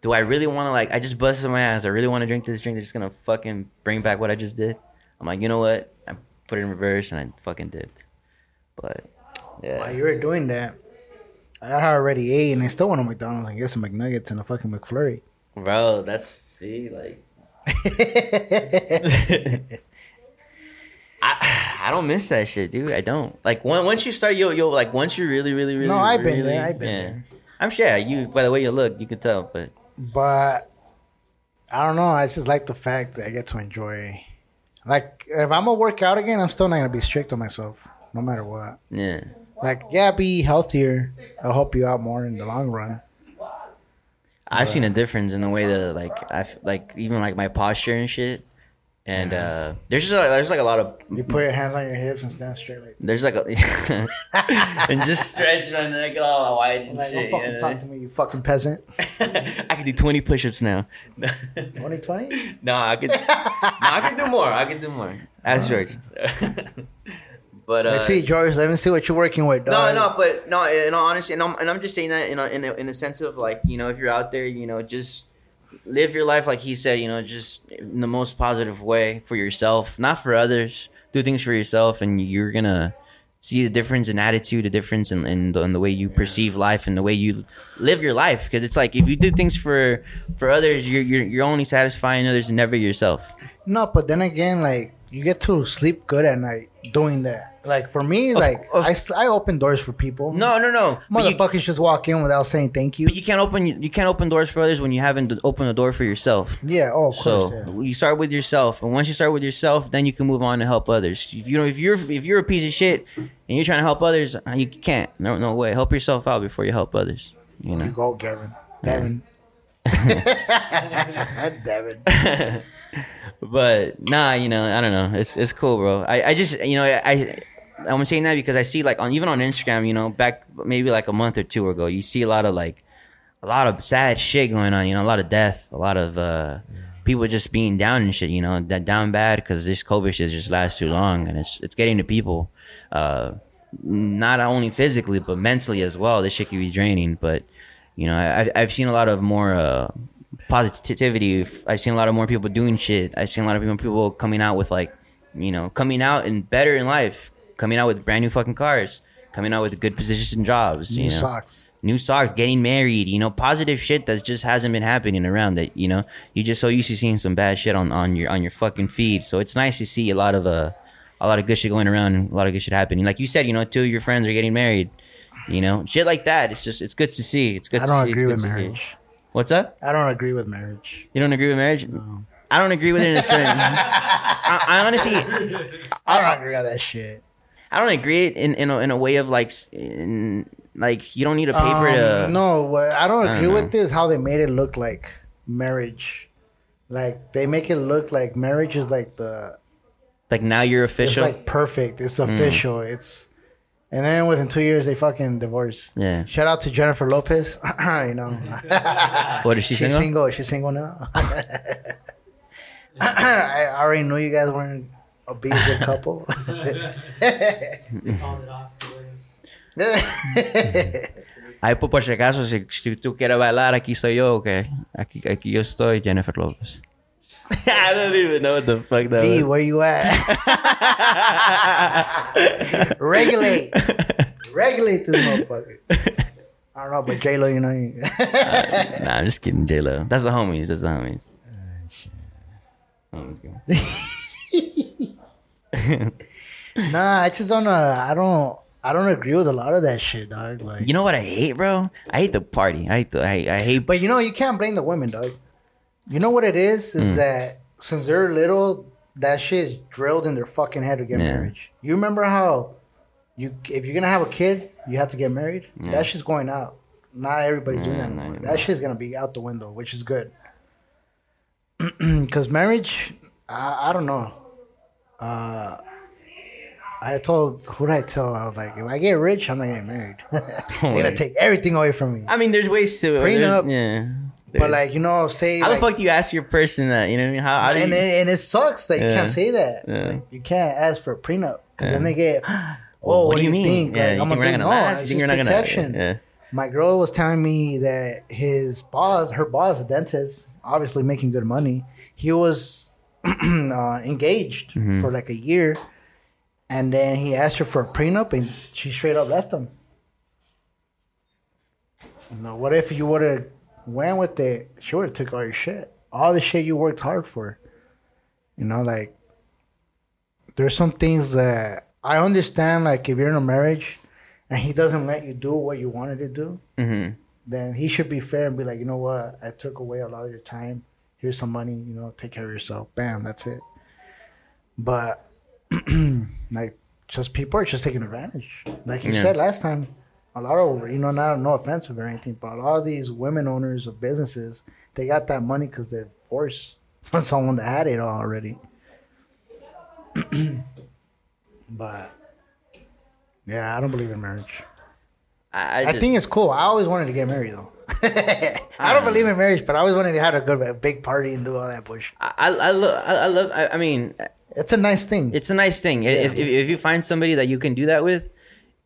S4: do I really want to like? I just busted my ass. I really want to drink this drink They're just gonna fucking bring back what I just did. I'm like, you know what? I put it in reverse and I fucking dipped. But yeah,
S3: While you were doing that, I already ate, and I still want a McDonald's and get some McNuggets and a fucking McFlurry.
S4: Bro, that's see like. I, I don't miss that shit, dude. I don't like when, once you start yo yo like once you really really really
S3: No, I've been there, I've been
S4: yeah.
S3: there.
S4: I'm sure yeah, you by the way you look you could tell, but
S3: but I don't know. I just like the fact that I get to enjoy. Like, if I'm gonna work out again, I'm still not gonna be strict on myself, no matter what.
S4: yeah.
S3: Like, yeah, be healthier. I'll help you out more in the long run.
S4: I've seen a difference in the way that like I like even like my posture and shit. And uh there's just like, there's like a lot of
S3: You put your hands on your hips and stand straight like.
S4: there's like a and just stretch my neck all wide and
S3: Like,
S4: shit.
S3: don't
S4: you
S3: fucking
S4: know?
S3: talk to me, you fucking peasant.
S4: I can do 20 push-ups now.
S3: 2020?
S4: no, I could. no, I can do more. I can do more. Ask George. But uh,
S3: Let's see, George. Let me see what you're working with,
S4: No,
S3: dog.
S4: no, but no. In all honesty, and I'm, and I'm just saying that in a, in a, in a sense of like you know if you're out there, you know, just live your life like he said, you know, just in the most positive way for yourself, not for others. Do things for yourself, and you're gonna see the difference in attitude, the difference in, in, the, in the way you perceive life and the way you live your life. Because it's like if you do things for for others, you're you're, you're only satisfying others and never yourself.
S3: No, but then again, like you get to sleep good at night doing that. Like for me, like
S4: of-
S3: I, s- I open doors for people.
S4: No, no, no. But you-
S3: motherfuckers just walk in without saying thank you.
S4: But you can't open you can't open doors for others when you haven't opened a door for yourself.
S3: yeah, oh, of
S4: So
S3: course. Yeah.
S4: you start with yourself, and once you start with yourself, then you can move on to help others. If you know if you're if you're a piece of shit and you're trying to help others, uh, you can't. No, no way. Help yourself out before you help others. You
S3: You
S4: know.
S3: go, Gavin. Devin. Devin.
S4: but nah, you know, I don't know. It's it's cool, bro. I, I just you know I. I'm saying that because I see like on even on Instagram, you know, back maybe like a month or two ago, you see a lot of like a lot of sad shit going on. You know, a lot of death, a lot of uh, people just being down and shit. You know, that down bad because this COVID shit just lasts too long, and it's it's getting to people, uh, not only physically but mentally as well. This shit can be draining. But you know, I, I've seen a lot of more uh, positivity. I've seen a lot of more people doing shit. I've seen a lot of people people coming out with like, you know, coming out and better in life, coming out with brand new fucking cars, coming out with good positions and jobs.
S3: New
S4: you know?
S3: socks.
S4: new socks, getting married, you know, positive shit that just hasn't been happening around that, you know, you just so used to seeing some bad shit on, on your on your fucking feed. So it's nice to see a lot of uh a lot of good shit going around, a lot of good shit happening. Like you said, you know, two of your friends are getting married. You know, shit like that. It's just it's good to see. It's good
S3: I don't
S4: see.
S3: agree with
S4: to
S3: marriage.
S4: What's up?
S3: I don't agree with marriage.
S4: You don't agree with marriage? No. I don't agree with it in a certain. I, I honestly,
S3: I don't agree with that shit.
S4: I don't agree it in in a, in a way of like, in, like you don't need a paper to.
S3: Um, no, I don't
S4: I
S3: agree
S4: don't
S3: with this. how they made it look like marriage. Like they make it look like marriage is like the
S4: Like now you're official.
S3: it's like perfect. It's
S4: Mm.
S3: official. It's and then within two years they fucking divorce.
S4: yeah.
S3: Shout out to Jennifer Lopez. you know,
S4: What is she
S3: she's
S4: single?
S3: single. She's single now. I already knew you guys weren't a be a couple.
S5: They called it off.
S4: Ahí pues, por si acaso, si, si tú quieres bailar, aquí soy yo, okay. Aquí, aquí yo estoy, Jennifer Lopez. I don't even know what the fuck that
S3: B,
S4: was.
S3: where you at? Regulate. Regulate this motherfucker. I don't know, but J Lo, you know. you-
S4: nah, I'm just kidding, J Lo. That's the homies. That's the homies. Ah, homies, go.
S3: nah, I just don't. Uh, I don't. I don't agree with a lot of that shit, dog. Like,
S4: You know what I hate, bro? I hate the party. I hate the. I, I hate.
S3: but you know, you can't blame the women, dog. You know what it is?
S4: Mm.
S3: Is that since they're little, that shit is drilled in their fucking head to get
S4: Yeah.
S3: married. You remember how you, if you're gonna have a kid, you have to get married.
S4: Yeah.
S3: That shit's going out. Not everybody's doing that. That shit's gonna be out the window, which is good. Because marriage, I, I don't know. Uh, I told who did I tell? I was like, if I get rich, I'm not getting married. They're gonna take everything away from me.
S4: I mean, there's ways to.
S3: Prenup.
S4: there's- Yeah.
S3: But like you know, say
S4: how
S3: like,
S4: the fuck do you ask your person that? You know what I mean? How, how
S3: and
S4: you?
S3: it, and it sucks that you can't say that.
S4: Yeah.
S3: Like, you can't ask for a prenup because
S4: Yeah.
S3: then they get. Oh, what, do you, think?
S4: Yeah,
S3: Like,
S4: you
S3: I'm
S4: think we're
S3: gonna
S4: not gonna
S3: no,
S4: last? You think
S3: just
S4: we're not
S3: protection.
S4: gonna? Yeah.
S3: My girl was telling me that his boss, her boss, the dentist, obviously making good money. He was uh, engaged
S4: Mhm.
S3: for like a year, and then he asked her for a prenup, and she straight up left him. You know, what if you would have went with it? She would have took all your shit, all the shit you worked hard for. You know, like there's some things that I understand. Like if you're in a marriage and he doesn't let you do what you wanted to do,
S4: Mm-hmm.
S3: then he should be fair and be like, you know what, I took away a lot of your time. Here's some money. You know, take care of yourself. Bam, that's it. But like, just people are just taking advantage. Like you
S4: Yeah.
S3: said last time, a lot of you know, not no offensive or anything, but a lot of these women owners of businesses, they got that money because they're forced from someone that had it already. but yeah, I don't believe in marriage.
S4: I,
S3: I,
S4: just,
S3: think it's cool. I always wanted to get married though. I don't believe in marriage, but I always wanted to have a good a big party and do all that bullshit.
S4: I, I, love. I, I love. I, I mean,
S3: It's a nice thing.
S4: it's a nice thing. If, if if you find somebody that you can do that with,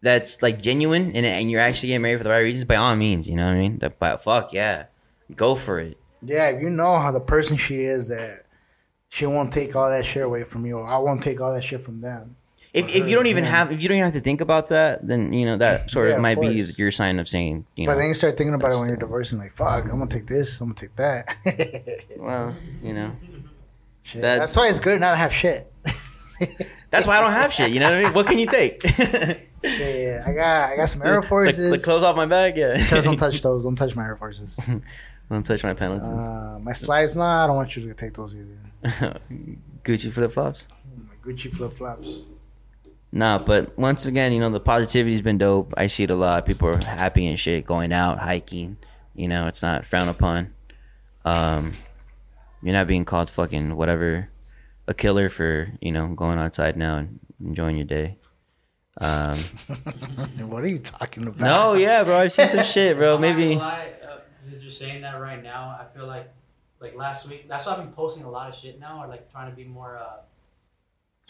S4: that's like genuine, and and you're actually getting married for the right reasons, by all means, you know what I mean. That- But fuck yeah, go for it.
S3: yeah, you know how the person she is, that she won't take all that shit away from you. I won't take all that shit from them.
S4: If, if you don't even have if you don't even have to think about that, then you know that sort
S3: Yeah,
S4: of might be
S3: course.
S4: your sign of saying you know.
S3: but then you start thinking about it when you're divorcing. Like, fuck, I'm gonna take this. I'm gonna take that.
S4: well, you know, That's-
S3: That's why it's good not to have shit.
S4: that's why I don't have shit. You know what I mean? What can you take?
S3: Shit, I got I got some Air Forces.
S4: the clothes off my bag. Yeah.
S3: Just don't touch those. Don't touch my Air Forces.
S4: don't touch my pants.
S3: Uh, my slides, nah, I don't want you to take those either.
S4: Gucci flip flops.
S3: Gucci flip flops.
S4: Nah, but once again, you know, the positivity's been dope. I see it a lot. People are happy and shit, going out, hiking. You know, it's not frowned upon. Um, you're not being called fucking whatever, a killer for you know going outside now and enjoying your day. Um,
S3: What are you talking about?
S4: no, yeah, bro, I've seen some shit, bro. Maybe
S5: gonna lie, uh, since you're saying that right now, I feel like like last week. That's why I've been posting a lot of shit now, or like trying to be more. uh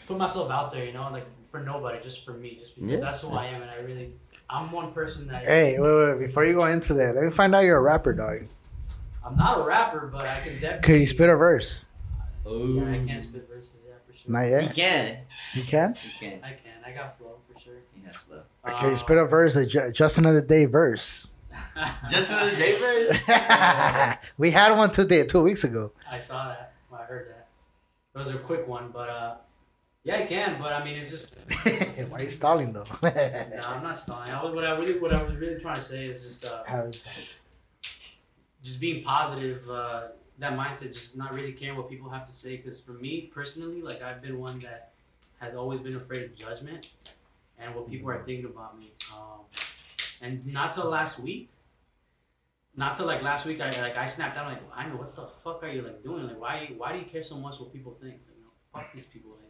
S5: Put myself out there, you know, like for nobody, just for me, just because
S4: Yeah.
S5: that's who I am, and I really, I'm one person that
S3: Hey, wait, wait, before you go into that, let me find out you're a rapper, dog.
S5: I'm not a rapper, but I can definitely.
S3: Could you spit a verse?
S5: Yeah, I can't spit verses, yeah, for sure.
S3: Not
S4: you
S3: yet.
S4: can.
S3: You can?
S4: You can.
S5: I can. I got flow for sure.
S3: Can you spit a verse? A ju- just another day verse.
S4: Just another day, verse.
S3: we had one two day two weeks ago.
S5: I saw that. Well, I heard that. It was a quick one, but uh, Yeah, I can, but I mean, it's just.
S3: Why are you stalling though?
S5: no, I'm not stalling. I was, what I really, what I was really trying to say is just, uh, just being positive. Uh, that mindset, just not really caring what people have to say. Because for me personally, like I've been one that has always been afraid of judgment and what people are thinking about me. Um, and not till last week. Not till like last week, I like I snapped out like I know what the fuck are you like doing? Like why why do you care so much what people think? Like, you know, fuck these people. Like,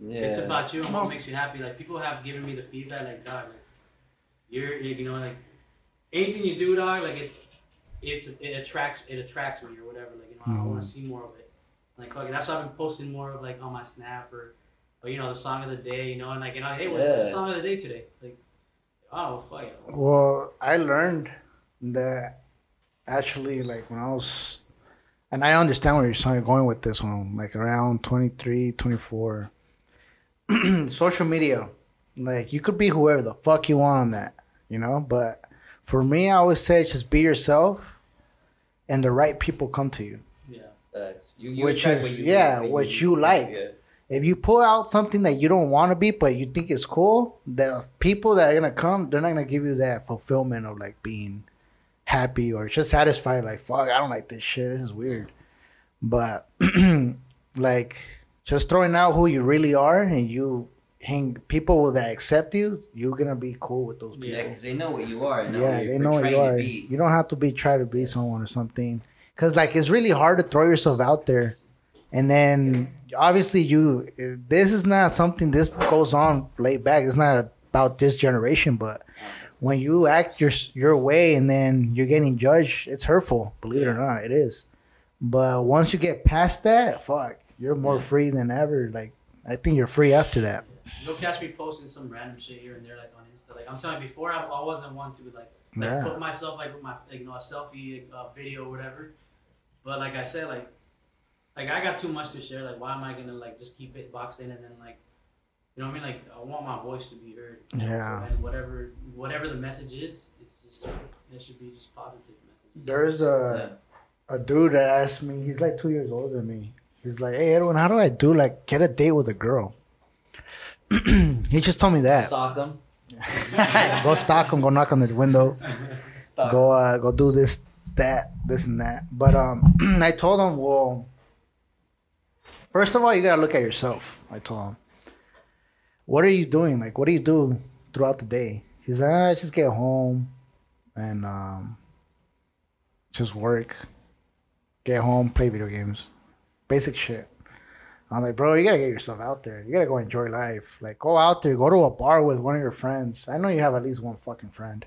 S4: Yeah.
S5: It's about you and what makes you happy. Like people have given me the feedback, like God, like, you're, you know, like anything you do, dog, like it's, it's, it attracts, it attracts me or whatever. Like you know, I mm-hmm. want to see more of it. Like fuck, that's why I've been posting more of like on my Snap or, or you know, the song of the day, you know, and like you know, hey, what- what's the song of the day today? Like, oh fuck, it.
S3: Well, I learned that actually, like when I was, and I understand where you're saying- going with this one, like around 23, 24. social media, like you could be whoever the fuck you want on that, you know. But for me, I always say just be yourself, and the right people come to you.
S5: yeah,
S6: Facts. You, you
S3: Which is-
S6: what you
S3: yeah,
S6: what
S3: what you like.
S6: Yeah.
S3: If you pull out something that you don't want to be, but you think it's cool, the people that are gonna come, they're not gonna give you that fulfillment of like being happy or just satisfied. Like fuck, I don't like this shit. This is weird. But like just throwing out who you really are, and you hang people that accept you, you're gonna be cool with those people.
S6: Yeah, because they know what you are. Know
S3: Yeah, they know what you are. You don't have to be try to be someone or something. Cause like it's really hard to throw yourself out there, and then obviously you. This is not something. This goes on laid back. It's not about this generation, but when you act your your way and then you're getting judged, it's hurtful. Believe it or not, it is. But once you get past that, fuck, you're more free than ever. Like I think you're free after that.
S5: you'll catch me posting some random shit here and there, like on Insta. Like I'm telling you, before I, I wasn't one to like like
S3: Yeah.
S5: put myself like with my like, you know a selfie uh, video or whatever. But like I said, like like I got too much to share. Like why am I gonna like just keep it boxed in and then like you know what I mean? Like I want my voice to be heard.
S3: Yeah.
S5: And whatever whatever the message is, it's just it should be just positive message.
S3: There's a a dude that asked me. He's like two years older than me. He's like, "Hey Edwin, how do I do like get a date with a girl?" he just told me that.
S6: Stalk them.
S3: go stalk him. Go knock on the window. Go uh, go do this, that, this and that. But um, I told him, well, first of all, you gotta look at yourself. I told him, what are you doing? Like, what do you do throughout the day? He's like, "Ah, I just get home and um, just work, get home, play video games, basic shit. I'm like, bro, you gotta get yourself out there. You gotta go enjoy life. Like, go out there, go to a bar with one of your friends. I know you have at least one fucking friend.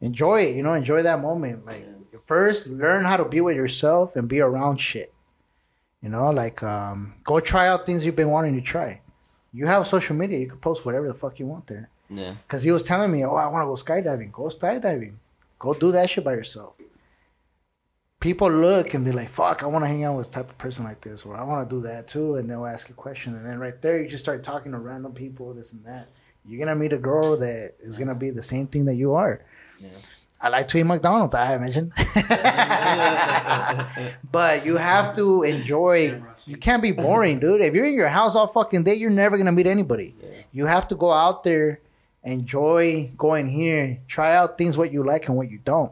S3: Enjoy it, you know, enjoy that moment. Like, first, learn how to be with yourself and be around shit. You know, like, um, go try out things you've been wanting to try. You have social media, you can post whatever the fuck you want there.
S4: Yeah.
S3: Because he was telling me, oh, I want to go skydiving. Go skydiving. Go do that shit by yourself. People look and be like, fuck, I want to hang out with a type of person like this, or I want to do that too. And they'll ask a question. And then right there, you just start talking to random people, this and that. You're going to meet a girl that is going to be the same thing that you are.
S4: Yeah.
S3: I like to eat McDonald's, I mentioned. but you have to enjoy. You can't be boring, dude. If you're in your house all fucking day, you're never gonna meet anybody. You have to go out there, enjoy going here, try out things what you like and what you don't.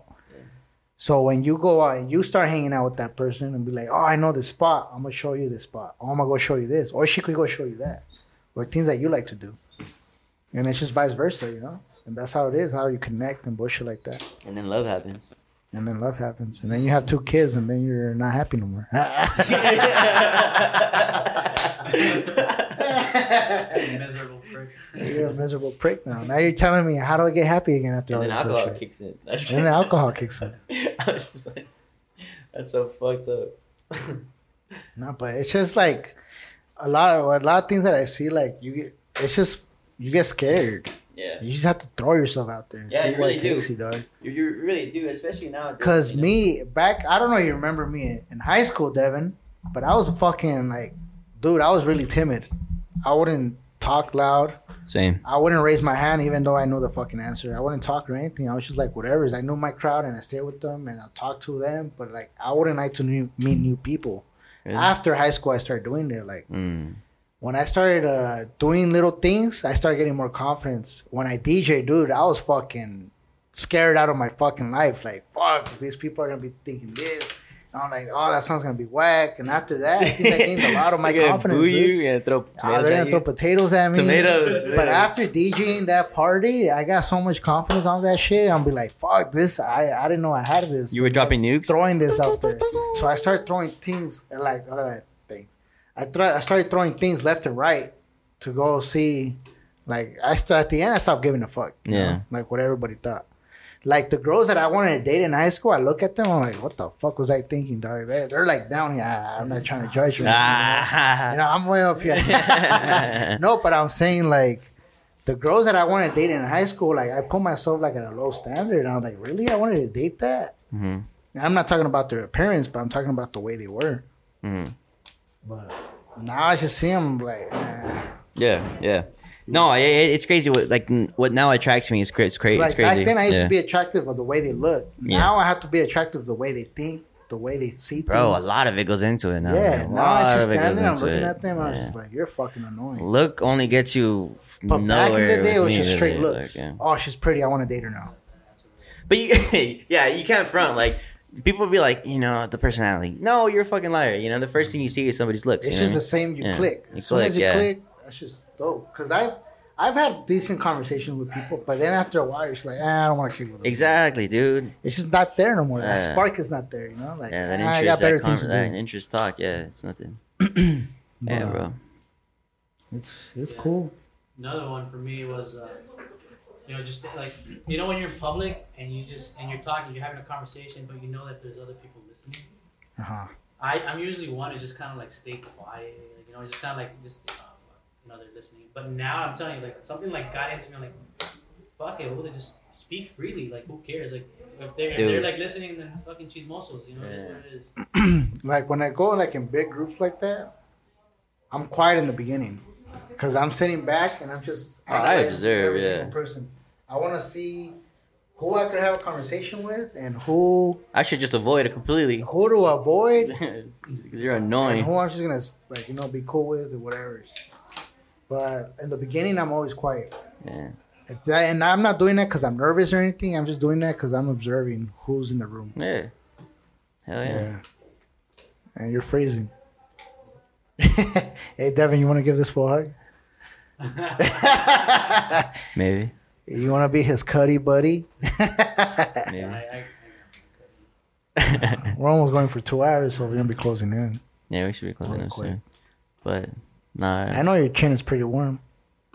S3: So when you go out and you start hanging out with that person and be like, "Oh, I know this spot. I'm gonna show you this spot. Oh, I'm gonna go show you this," or she could go show you that, or things that you like to do, and it's just vice versa, you know. And that's how it is. How you connect and bullshit like that
S4: And then love happens.
S3: and then love happens, and then you have two kids, and then you're not happy no more.
S5: Miserable prick.
S3: You're a miserable prick now. Now you're telling me how do I get happy again after
S4: And
S3: all
S4: then
S3: this
S4: alcohol
S3: bullshit?
S4: kicks in.
S3: And then alcohol kicks in.
S4: I was just like, That's so fucked up.
S3: No, but it's just like a lot of a lot of things that I see. Like you get, it's just you get scared.
S4: Yeah.
S3: You just have to throw yourself out there. And
S4: Yeah,
S3: see
S4: you
S3: what
S4: really do.
S3: you, dog.
S4: You, you really do, especially now.
S3: Cause me back, I don't know. if You remember me in high school, Devin? But I was fucking like, dude. I was really timid. I wouldn't talk loud.
S4: Same.
S3: I wouldn't raise my hand even though I knew the fucking answer. I wouldn't talk or anything. I was just like whatever. I knew my crowd and I stayed with them and I talked to them. But like I wouldn't like to new, meet new people.
S4: Really?
S3: After high school, I started doing it. Like
S4: Mm.
S3: when I started uh, doing little things, I started getting more confidence. When I DJ, dude, I was fucking scared out of my fucking life. Like, fuck, these people are gonna be thinking this. I'm like, oh, that song's gonna be whack. And after that, I think I gained a lot of my
S4: They're gonna
S3: confidence.
S4: Boo you and throw
S3: Ah,
S4: tomatoes
S3: they're
S4: at
S3: gonna throw potatoes at me.
S4: Tomatoes,
S3: But after DJing that party, I got so much confidence on that shit. I'm be like, fuck this. I, I didn't know I had this.
S4: You were dropping nukes.
S3: throwing this out there. So I started throwing things like all that things. I try, I started throwing things left and right to go see. Like I st- at the end, I stopped giving a fuck.
S4: Yeah.
S3: know, like what everybody thought. Like the girls that I wanted to date in high school, I look at them, I'm like, what the fuck was I thinking, dog? They- They're like down here. Ah, I'm not trying to judge you.
S4: Ah.
S3: You know, I'm way up here. no, but I'm saying like the girls that I wanted to date in high school, like I put myself like at a low standard. And I was like, really? I wanted to date that?
S4: Mhm.
S3: And I'm not talking about their appearance, but I'm talking about the way they were.
S4: Mhm.
S3: But now I just see them like, eh.
S4: Yeah, yeah. No, it, it- it's crazy. What like what now attracts me is cra- it's crazy.
S3: like
S4: it's crazy.
S3: back then I used
S4: yeah.
S3: to be attractive of the way they look.
S4: Yeah.
S3: Now I have to be attractive the way they think, the way they see things.
S4: Bro, a lot of it goes into it now.
S3: Yeah,
S4: A
S3: now I just
S4: of
S3: stand there, I'm looking
S4: it.
S3: at them, I'm
S4: Yeah.
S3: just like, you're fucking annoying.
S4: Look only gets you
S3: But back in the day, it was just straight
S4: really,
S3: looks.
S4: like.
S3: Oh, she's pretty. I want to date her now.
S4: But you, yeah, you can't front like people be like, you know, the personality. No, you're a fucking liar. You know, the first thing you see is somebody's looks.
S3: It's
S4: you know
S3: just the same. You
S4: Yeah.
S3: click.
S4: You
S3: As soon
S4: click,
S3: as you
S4: yeah.
S3: click, that's just dope. Because I've I've had decent conversations with people, but then after a while, it's like, ah, I don't want to keep with them.
S4: Exactly, dude.
S3: It's just not there no more. That spark is not there. You know, like
S4: Yeah, that
S3: ah, I
S4: interest,
S3: got better
S4: that,
S3: things
S4: con-
S3: to
S4: that interest talk. Yeah, it's nothing. yeah,
S3: But,
S4: bro.
S3: It's it's cool.
S5: Another one for me was, uh, you know, just like you know when you're in public and you just and you're talking, you're having a conversation, but you know that there's other people listening.
S3: Uh huh.
S5: I I'm usually one to just kind of like stay quiet, like, you know, just kind of like just oh, fuck, you know they're listening. But now I'm telling you, like something like got into me, I'm like fuck it, well they just speak freely, like who cares? Like if they're if they're like listening, then fucking chismosos, you know
S4: Yeah.
S5: what it is.
S3: Like when I go like in big groups like that, I'm quiet in the beginning because I'm sitting back and I'm just
S4: Oh, I observe,
S3: every
S4: yeah.
S3: single person. I want to see who I could have a conversation with and who
S4: I should just avoid it completely
S3: who to avoid
S4: because you're
S3: and
S4: annoying.
S3: who I'm just gonna like you know be cool with or whatever. But in the beginning, I'm always quiet.
S4: Yeah.
S3: And I'm not doing that because I'm nervous or anything. I'm just doing that because I'm observing who's in the room.
S4: Yeah. Hell yeah.
S3: Yeah. And you're freezing. hey, Devin, you want to give this fool a hug?
S4: Maybe.
S3: You want to be his cuddy buddy?
S4: Maybe.
S5: I, I,
S3: We're almost going for two hours, so we're gonna be closing in.
S4: yeah, we should be closing
S3: Real
S4: up
S3: quick.
S4: soon. But nah,
S3: I know your chin is pretty warm.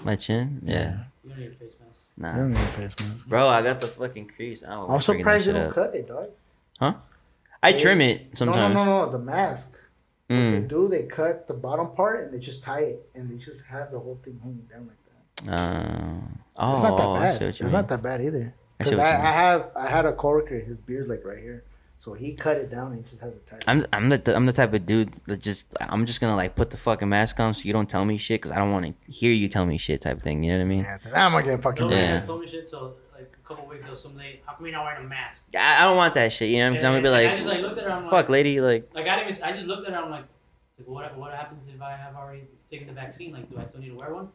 S4: my chin. Yeah.
S5: you don't need your face mask.
S3: You don't need a face mask.
S4: Bro, I got the fucking crease. I don't
S3: I'm surprised you
S4: that
S3: don't
S4: up.
S3: cut it, dog. Huh?
S4: I trim it sometimes.
S3: No, no, no, no. The mask. What they
S4: Mm.
S3: do, they cut the bottom part and they just tie it, and they just have the whole thing hanging down like that.
S4: Uh, oh,
S3: It's not that bad. It's
S4: mean.
S3: not that bad either. Because
S4: what
S3: I. I have I had a coworker, his beard's like right here, so he cut it down and he just has a tied.
S4: I'm I'm the I'm the type of dude that just I'm just gonna like put the fucking mask on so you don't tell me shit because I don't want to hear you tell me shit type of thing. You know what I mean?
S3: Yeah, I'm gonna get fucking.
S5: Nobody
S4: Yeah.
S5: has told me shit till like a couple weeks ago. Somebody, how come you're not wearing a mask?
S4: I, I don't want that shit. You know? Because I'm gonna be
S5: And- and
S4: like,
S5: I just like looked at her. I'm
S4: fuck,
S5: like,
S4: lady, like.
S5: like I didn't. Even, I just looked at her. I'm like, like, what? What happens if I have already taken the vaccine? Like, do I still need to wear one?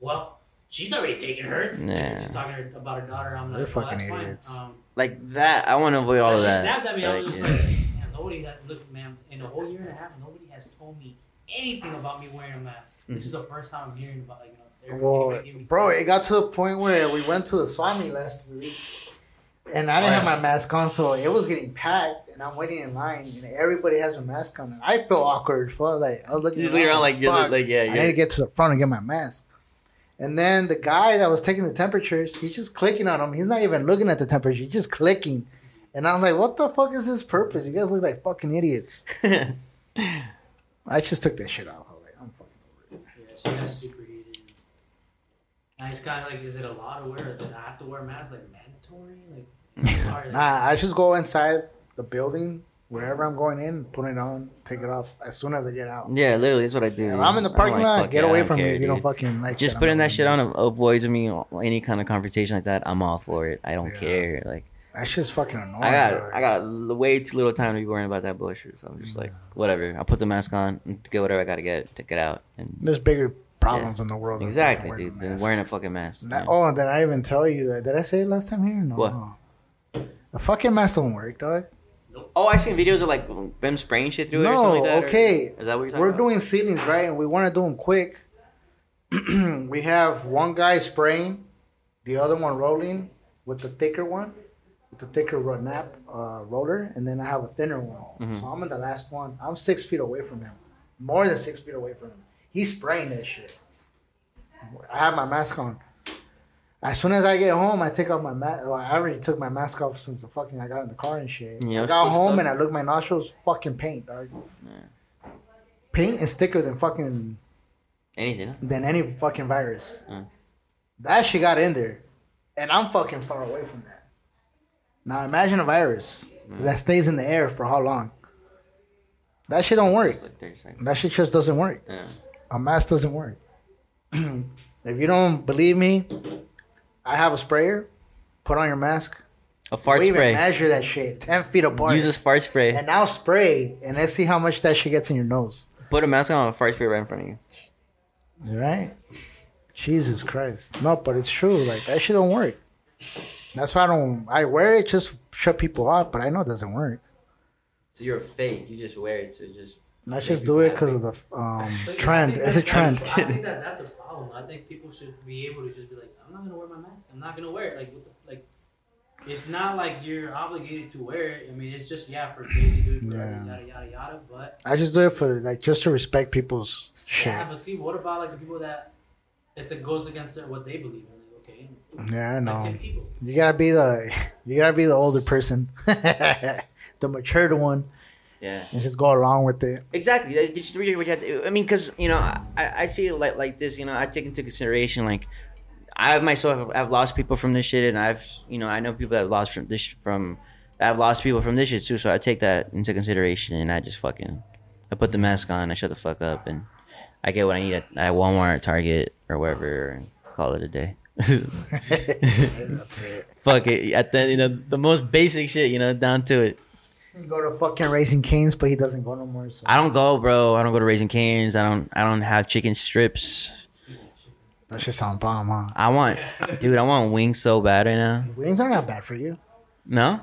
S5: Well, she's already taken hers. Like,
S4: Yeah.
S5: she's talking about her daughter. I'm
S3: They're
S5: like, well,
S3: fucking
S5: that's
S3: idiots.
S5: fine. Um,
S4: like that. I want to avoid all
S5: but
S4: of
S5: she
S4: that.
S5: snapped at me. I was
S4: Like,
S5: just
S4: yeah.
S5: like, man, nobody has look, man. In a whole year and a half, nobody has told me anything about me wearing a mask. This mm-hmm. is the first time I'm hearing about like you know.
S3: Well, bro, it got to the point where we went to the Swami last week, and I didn't have my mask on, so it was getting packed, and I'm waiting in line, and everybody has a mask on, and I feel awkward. So like, I was looking.
S4: You just leave around like you're like yeah.
S3: I
S4: You're,
S3: need to get to the front and get my mask. And then the guy that was taking the temperatures, he's just clicking on them. He's not even looking at the temperature. He's just clicking. And I'm like, what the fuck is his purpose? You guys look like fucking idiots. I just took that shit out. I was like, I'm fucking over it.
S5: Yeah, she got super heated. And it's kind of like, is it a lot of wear? Do I have to wear masks? like mandatory? Like, sorry, like,
S3: Nah, I just go inside the building, wherever I'm going in, put it on, take it off as soon as I get out.
S4: yeah, literally, that's what I do.
S3: If I'm in the parking
S4: like,
S3: lot, get
S4: yeah,
S3: away from
S4: care,
S3: me if you don't fucking like
S4: Just
S3: that.
S4: putting that shit on avoids me any kind of confrontation like that. I'm all for it. I don't
S3: Yeah.
S4: care. Like
S3: That shit's fucking annoying.
S4: I got
S3: dog.
S4: I got way too little time to be worrying about that bullshit. So I'm just like, whatever. I'll put the mask on and get whatever I gotta get to get out. And
S3: There's bigger problems in the world.
S4: exactly, dude.
S3: a
S4: Than wearing a fucking mask. Yeah.
S3: Oh, did I even tell you? Did I say it last time here? No.
S4: What?
S3: The fucking mask don't work, dog.
S4: Oh, I've seen videos of like them spraying shit through it or something
S3: No,
S4: like that. or-
S3: okay.
S4: Is that what you're talking
S3: We're
S4: about?
S3: doing ceilings, right? And we want to do them quick. we have one guy spraying, the other one rolling with the thicker one, with the thicker nap uh, roller, and then I have a thinner one.
S4: Mm-hmm.
S3: So I'm in the last one. I'm six feet away from him, more than six feet away from him. He's spraying that shit. I have my mask on. As soon as I get home, I take off my mask. Well, I already took my mask off since the fucking I got in the car and shit.
S4: Yeah,
S3: I got home and I looked my nostrils, fucking paint, dog. Paint is thicker than fucking
S4: Anything. huh?
S3: than any fucking virus.
S4: Mm.
S3: That shit got in there, and I'm fucking far away from that. Now imagine a virus
S4: Mm.
S3: that stays in the air for how long? That shit don't work.
S4: Like
S3: That shit just doesn't work.
S4: Yeah.
S3: A mask doesn't work. if you don't believe me, I have a sprayer. Put on your mask.
S4: A fart
S3: we even
S4: spray.
S3: measure that shit ten feet apart.
S4: Use this fart spray.
S3: and now spray, and let's see how much that shit gets in your nose.
S4: Put a mask on. A fart spray right in front of you.
S3: Right? Jesus Christ. No, but it's true. Like that shit don't work. That's why I don't. I wear it just shut people up, but I know it doesn't work.
S4: So you're fake. You just wear it to just.
S3: Let's just do it because of the um, trend. It's a trend.
S5: that's- I think that that's a problem. I think people should be able to just be like, I'm not gonna wear my mask. I'm not gonna wear it. Like, what the, like, it's not like you're obligated to wear it. I mean, it's just yeah for safety, dude. For
S3: Yeah.
S5: Yada yada yada. But
S3: I just do it for like just to respect people's shit.
S5: yeah, but see, what about like the people that it's it goes against their, what they believe in? Like, okay,
S3: Yeah, I know.
S5: Tim Tebow.
S3: You gotta be the you gotta be the older person, the matured one,
S4: Yeah.
S3: and just go along with it.
S4: Exactly. That- Just really what you have to. I mean, because you know, I, I see it like like this. You know, I take into consideration like I myself have lost people from this shit, and I've you know I know people that have lost from this from I've lost people from this shit too. So I take that into consideration, and I just fucking I put the mask on, I shut the fuck up, and I get what I need at, at Walmart, Target, or wherever, and call it a day.
S3: That's it.
S4: Fuck it. At the you know the most basic shit, you know, down to it.
S3: Go to fucking Raising Canes, but he doesn't go no more. So.
S4: I don't go, bro. I don't go to Raising Canes. I don't. I don't have chicken strips.
S3: That shit sound bomb, huh?
S4: I want, dude. I want wings so bad right now.
S3: Wings are not bad for you.
S4: No,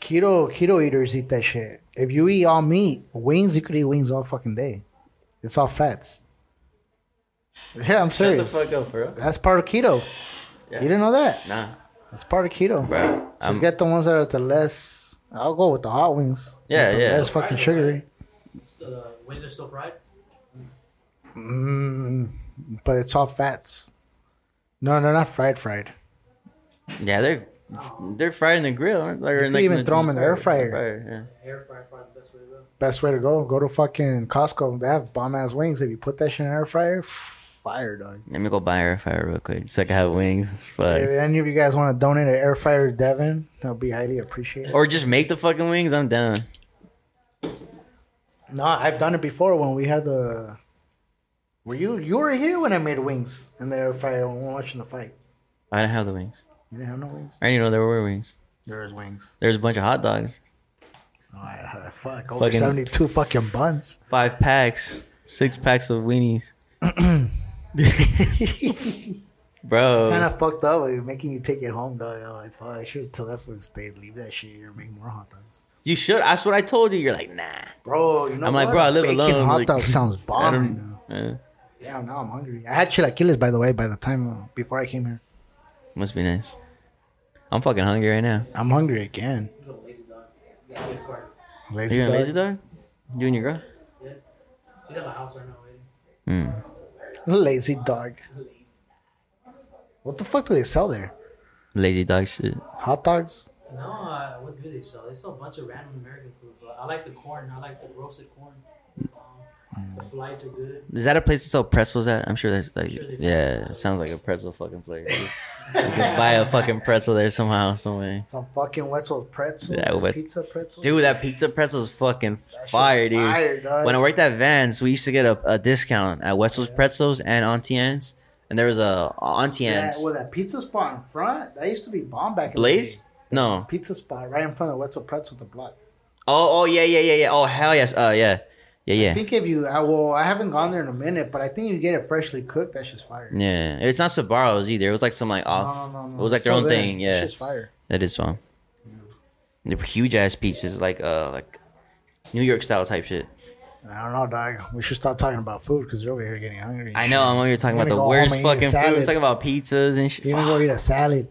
S3: Keto keto eaters eat that shit. If you eat all meat, wings, you could eat wings all fucking day. It's all fats. Yeah, I'm serious.
S4: Shut the fuck up, bro.
S3: That's part of keto.
S4: Yeah.
S3: You didn't know that?
S4: Nah,
S3: It's part of keto.
S4: bro.
S3: Just
S4: I'm,
S3: get the ones that are the less. I'll go with the hot wings.
S4: Yeah,
S3: the
S4: yeah.
S3: Less fucking sugary.
S5: The wings are still fried.
S3: Mm, but it's all fats. No, they're not fried. Fried.
S4: yeah, they're they're fried in the grill. aren't they? Or
S3: You could even throw 'em in the air fryer.
S5: Air fry probably the best way to go.
S3: Best way to go. Go to fucking Costco. They have bomb ass wings. If you put that shit in an air fryer, fire, dog.
S4: Let me go buy air fryer real quick, so I can have wings. Fuck.
S3: If any of you guys want to donate an air fryer to Devin, that'll be highly appreciated.
S4: Or just make the fucking wings. I'm down.
S3: No, I've done it before when we had the. Were you you were here when I made wings in the air fryer when we were watching the fight?
S4: I didn't have the wings.
S3: You didn't have no wings.
S4: I didn't know there were wings.
S3: There was wings.
S4: There's a bunch of hot dogs,
S3: Oh, I, I, fuck, over
S4: Fucking-
S3: seventy two fucking buns.
S4: five packs, six packs of weenies, bro.
S3: kind of fucked up. Like, making you take it home, dog. I'm like, fuck, I should have told that for stay, leave that shit here, make more hot dogs.
S4: You should. That's what I told you. You're like, nah.
S3: Bro, you know
S4: I'm like, bro, I live
S3: Bacon
S4: alone.
S3: hot
S4: Like,
S3: dog sounds
S4: I
S3: bomb. right now. Damn, now I'm hungry. I had chilaquiles, by the way, by the time uh, before I came here.
S4: must be nice. I'm fucking hungry right now.
S3: I'm hungry again.
S5: Lazy dog. Gift.
S3: Lazy
S4: You
S3: dog.
S4: lazy dog? You and your girl?
S5: Yeah, she's at my house right now waiting.
S4: Hmm.
S3: Lazy dog. What the fuck do they sell there?
S4: Lazy dog shit.
S3: Hot dogs?
S5: No, uh, what do they sell? They sell a bunch of random American food, but I like the corn. I like the roasted corn. The flights are good.
S4: Is that a place to sell pretzels at? I'm sure there's like,
S5: sure they-
S4: yeah, it sounds like a pretzel fucking place. you can buy a fucking pretzel there somehow, some way.
S3: Some fucking Wetzel pretzels.
S4: Yeah, Wetzel-
S3: pizza pretzels.
S4: Dude, that pizza pretzel is fucking fire, dude.
S3: Fire, dog.
S4: When I worked at Vans, we used to get a, a discount at Wetzel's Pretzels and Auntie Anne's. And there was a Auntie
S3: yeah,
S4: Anne's.
S3: well, that pizza spot in front, that used to be bomb back in
S4: Blaze?
S3: the day.
S4: No.
S3: pizza spot right in front of Wetzel Pretzel the block.
S4: Oh, oh yeah, yeah, yeah, yeah. Oh hell yes. Uh, yeah, yeah, yeah.
S3: I think if you, I, well, I haven't gone there in a minute, but I think you get it freshly cooked. That's just fire.
S4: Yeah, it's not Sbarro's either. It was like some like off.
S3: No, no, no,
S4: It was like
S3: it's
S4: their own
S3: there.
S4: thing. Yeah,
S3: It's just fire.
S4: that is fun. They're huge ass pieces, like uh, like New York style type shit.
S3: I don't know, dog. We should stop talking about food because you're over here getting hungry.
S4: I
S3: shit.
S4: know. I'm over here talking about the worst
S3: home and eat a
S4: fucking food. I'm talking about pizzas and shit.
S3: You're gonna go eat a salad.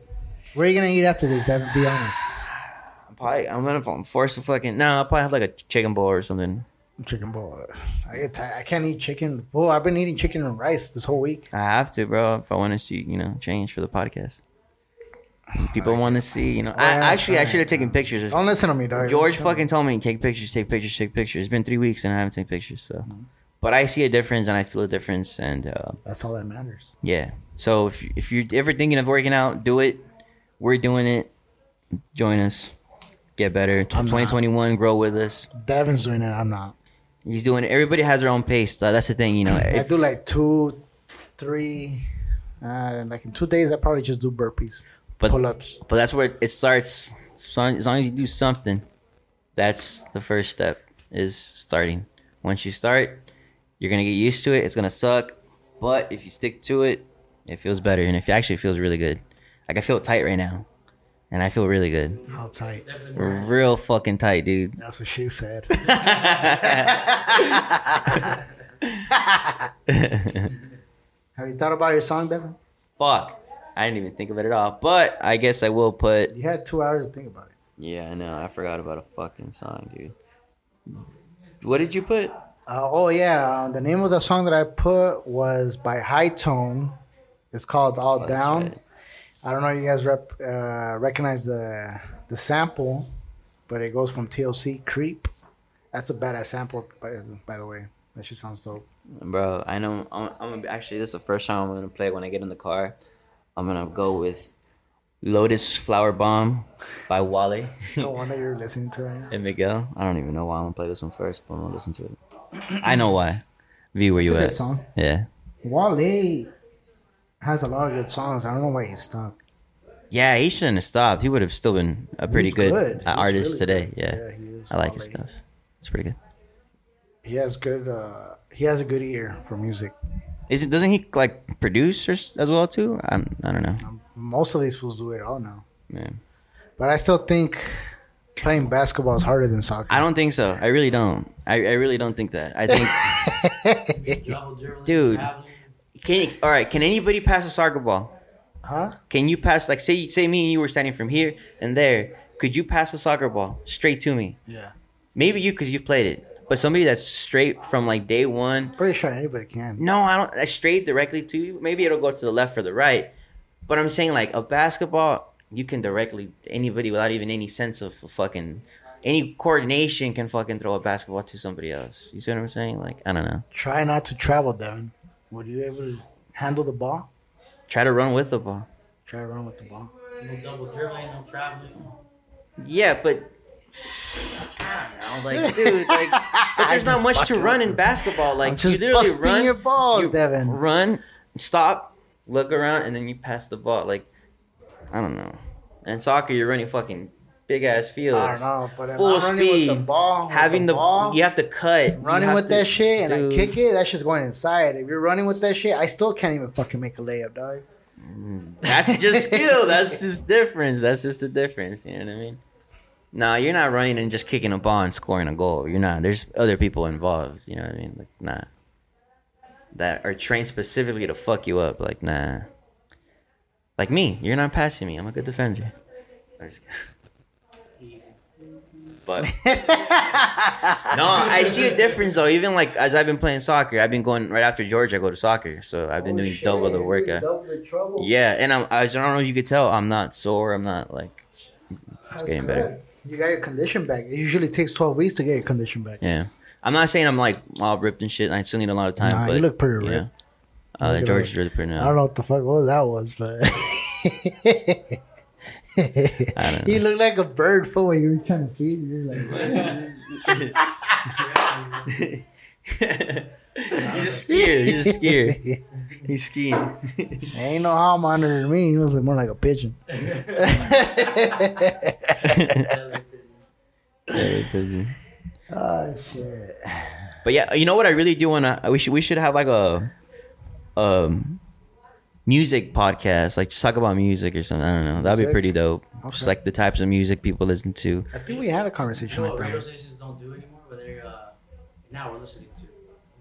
S3: Where are you gonna eat after this, Devin? Be honest.
S4: I'm probably I'm gonna I'm forced to fucking no. I'll probably have like a chicken bowl or something.
S3: Chicken bowl. I get tired. I can't eat chicken. Well, I've been eating chicken and rice this whole week.
S4: I have to, bro. If I want to see, you know, change for the podcast. People want to see, you know. I,
S3: Yeah,
S4: actually, I should have taken pictures.
S3: Don't listen to me, dog.
S4: George
S3: Listen to me.
S4: fucking told me take pictures, take pictures, take pictures. It's been three weeks and I haven't taken pictures. So, but I see a difference and I feel a difference, and uh,
S3: That's all that matters.
S4: yeah. So if if you're ever thinking of working out, do it. We're doing it. Join us. Get better.
S3: I'm not.
S4: 2021, grow with us.
S3: Devin's doing it. I'm not.
S4: He's doing. Everybody has their own pace. Uh, that's the thing, you know.
S3: I do like two, three. Uh, like in two days, I probably just do burpees,
S4: but
S3: pull ups.
S4: But that's where it starts. As long as you do something, that's the first step is starting. Once you start, you're gonna get used to it. It's gonna suck, but if you stick to it, it feels better, and if it actually feels really good. Like I feel tight right now, and I feel really good.
S3: How tight?
S4: Real fucking tight, dude.
S3: That's what she said. Have you thought about your song, Devin?
S4: Fuck, I didn't even think of it at all. But I guess I will put.
S3: You had two hours to think about it.
S4: Yeah, I know. I forgot about a fucking song, dude. What did you put?
S3: Uh, oh yeah, uh, the name of the song that I put was by High Tone. It's called All
S4: Oh, that's
S3: Down.
S4: right.
S3: I don't know if you guys rep, uh, recognize the the sample, but it goes from TLC Creep. That's a badass sample, by, by the way. That shit sounds dope.
S4: Bro, I know. I'm, I'm gonna, actually. This is the first time I'm gonna play when I get in the car. I'm gonna go with "Lotus Flower Bomb" by Wale
S3: The one that you're listening to right now.
S4: and Miguel. I don't even know why I'm gonna play this one first, but I'm gonna listen to it. I know why. V, where
S3: It's
S4: you
S3: a good
S4: at?
S3: song.
S4: Yeah,
S3: Wale has a lot of good songs. I don't know why he stopped.
S4: yeah. He shouldn't have stopped. He would have still been a pretty
S3: He's
S4: good,
S3: good.
S4: uh, artist
S3: really
S4: today.
S3: good.
S4: Yeah,
S3: Yeah, he is,
S4: I like his stuff. It's pretty good.
S3: He has good. Uh, he has a good ear for music.
S4: Is it? Doesn't he like produce as well too? I'm. I don't know.
S3: Um, most of these fools do it all now.
S4: Man.
S3: But I still think playing basketball is harder than soccer.
S4: I don't think so. I really don't. I, I really don't think that. I think Dude. Can you, all right? Can anybody pass a soccer ball?
S3: huh?
S4: Can you pass like say say me and you were standing from here and there? Could you pass a soccer ball straight to me?
S3: Yeah.
S4: Maybe you because you've played it, but somebody that's straight from like day one.
S3: Pretty sure anybody can.
S4: No, I don't. Straight directly to you. Maybe it'll go to the left or the right, but I'm saying like a basketball, you can directly anybody without even any sense of fucking any coordination can fucking throw a basketball to somebody else. You see what I'm saying? Like I don't know.
S3: Try not to travel, Devin. Would you able to handle the ball?
S4: Try to run with the ball.
S3: Try to run with the ball.
S5: No double dribbling, no traveling.
S4: Yeah, but I don't know, like, dude, like, but there's not much to run in basketball. Like,
S3: I'm just
S4: you literally
S3: busting
S4: run,
S3: your balls,
S4: you
S3: Devin.
S4: run, stop, look around, and then you pass the ball. Like, I don't know. And soccer, you're running fucking big ass fields.
S3: I don't know, but
S4: Full speed,
S3: with the ball,
S4: having the,
S3: ball,
S4: you have to cut.
S3: Running with
S4: to-
S3: that shit, and
S4: dude.
S3: I kick it, that's just going inside. If you're running with that shit, I still can't even fucking make a layup, dog. Mm.
S4: That's just skill. That's just difference. That's just the difference. You know what I mean? Nah, you're not running and just kicking a ball and scoring a goal. You're not. There's other people involved. You know what I mean? Like, nah. That are trained specifically to fuck you up. Like, nah. Like me, you're not passing me. I'm a good defender. I'm just kidding. But no, I see a difference though. Even like as I've been playing soccer, I've been going right after George. I go to soccer, so I've been doing double the workout.
S3: Double the trouble.
S4: Yeah, and I'm, I don't know if you could tell, I'm not sore. I'm not like,
S3: That's
S4: getting
S3: good.
S4: better.
S3: You got your condition back. It usually takes 12 weeks to get your condition back.
S4: yeah. I'm not saying I'm like all ripped and shit. I still need a lot of time.
S3: Nah,
S4: but
S3: you look pretty
S4: you know,
S3: ripped.
S4: uh,
S3: Look
S4: George is really pretty
S3: I don't know what the fuck what that was, but
S4: know.
S3: he looked like a bird fool when you were trying to feed. him. You're like,
S4: He's a skier. He's a skier. He's skiing.
S3: Ain't no how monitor to me. He was more like a pigeon. Oh shit.
S4: But yeah, you know what? I really do want to. We should we should have like a um music podcast, like just talk about music or something. I don't know. That'd be pretty dope. Just like the types of music people listen to.
S3: I think we had a
S5: You
S3: conversation
S5: know
S3: like
S5: what radio
S3: that.
S5: stations don't do anymore, but they're uh, now we're listening to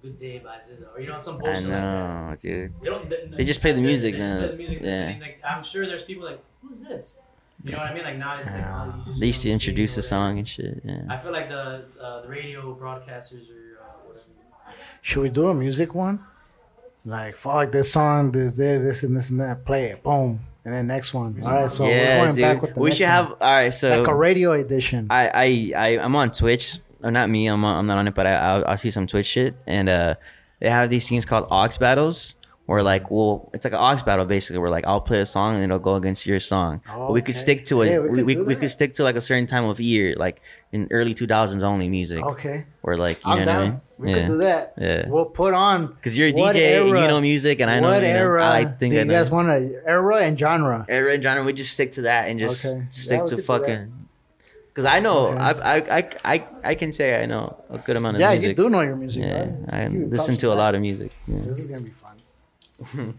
S5: "Good Day" by SZA, or you know some
S4: I
S5: bullshit like that.
S4: know, dude.
S5: They don't. They,
S4: They just play the music
S5: they
S4: now.
S5: play the music,
S4: Yeah.
S5: and, like, I'm sure there's people like, who's this? You know what I mean? Like now it's like oh, you just
S4: They used to introduce the song and shit. Yeah.
S5: I feel like the uh, the radio broadcasters or uh, whatever.
S3: Should we do a music one? Like fuck this song, this, this, this, and this and that. Play it, boom, and then next one. All right, so we're
S4: yeah,
S3: going back with the
S4: We
S3: next
S4: should
S3: one.
S4: have. All right, so
S3: like a radio edition.
S4: I, I, I, I'm on Twitch. Or not me. I'm, on, I'm not on it, but I, I'll, I'll see some Twitch shit, and uh, they have these things called aux battles, where like, well, it's like an aux battle basically, where like I'll play a song and it'll go against your song. But we could
S3: Okay.
S4: stick to it.
S3: Yeah, we
S4: we,
S3: could
S4: we, could stick to like a certain time of year, like in early 2000s only music,
S3: okay,
S4: or like you
S3: I'm
S4: know
S3: down.
S4: what I mean?
S3: We
S4: yeah.
S3: could do that.
S4: Yeah.
S3: We'll put on
S4: Because you're a DJ and
S3: era-
S4: you know music, and I know
S3: what
S4: you know,
S3: era.
S4: I think
S3: do you guys want a era and genre?
S4: Era and genre, we just stick to that and just
S3: Okay.
S4: stick
S3: Yeah,
S4: to
S3: could do that.
S4: fucking. Because I know,
S3: Okay.
S4: I, I, I, I, I can say I know a good amount of
S3: Yeah,
S4: music.
S3: Yeah, you do know your music,
S4: Yeah,
S3: right?
S4: I
S3: You
S4: listen to a lot of music. Yeah.
S3: This is gonna be fun.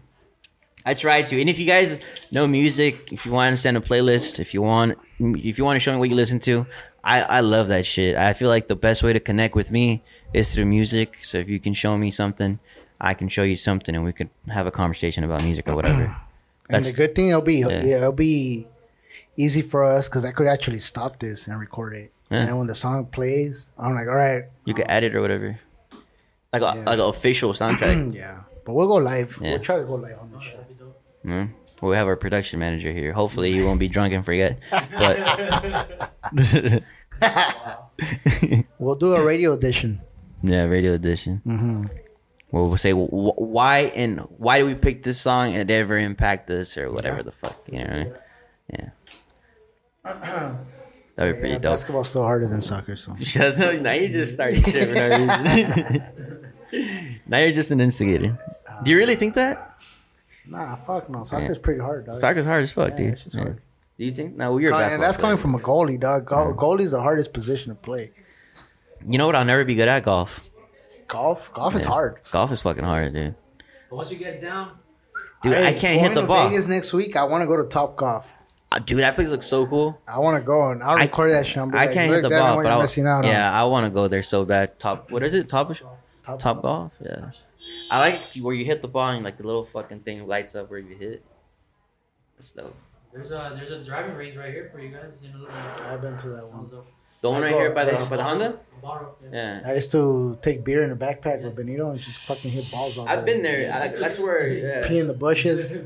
S4: I try to, and if you guys know music, if you want to send a playlist, if you want, if you want to show me what you listen to, I, I love that shit. I feel like the best way to connect with me is through music. So if you can show me something, I can show you something, and we could have a conversation about music or whatever.
S3: And
S4: That's
S3: the good thing it'll be
S4: Yeah.
S3: it'll be easy for us because I could actually stop this and record it.
S4: Yeah.
S3: And then when the song plays, I'm like, all right,
S4: you can add it or whatever, like a
S3: Yeah.
S4: like an official soundtrack.
S3: yeah. But we'll go live.
S4: Yeah.
S3: We'll try to go live on this shit.
S5: That'd be dope.
S4: Mm. We'll have our production manager here. Hopefully, he won't be drunk and forget. But
S3: We'll do a radio edition.
S4: yeah, radio edition.
S3: Mm-hmm.
S4: Well, we'll say wh- why and why do we pick this song and it ever impact us or whatever
S3: Yeah.
S4: the fuck, you know mean? Yeah. That'd be pretty
S3: Yeah,
S4: dope.
S3: basketball's still harder than soccer, so
S4: Now you just started shit for no reason. now you're just an instigator. Do you really think that?
S3: nah, fuck no. Soccer's pretty hard, dog.
S4: Soccer's hard as fuck,
S3: Yeah,
S4: dude.
S3: it's just
S4: Yeah.
S3: hard.
S4: Do you think? No, well, you're a
S3: and
S4: basketball
S3: that's coming from a goalie, dog. Go- Goalie's the hardest position to play.
S4: You know what? I'll never be good at golf.
S3: Golf, golf is hard.
S4: Golf is fucking hard, dude.
S5: But once you get down,
S4: Dude, I
S3: Hey,
S4: can't hit the
S3: to
S4: ball.
S3: Vegas next week. I want to go to Top Golf.
S4: Uh, Dude, that place looks so cool.
S3: I want to go and I'll
S4: I-
S3: record that shit. I'll be
S4: I
S3: like,
S4: can't hit the ball,
S3: what
S4: but
S3: you're
S4: I,
S3: missing out on."
S4: yeah, I want to go there so bad. Top, what is it? Top,
S3: Top,
S4: top golf. Yeah, I like where you hit the ball and like the little fucking thing lights up where you hit. That's dope.
S5: there's a there's a driving range right here for you guys. You know,
S3: I've been to that one.
S4: The one
S3: I
S4: right
S3: go-
S4: here by the
S3: I
S4: by the Honda.
S5: Borrow, yeah.
S4: Yeah,
S3: I used to take beer in a backpack with Benito and just fucking hit balls all
S4: I've
S3: day.
S4: been there. I, that's where.
S3: Pee
S4: Yeah.
S3: in the bushes.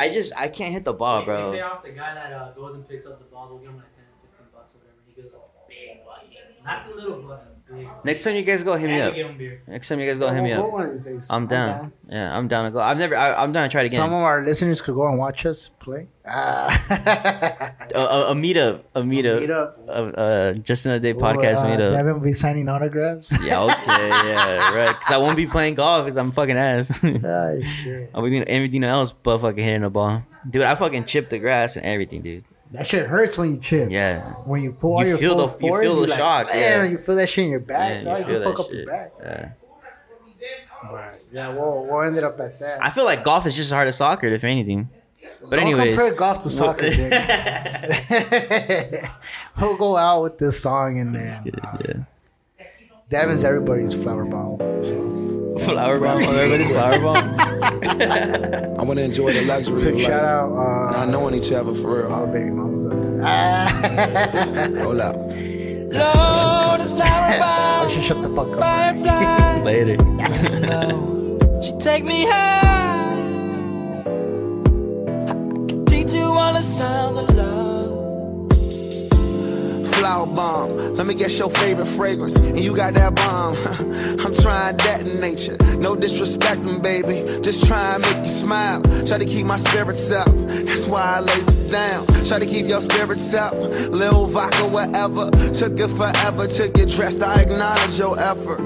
S4: I just I can't hit the ball,
S5: We- We pay off the guy that uh, goes and picks up the balls. We'll give him like 10, 15 bucks or whatever. He gives a big bucket. Not the little bucket, big.
S4: Next time you guys go, hit me up.
S5: we him beer.
S4: Next time you guys go, hit me up.
S3: one of these days.
S4: I'm down. Yeah, I'm down to go. I've never. I, I'm down to try it
S3: Some of our listeners could go and watch us play. Ah.
S4: A, a, a meetup. A meetup.
S3: Meet up.
S4: Uh, uh, just another day podcast
S3: uh,
S4: meetup.
S3: Devin will be signing autographs.
S4: Yeah, okay, yeah, right. Because I won't be playing golf because I'm fucking ass.
S3: ah, shit.
S4: I'll be doing everything else but fucking hitting the ball. Dude, I fucking chip the grass and everything, dude.
S3: That shit hurts when you chip.
S4: Yeah.
S3: When you pull all
S4: You
S3: your
S4: feel
S3: full
S4: the- you feel the
S3: you're like,
S4: shock,
S3: "Man,"
S4: yeah.
S3: You feel that shit in your back.
S4: Yeah,
S3: dog,
S4: you feel
S3: fuck
S4: that
S3: up your
S4: shit.
S3: back.
S4: Yeah.
S3: But yeah, we'll, we'll end it up at that.
S4: I feel like golf is just as hard as soccer, if anything. But
S3: Don't
S4: anyways,
S3: compare golf to soccer, we'll go out with this song and then uh,
S4: yeah.
S3: Devin's everybody's flower bomb. So.
S4: Flower bomb, everybody's flower bomb.
S7: I want to enjoy the luxury of
S3: Quick
S7: life.
S3: shout out, uh,
S7: Not knowing each other for real.
S3: all baby mamas out there. Ah.
S7: Hold up.
S8: Lord is flower
S3: I
S8: bomb,
S3: should shut the fuck up.
S8: firefly.
S4: Later.
S8: She take me high. I can teach you all the sounds of love.
S7: Flower bomb. Let me guess your favorite fragrance. And you got that bomb. I'm trying that in nature. No disrespecting, baby. Just try and make you smile. Try to keep my spirits up. That's why I lays it down. Try to keep your spirits up. Lil vodka, whatever. Took it forever to get dressed. I acknowledge your effort.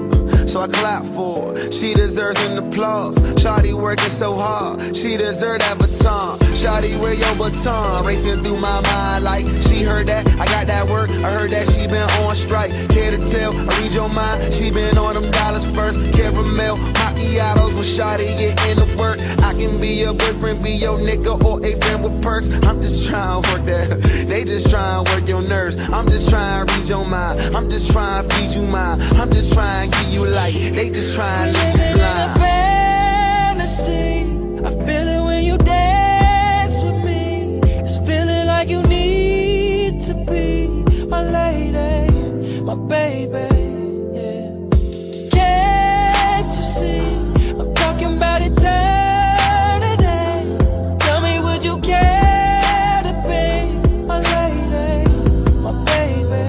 S7: so I clap for her. She deserves an applause. Shawty working so hard, she deserves that baton. Shawty, where your baton? Racing through my mind like she heard that. I got that work, I heard that she been on strike. Care to tell? I read your mind. She been on them dollars first. Caramel, macchiatos when Shawty get into work. I can be your boyfriend, be your nigga, or a friend with perks. I'm just trying to work that. They just trying to work your nerves. I'm just trying to read your mind. I'm just trying to feed you mine. I'm just trying to give you light. They just trying to leave you
S8: Living in a
S7: blind.
S8: fantasy. I feel it when you dance my lady, my baby. Yeah. Can't you see? I'm talking about eternity. Tell me, would you care to be my lady, my baby?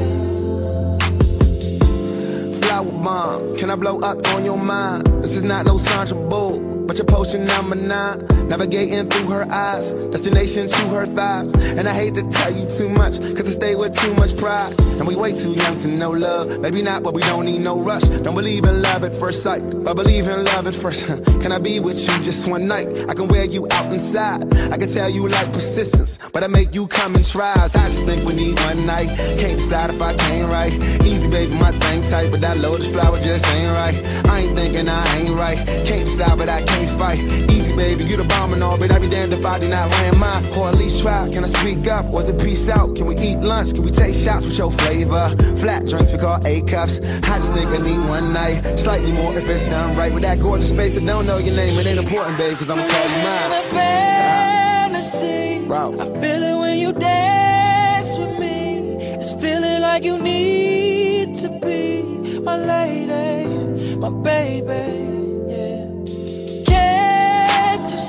S7: Flower bomb, can I blow up on your mind? This is not no Sandra Bull, but your potion number nine. Navigating through her eyes, destination to her thighs. And I hate to tell you too much, cause I stay with too much pride. And we way too young to know love. Maybe not, but we don't need no rush. Don't believe in love at first sight, but believe in love at first. Can I be with you just one night? I can wear you out inside. I can tell you like persistence, but I make you come and try. I just think we need one night. Can't decide if I can't right. Easy, baby, my thing tight, but that lotus flower just ain't right. I ain't thinking I ain't right. Can't decide, but I can't fight. Easy, baby, you the bomb and all, but I be damned if I do not land mine. Or at least try. Can I speak up? Was it peace out? Can we eat lunch? Can we take shots with your flavor? Flat drinks we call A cups. I just think I need one night. Slightly more if it's done right. With that gorgeous face that don't know your name, it ain't important, babe, cause I'ma call you mine.
S8: fantasy.
S7: Bro.
S8: I feel it when you dance with me. It's feeling like you need to be my lady, my baby.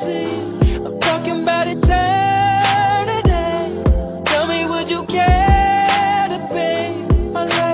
S8: I'm talking about eternity. Tell me, would you care to be my?